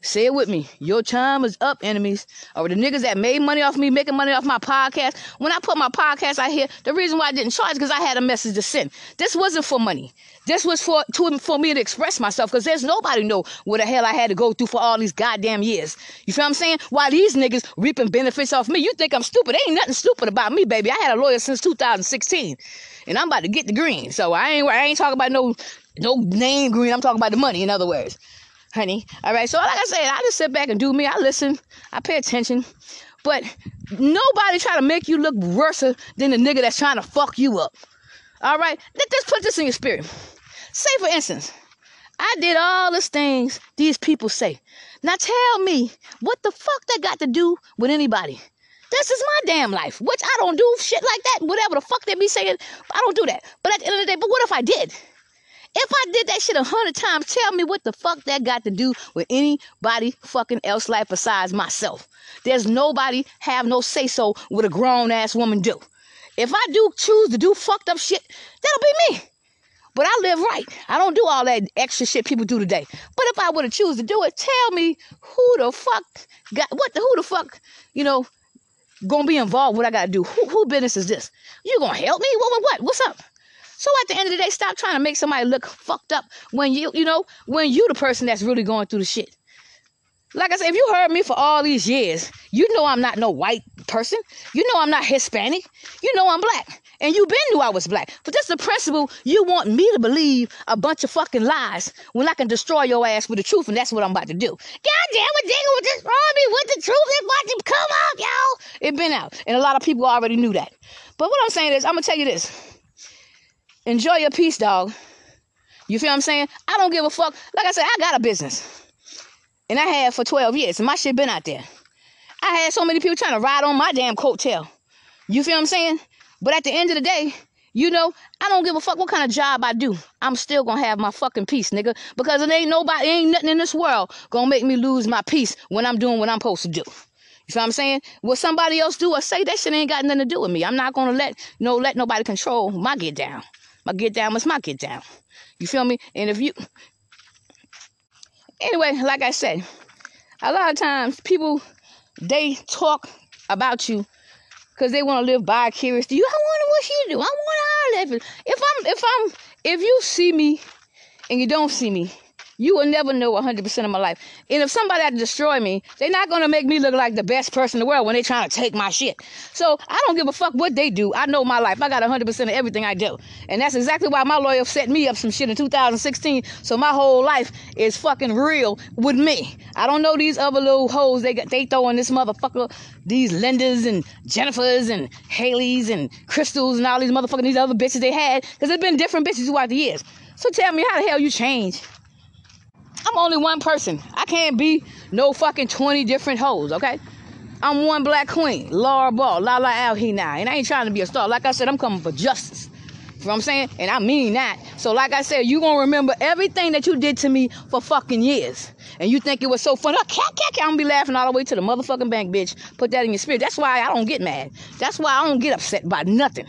S1: Say it with me. Your time is up, enemies. Or the niggas that made money off me, making money off my podcast. When I put my podcast out here, the reason why I didn't charge is because I had a message to send. This wasn't for money. This was for to, for me to express myself because there's nobody know what the hell I had to go through for all these goddamn years. You feel what I'm saying? Why these niggas reaping benefits off me? You think I'm stupid? Ain't nothing stupid about me, baby. I had a lawyer since 2016, and I'm about to get the green. So I ain't I ain't talking about no no name green. I'm talking about the money. In other words honey. All right. So like I said, I just sit back and do me. I listen. I pay attention. But nobody try to make you look worse than the nigga that's trying to fuck you up. All right. Let's put this in your spirit. Say for instance, I did all these things these people say. Now tell me what the fuck that got to do with anybody. This is my damn life, which I don't do shit like that. Whatever the fuck they be saying, I don't do that. But at the end of the day, but what if I did? If I did that shit a hundred times, tell me what the fuck that got to do with anybody fucking else life besides myself. There's nobody have no say so what a grown ass woman do. If I do choose to do fucked up shit, that'll be me. But I live right. I don't do all that extra shit people do today. But if I were to choose to do it, tell me who the fuck got what the who the fuck, you know, gonna be involved what I gotta do. Who, who business is this? You gonna help me? What what what? What's up? So at the end of the day, stop trying to make somebody look fucked up when you, you know, when you the person that's really going through the shit. Like I said, if you heard me for all these years, you know I'm not no white person. You know I'm not Hispanic. You know I'm black. And you been knew I was black. But that's the principle you want me to believe a bunch of fucking lies when I can destroy your ass with the truth, and that's what I'm about to do. God damn it, Dingle would destroy me with the truth. It's about to come out, y'all. It been out. And a lot of people already knew that. But what I'm saying is, I'm gonna tell you this. Enjoy your peace, dog. You feel what I'm saying? I don't give a fuck. Like I said, I got a business. And I had for 12 years. And my shit been out there. I had so many people trying to ride on my damn coattail. You feel what I'm saying? But at the end of the day, you know, I don't give a fuck what kind of job I do. I'm still gonna have my fucking peace, nigga. Because it ain't nobody, ain't nothing in this world gonna make me lose my peace when I'm doing what I'm supposed to do. You feel what I'm saying? What somebody else do or say, that shit ain't got nothing to do with me. I'm not gonna let know let nobody control my get down. My get down was my get down. You feel me? And if you anyway, like I said, a lot of times people they talk about you because they want to live vicariously. You, I wonder what she do. I want to live. If I'm, if I'm, if you see me and you don't see me, you will never know 100% of my life. And if somebody had to destroy me, they're not going to make me look like the best person in the world when they're trying to take my shit. So I don't give a fuck what they do. I know my life. I got 100% of everything I do. And that's exactly why my lawyer set me up some shit in 2016. So my whole life is fucking real with me. I don't know these other little hoes they got, they throwing this motherfucker, these Lindas and Jennifers and Haleys and Crystals and all these motherfucking these other bitches they had. Because there's been different bitches throughout the years. So tell me how the hell you change? I'm only one person. I can't be no fucking 20 different hoes, okay? I'm one black queen, Laura Barr, La La out here now. And I ain't trying to be a star. Like I said, I'm coming for justice. You know what I'm saying? And I mean that. So like I said, you gonna remember everything that you did to me for fucking years. And you think it was so funny. I'm gonna be laughing all the way to the motherfucking bank, bitch. Put that in your spirit. That's why I don't get mad. That's why I don't get upset by nothing.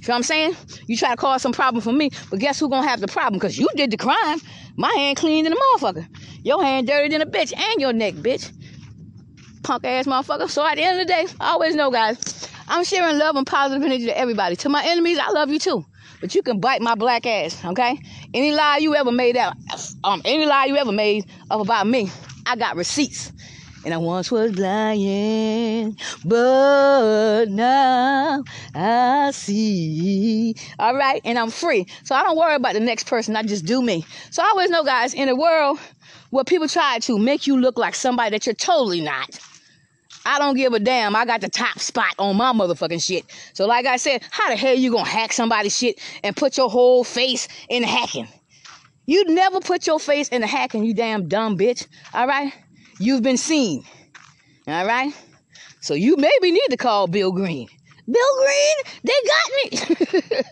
S1: You know what I'm saying? You try to cause some problem for me, but guess who gonna have the problem? Because you did the crime. My hand clean than a motherfucker. Your hand dirty than a bitch. And your neck, bitch. Punk ass motherfucker. So at the end of the day, I always know, guys, I'm sharing love and positive energy to everybody. To my enemies, I love you too. but you can bite my black ass, okay? Any lie you ever made out, um, any lie you ever made up about me, I got receipts. And I once was lying, but now I see. All right, and I'm free. So I don't worry about the next person. I just do me. So I always know, guys, in a world where people try to make you look like somebody that you're totally not. I don't give a damn. I got the top spot on my motherfucking shit. So, like I said, how the hell you gonna hack somebody's shit and put your whole face in hacking? You never put your face in the hacking, you damn dumb bitch. All right? You've been seen. All right? So you maybe need to call Bill Green. Bill Green, they got me.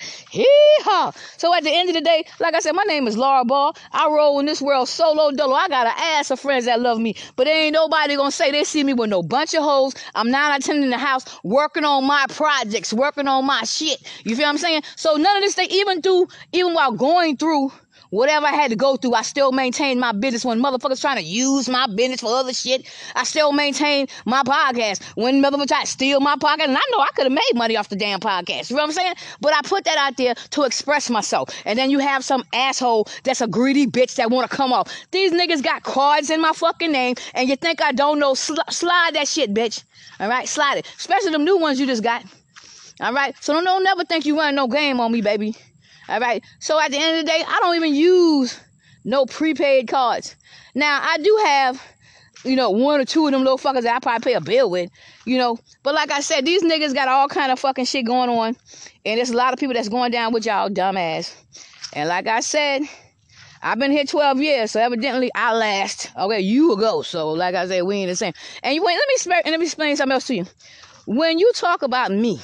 S1: Hee-haw. So at the end of the day, like I said, my name is Laura Barr. I roll in this world solo dolo. I got an ass of friends that love me, but ain't nobody gonna say they see me with no bunch of hoes. I'm not attending the house, working on my projects, working on my shit. You feel what I'm saying? So none of this thing, even through, even while going through Whatever I had to go through, I still maintained my business. When motherfuckers trying to use my business for other shit, I still maintain my podcast. When motherfuckers try to steal my podcast, and I know I could have made money off the damn podcast. You know what I'm saying? But I put that out there to express myself. And then you have some asshole that's a greedy bitch that want to come off. These niggas got cards in my fucking name, and you think I don't know? Sl- slide that shit, bitch. All right, slide it. Especially them new ones you just got. All right, so don't, don't never think you run no game on me, baby. All right. So at the end of the day, I don't even use no prepaid cards. Now I do have, you know, one or two of them little fuckers that I probably pay a bill with, you know. But like I said, these niggas got all kind of fucking shit going on, and there's a lot of people that's going down with y'all dumbass. And like I said, I've been here 12 years, so evidently I last. Okay, you ago. So like I said, we ain't the same. And you wait, let me let me explain something else to you. When you talk about me,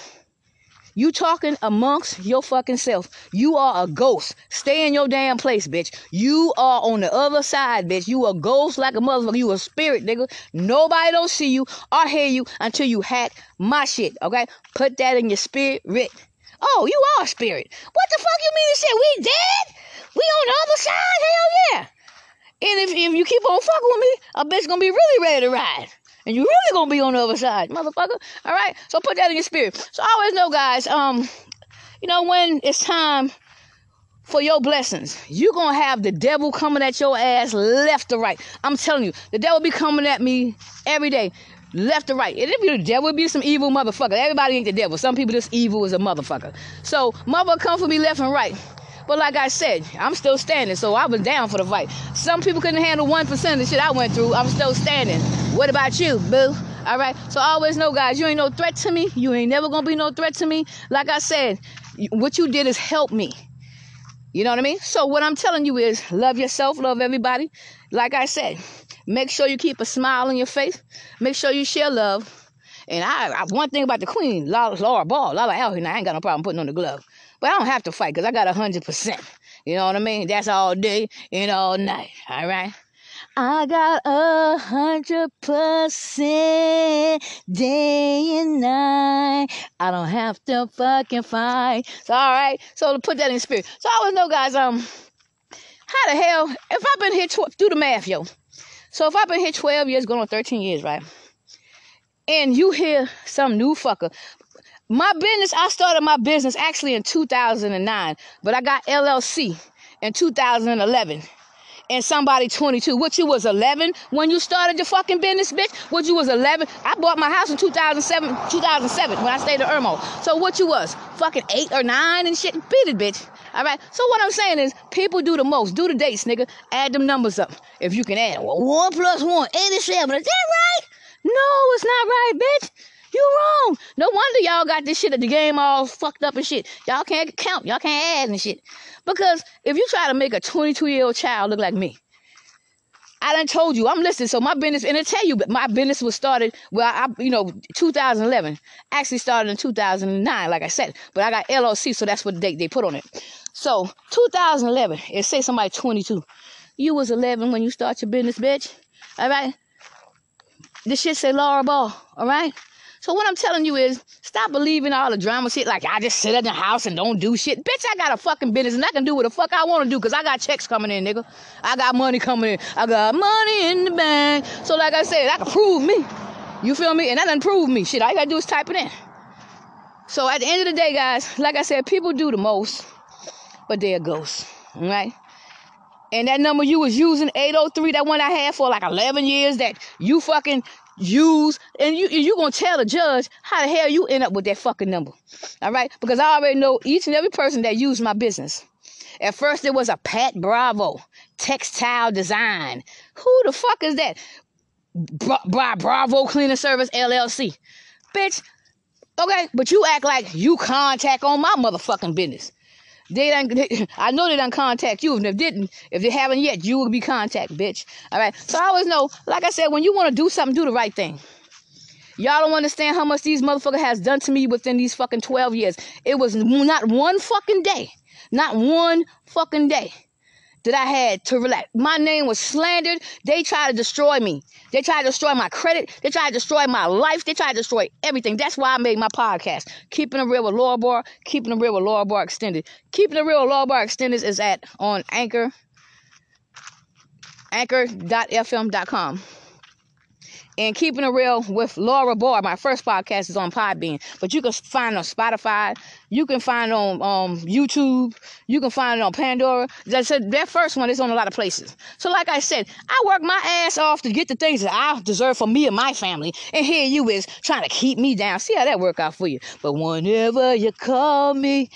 S1: you talking amongst your fucking self. You are a ghost. Stay in your damn place, bitch. You are on the other side, bitch. You a ghost like a motherfucker. You a spirit, nigga. Nobody don't see you or hear you until you hack my shit, okay? Put that in your spirit. Oh, you are a spirit. What the fuck you mean to say? We dead? We on the other side? Hell yeah. And if, if you keep on fucking with me, a bitch gonna be really ready to ride. And you really gonna be on the other side, motherfucker. All right. So put that in your spirit. So I always know, guys. Um, you know when it's time for your blessings, You're gonna have the devil coming at your ass left to right. I'm telling you, the devil be coming at me every day. Left to right. It be the devil, it be some evil motherfucker. Everybody ain't the devil. Some people just evil as a motherfucker. So mother come for me left and right. But like I said, I'm still standing, so I was down for the fight. Some people couldn't handle 1% of the shit I went through. I'm still standing. What about you, boo? All right. So always know, guys, you ain't no threat to me. You ain't never gonna be no threat to me. Like I said, what you did is help me. You know what I mean? So what I'm telling you is love yourself, love everybody. Like I said, make sure you keep a smile on your face. Make sure you share love. And I, I one thing about the queen, Laura, Barr, out here, I ain't got no problem putting on the glove. But I don't have to fight because I got a hundred percent. You know what I mean? That's all day and all night. All right. I got a hundred percent day and night. I don't have to fucking fight. So all right. So to put that in spirit. So I always know, guys. Um, how the hell? If I've been here tw- do the math, yo. So if I've been here twelve years, going on thirteen years, right? And you hear some new fucker my business, I started my business actually in 2009, but I got LLC in 2011. And somebody 22. What you was 11 when you started your fucking business, bitch? What you was 11? I bought my house in 2007, 2007 when I stayed in Irmo. So what you was? Fucking eight or nine and shit? Beat it, bitch. All right. So what I'm saying is, people do the most. Do the dates, nigga. Add them numbers up if you can add. Well, one plus one, 87. Is that right? No, it's not right, bitch. You wrong. No wonder y'all got this shit at the game all fucked up and shit. Y'all can't count. Y'all can't add and shit. Because if you try to make a 22 year old child look like me, I done told you I'm listening. So my business, and I tell you, my business was started. Well, I, you know, 2011. Actually started in 2009, like I said. But I got LLC, so that's what they they put on it. So 2011. It say somebody 22. You was 11 when you start your business, bitch. All right. This shit say Laura Barr. All right. So what I'm telling you is stop believing all the drama shit like I just sit in the house and don't do shit. Bitch, I got a fucking business and I can do what the fuck I want to do because I got checks coming in, nigga. I got money coming in. I got money in the bank. So like I said, I can prove me. You feel me? And that doesn't prove me. Shit, all you gotta do is type it in. So at the end of the day, guys, like I said, people do the most, but they're ghosts. Right? And that number you was using, 803, that one I had for like 11 years that you fucking use, and you you gonna tell the judge how the hell you end up with that fucking number. All right? Because I already know each and every person that used my business. At first, it was a Pat Bravo textile design. Who the fuck is that? Bra- Bravo Cleaning Service LLC. Bitch. Okay, but you act like you contact on my motherfucking business. They done, I know they done contact you, and if didn't, if they haven't yet, you will be contact, bitch. All right. So I always know, like I said, when you want to do something, do the right thing. Y'all don't understand how much these motherfuckers has done to me within these fucking 12 years. It was not one fucking day, not one fucking day that I had to relax. My name was slandered. They tried to destroy me. They tried to destroy my credit. They tried to destroy my life. They tried to destroy everything. That's why I made my podcast. Keeping it real with Laura Barr, keeping it real with Laura Barr Extended. Keeping it real with Laura Barr Extended is at on Anchor, anchor.fm.com. And keeping it real with Laura Barr, my first podcast is on Podbean, but you can find on Spotify, you can find on um, YouTube, you can find it on Pandora. That that first one is on a lot of places. So, like I said, I work my ass off to get the things that I deserve for me and my family, and here you is trying to keep me down. See how that work out for you? But whenever you call me,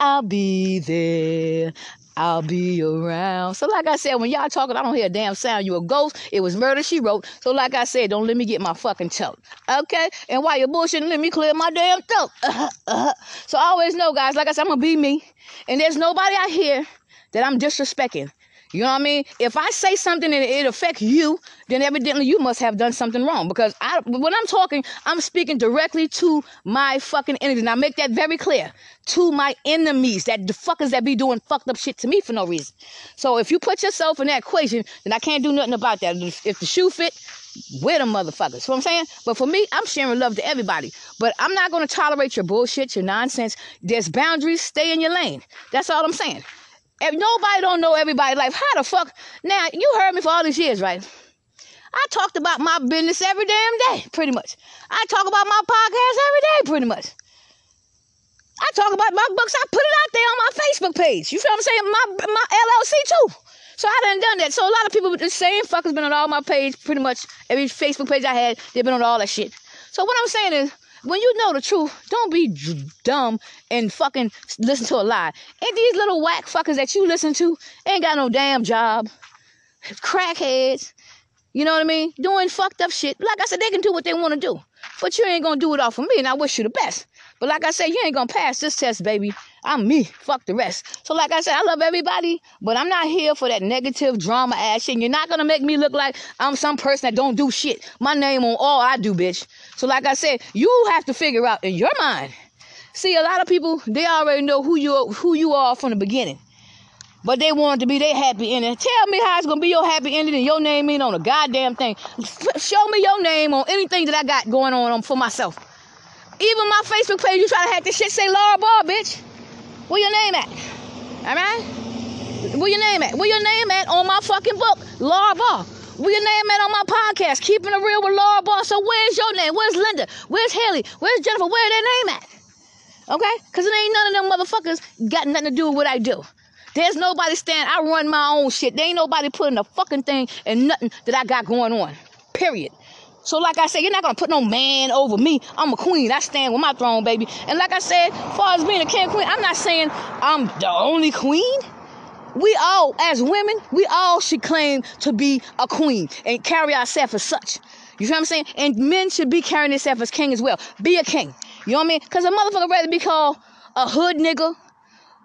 S1: I'll be there. I'll be around. So, like I said, when y'all talking, I don't hear a damn sound. You a ghost. It was murder, she wrote. So, like I said, don't let me get my fucking throat. Okay? And while you're bullshitting, let me clear my damn throat. Uh-huh, uh-huh. So, I always know, guys, like I said, I'm going to be me. And there's nobody out here that I'm disrespecting. You know what I mean? If I say something and it affects you, then evidently you must have done something wrong. Because I, when I'm talking, I'm speaking directly to my fucking enemies. I make that very clear. To my enemies, that the fuckers that be doing fucked up shit to me for no reason. So if you put yourself in that equation, then I can't do nothing about that. If the shoe fit, we're the motherfuckers. So I'm saying? But for me, I'm sharing love to everybody. But I'm not to tolerate your bullshit, your nonsense. There's boundaries. Stay in your lane. That's all I'm saying. Nobody don't know everybody life, how the fuck? Now you heard me for all these years, right? I talked about my business every damn day, pretty much. I talk about my podcast every day, pretty much. I talk about my books. I put it out there on my Facebook page. You feel what I'm saying? My my LLC too. So I done done that. So a lot of people, the same fuckers been on all my page, pretty much every Facebook page I had, they've been on all that shit. So what I'm saying is, when you know the truth, don't be dumb and fucking listen to a lie. And these little whack fuckers that you listen to ain't got no damn job. Crackheads. You know what I mean? Doing fucked up shit. Like I said, they can do what they want to do. But you ain't gonna do it all for me, and I wish you the best. But like I said, you ain't gonna pass this test, baby. I'm me. Fuck the rest. So like I said, I love everybody, but I'm not here for that negative drama ass shit. And you're not gonna make me look like I'm some person that don't do shit. My name on all I do, bitch. So like I said, you have to figure out in your mind. See, a lot of people they already know who you who you are from the beginning. But they want to be their happy ending. Tell me how it's gonna be your happy ending and your name ain't on a goddamn thing. Show me your name on anything that I got going on um, for myself. Even my Facebook page, you try to hack this shit, say Laura Barr, bitch. Where your name at? All right? Where your name at? Where your name at on my fucking book, Laura Barr? Where your name at on my podcast, Keeping It Real with Laura Barr? So where's your name? Where's Linda? Where's Haley? Where's Jennifer? Where their name at? Okay? Because it ain't none of them motherfuckers got nothing to do with what I do. There's nobody stand. I run my own shit. There ain't nobody putting a fucking thing and nothing that I got going on. Period. So, like I said, you're not gonna put no man over me. I'm a queen. I stand with my throne, baby. And like I said, far as being a king queen, I'm not saying I'm the only queen. We all, as women, we all should claim to be a queen and carry ourselves as such. You feel what I'm saying? And men should be carrying themselves as king as well. Be a king. You know what I mean? Because a motherfucker rather be called a hood nigga,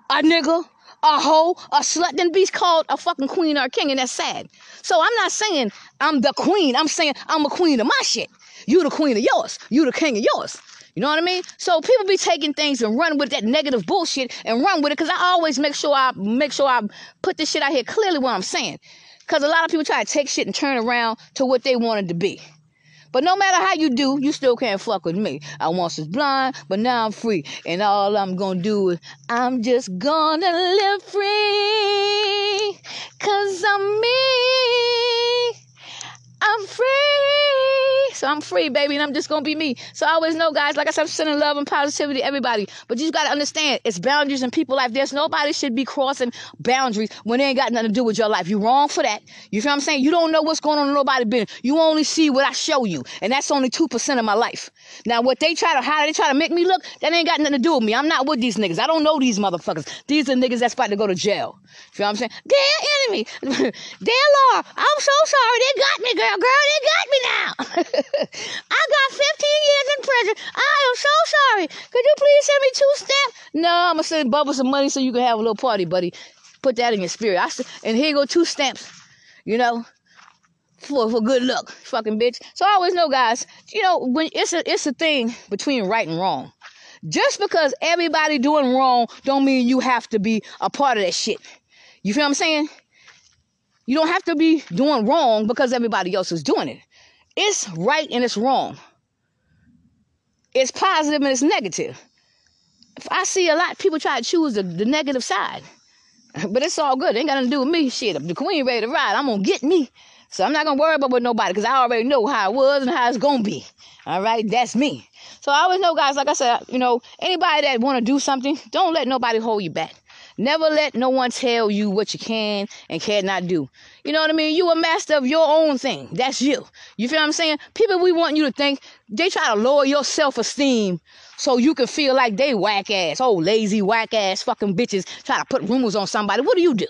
S1: a nigga, a hoe, a slut, than be called a fucking queen or a king, and that's sad. So I'm not saying I'm the queen. I'm saying I'm a queen of my shit. You the queen of yours. You the king of yours. You know what I mean? So people be taking things and run with that negative bullshit and run with it because I always make sure I make sure I put this shit out here clearly what I'm saying. Because a lot of people try to take shit and turn around to what they wanted to be. But no matter how you do, you still can't fuck with me. I once was blind, but now I'm free. And all I'm gonna do is, I'm just gonna live free. Cause I'm me. I'm free. So I'm free, baby, and I'm just gonna be me. So I always know, guys, like I said, I'm sending love and positivity to everybody. But you gotta understand, it's boundaries in people life. There's nobody should be crossing boundaries when they ain't got nothing to do with your life. You wrong for that. You feel what I'm saying? You don't know what's going on in nobody business. You only see what I show you, and that's only two percent of my life. Now, what they try to how they try to make me look, that ain't got nothing to do with me. I'm not with these niggas. I don't know these motherfuckers. These are niggas that's about to go to jail. You feel what I'm saying? Dear enemy, dear Lord, I'm so sorry. They got me, girl. Girl, they got me now. I got 15 years in prison. I am so sorry. Could you please send me two stamps? No, I'm gonna send Bubba some money so you can have a little party, buddy. Put that in your spirit. I and here go two stamps. You know, for for good luck, fucking bitch. So I always know, guys. You know, when it's a it's a thing between right and wrong. Just because everybody doing wrong, don't mean you have to be a part of that shit. You feel what I'm saying? You don't have to be doing wrong because everybody else is doing it. It's right and it's wrong. It's positive and it's negative. If I see a lot of people try to choose the, the negative side, but it's all good. It ain't got nothing to do with me. Shit, the queen ready to ride, I'm gonna get me. So I'm not gonna worry about with nobody because I already know how it was and how it's gonna be. All right, that's me. So I always know, guys. Like I said, you know, anybody that want to do something, don't let nobody hold you back. Never let no one tell you what you can and cannot do. You know what I mean? You a master of your own thing. That's you. You feel what I'm saying? People we want you to think, they try to lower your self-esteem so you can feel like they whack ass, oh lazy whack ass fucking bitches try to put rumors on somebody. What do you do?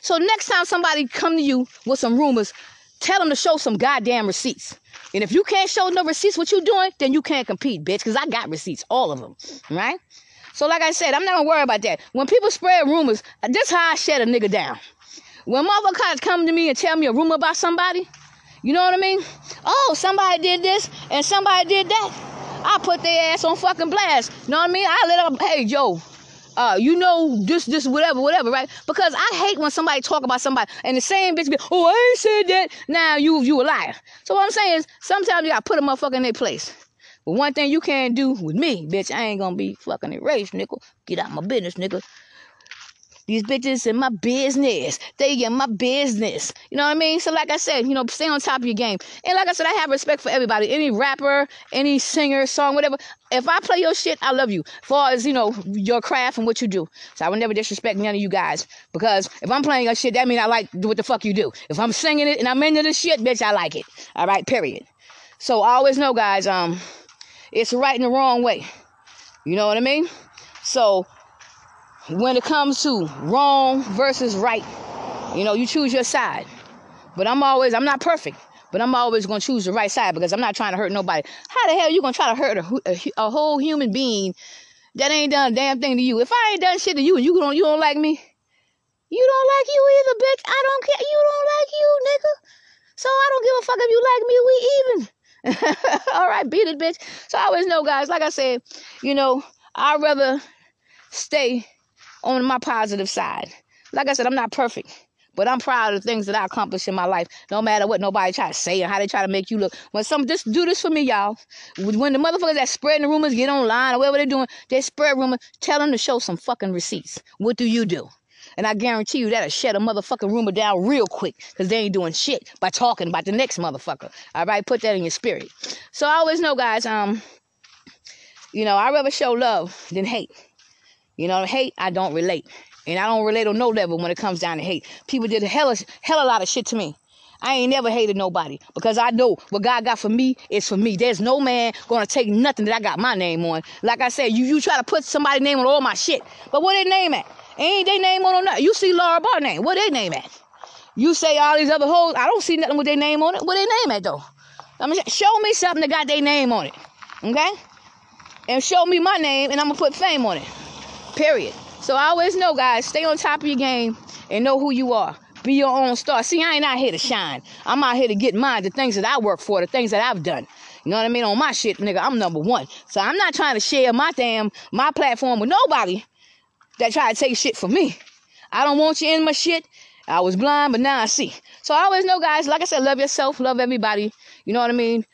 S1: So next time somebody come to you with some rumors, tell them to show some goddamn receipts. And if you can't show no receipts what you doing, then you can't compete, bitch, because I got receipts, all of them, right? So like I said, I'm not gonna worry about that. When people spread rumors, this how I shut a nigga down. When motherfuckers come to me and tell me a rumor about somebody, you know what I mean? Oh, somebody did this and somebody did that. I put their ass on fucking blast. You know what I mean? I let them, hey, Joe, uh, you know this, this, whatever, whatever, right? Because I hate when somebody talk about somebody and the same bitch be, oh, I ain't said that. Now you, you a liar. So what I'm saying is, sometimes you gotta put a motherfucker in their place. But one thing you can't do with me, bitch, I ain't gonna be fucking erased, nigga. Get out my business, nigga. These bitches in my business. They in my business. You know what I mean? So, like I said, you know, stay on top of your game. And like I said, I have respect for everybody. Any rapper, any singer, song, whatever. If I play your shit, I love you. As far as, you know, your craft and what you do. So I would never disrespect none of you guys. Because if I'm playing your shit, that means I like what the fuck you do. If I'm singing it and I'm into the shit, bitch, I like it. All right, period. So I always know, guys, um, it's right and the wrong way. You know what I mean? So when it comes to wrong versus right, you know, you choose your side. But I'm always, I'm not perfect, but I'm always going to choose the right side because I'm not trying to hurt nobody. How the hell are you going to try to hurt a, a, a, whole human being that ain't done a damn thing to you? If I ain't done shit to you and you don't, you don't like me, you don't like you either, bitch. I don't care. You don't like you, nigga. So I don't give a fuck if you like me. We even. All right, beat it, bitch. So I always know, guys. Like I said, you know, I'd rather stay on my positive side. Like I said, I'm not perfect, but I'm proud of the things that I accomplished in my life. No matter what nobody try to say and how they try to make you look. When some just do this for me, y'all. When the motherfuckers that spreading the rumors get online or whatever they're doing, they spread rumors. Tell them to show some fucking receipts. What do you do? And I guarantee you that'll shut a motherfucking rumor down real quick because they ain't doing shit by talking about the next motherfucker. All right, put that in your spirit. So I always know, guys, um, you know, I rather show love than hate. You know, hate, I don't relate. And I don't relate on no level when it comes down to hate. People did a hell, hell a lot of shit to me. I ain't never hated nobody because I know what God got for me is for me. There's no man gonna take nothing that I got my name on. Like I said, you you try to put somebody's name on all my shit, but what they name at? Ain't they name on nothing? You see Laura Barr name? What they name at? You say all these other hoes. I don't see nothing with their name on it. What they name at though? I mean, show me something that got their name on it, okay? And show me my name, and I'm gonna put fame on it. Period. So I always know, guys, stay on top of your game and know who you are. Be your own star. See, I ain't out here to shine. I'm out here to get mine, the things that I work for, the things that I've done. You know what I mean? On my shit, nigga, I'm number one. So I'm not trying to share my damn, my platform with nobody that try to take shit from me. I don't want you in my shit. I was blind, but now I see. So I always know, guys, like I said, love yourself, love everybody. You know what I mean?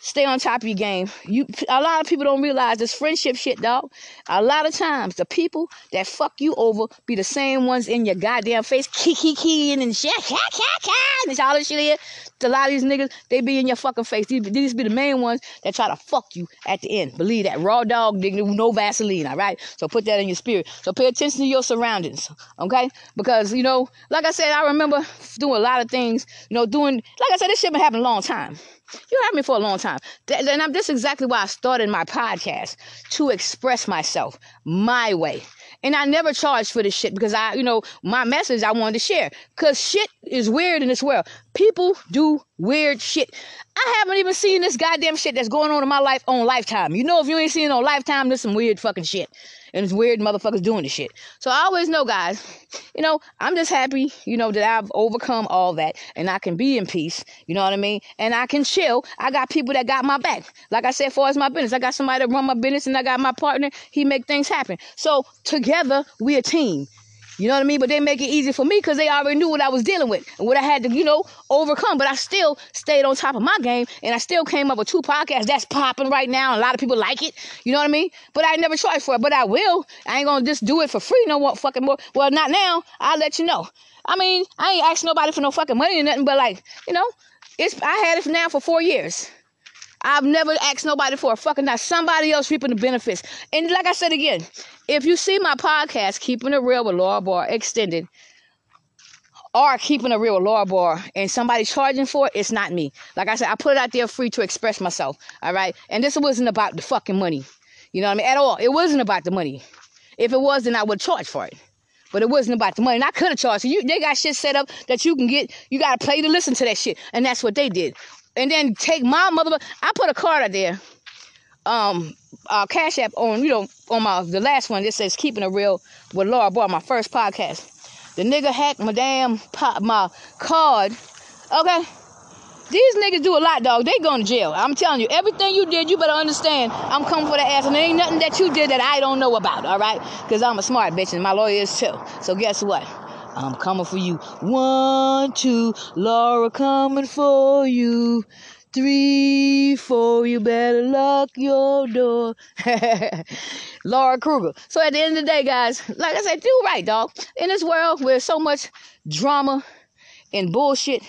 S1: Stay on top of your game. You a lot of people don't realize this friendship shit, dog. A lot of times the people that fuck you over be the same ones in your goddamn face, kiki kiki and shit, and all this shit here. A lot of these niggas, they be in your fucking face. These, these be the main ones that try to fuck you at the end. Believe that. Raw dog, nigga, no Vaseline, all right? So put that in your spirit. So pay attention to your surroundings, okay? Because, you know, like I said, I remember doing a lot of things, you know, doing, like I said, this shit been happening a long time. You had me for a long time. And I'm, this is exactly why I started my podcast to express myself my way. And I never charged for this shit because I, you know, my message I wanted to share. Because shit is weird in this world. People do weird shit. I haven't even seen this goddamn shit that's going on in my life on Lifetime. You know, if you ain't seen it on Lifetime, there's some weird fucking shit and it's weird motherfuckers doing this shit. So I always know, guys, you know, I'm just happy, you know, that I've overcome all that and I can be in peace, you know what I mean? And I can chill. I got people that got my back. Like I said, far as my business, I got somebody to run my business and I got my partner. He make things happen. So together, we a team. You know what I mean? But they make it easy for me because they already knew what I was dealing with and what I had to, you know, overcome. But I still stayed on top of my game and I still came up with two podcasts that's popping right now. A lot of people like it. You know what I mean? But I never tried for it. But I will. I ain't gonna just do it for free no more fucking more. Well, not now. I'll let you know. I mean, I ain't asking nobody for no fucking money or nothing, but like, you know, it's I had it now for four years. I've never asked nobody for a fucking not somebody else reaping the benefits. And like I said again, if you see my podcast, Keeping It Real with Laura Barr Extended, or Keeping It Real with Laura Barr, and somebody charging for it, it's not me. Like I said, I put it out there free to express myself. All right. And this wasn't about the fucking money. You know what I mean? At all. It wasn't about the money. If it was, then I would charge for it. But it wasn't about the money. And I could have charged. So you, they got shit set up that you can get. You got to pay to listen to that shit. And that's what they did and then take my mother. I put a card out there, um, uh, Cash App on you know on my the last one. That says keeping it real with Laura Barr, my first podcast. The nigga hacked my damn pop my card. Okay. These niggas do a lot, dog. They going to jail. I'm telling you, everything you did, you better understand. I'm coming for the ass, and there ain't nothing that you did that I don't know about. All right, because I'm a smart bitch, and my lawyer is too. So guess what? I'm coming for you. One, two, Laura coming for you. Three, four, you better lock your door. Laura Krueger. So at the end of the day, guys, like I said, do right, dog. In this world where so much drama and bullshit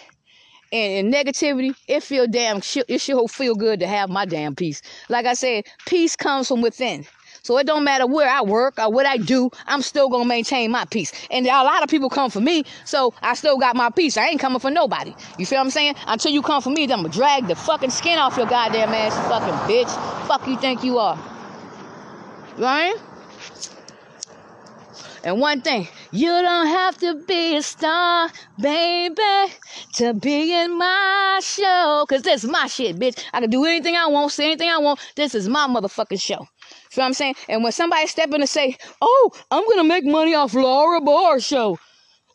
S1: and, and negativity, it feel damn it sure feel good to have my damn peace. Like I said, peace comes from within. So it don't matter where I work or what I do, I'm still gonna maintain my peace. And a lot of people come for me, so I still got my peace. I ain't coming for nobody. You feel what I'm saying? Until you come for me, then I'm gonna drag the fucking skin off your goddamn ass, fucking bitch. Fuck you think you are. Right? And one thing, you don't have to be a star, baby, to be in my show. Cause this is my shit, bitch. I can do anything I want, say anything I want. This is my motherfucking show. You know what I'm saying? And when somebody step in and say, "Oh, I'm gonna make money off Laura Barr show,"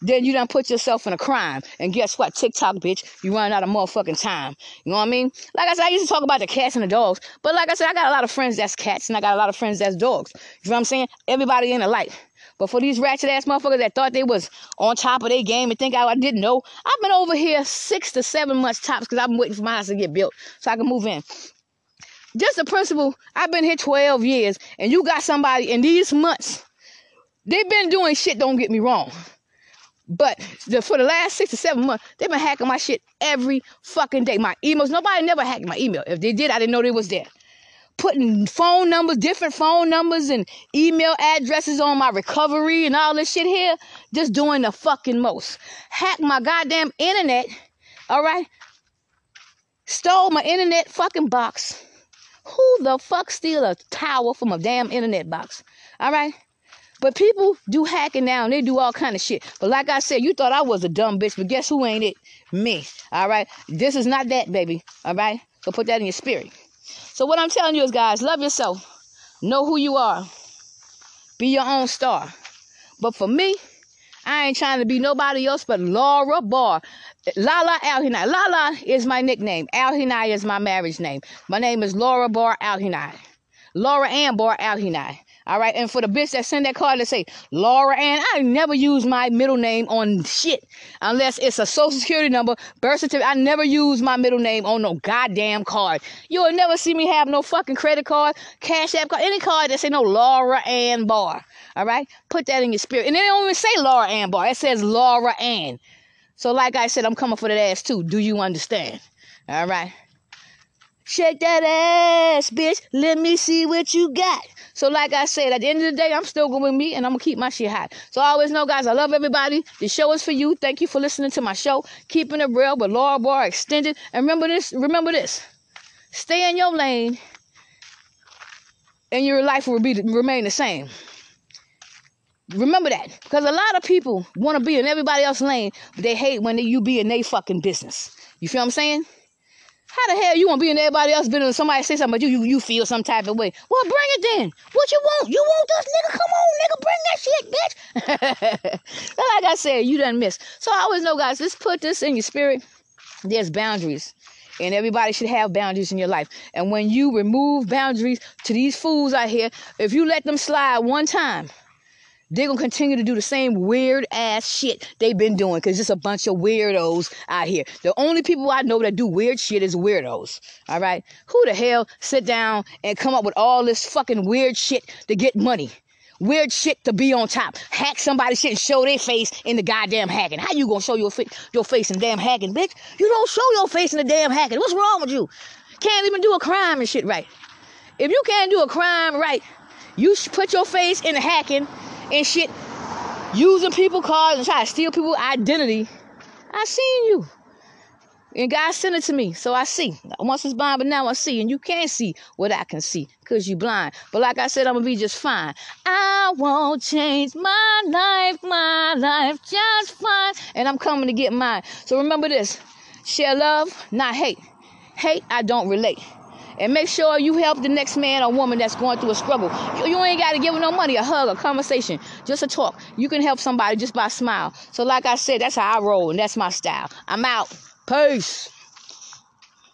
S1: then you done put yourself in a crime. And guess what? TikTok, bitch, you run out of motherfucking time. You know what I mean? Like I said, I used to talk about the cats and the dogs, but like I said, I got a lot of friends that's cats, and I got a lot of friends that's dogs. You know what I'm saying? Everybody in the light. But for these ratchet ass motherfuckers that thought they was on top of their game and think I, I didn't know, I've been over here six to seven months tops because I've been waiting for my house to get built so I can move in just a principle. I've been here 12 years, and you got somebody in these months. They've been doing shit, don't get me wrong. But the, for the last six to seven months, they've been hacking my shit every fucking day. My emails, nobody never hacked my email. If they did, I didn't know they was there. Putting phone numbers, different phone numbers and email addresses on my recovery and all this shit here. Just doing the fucking most. Hack my goddamn internet. All right. Stole my internet fucking box who the fuck steal a tower from a damn internet box? All right? But people do hacking now and they do all kind of shit. But like I said, you thought I was a dumb bitch, but guess who ain't it? Me. All right? This is not that, baby. All right? So put that in your spirit. So what I'm telling you is, guys, love yourself. Know who you are. Be your own star. But for me, I ain't trying to be nobody else but Laura Barr. Lala Alhinai. Lala is my nickname. Alhinai is my marriage name. My name is Laura Barr Alhinai. Laura Ann Barr Alhinai. All right, and for the bitch that send that card to say Laura Ann, I never use my middle name on shit unless it's a social security number, birth certificate. I never use my middle name on no goddamn card. You'll never see me have no fucking credit card, cash app card, any card that say no Laura Ann Barr. All right, put that in your spirit, and they don't even say Laura Ann Barr. It says Laura Ann. So, like I said, I'm coming for that ass too. Do you understand? All right. Shake that ass, bitch. Let me see what you got. So, like I said, at the end of the day, I'm still going to me and I'm going to keep my shit hot. So, I always know, guys, I love everybody. The show is for you. Thank you for listening to my show. Keeping it real with Laura Barr Extended. And remember this, remember this. Stay in your lane and your life will be remain the same. Remember that. Because a lot of people want to be in everybody else's lane, but they hate when they, you be in their fucking business. You feel what I'm saying? How the hell you want to be in everybody else business? Somebody say something about you, you, you feel some type of way. Well, bring it then. What you want? You want this nigga? Come on, nigga, bring that shit, bitch. like I said, you done miss. So I always know, guys, let's put this in your spirit. There's boundaries. And everybody should have boundaries in your life. And when you remove boundaries to these fools out here, if you let them slide one time, they're gonna continue to do the same weird ass shit they've been doing because it's a bunch of weirdos out here. The only people I know that do weird shit is weirdos. All right, who the hell sit down and come up with all this fucking weird shit to get money? Weird shit to be on top. Hack somebody's shit and show their face in the goddamn hacking. How you gonna show your, fa- your face in damn hacking, bitch? You don't show your face in the damn hacking. What's wrong with you? Can't even do a crime and shit right. If you can't do a crime right, you put your face in the hacking and shit, using people cards and try to steal people's identity. I seen you. And God sent it to me, so I see. Once it's blind, but now I see. And you can't see what I can see because you blind. But like I said, I'm going to be just fine. I won't change my life, my life just fine. And I'm coming to get mine. So remember this share love, not hate. Hate, I don't relate. And make sure you help the next man or woman that's going through a struggle. You, you ain't got to give them no money, a hug, a conversation, just a talk. You can help somebody just by a smile. So, like I said, that's how I roll, and that's my style. I'm out. Peace.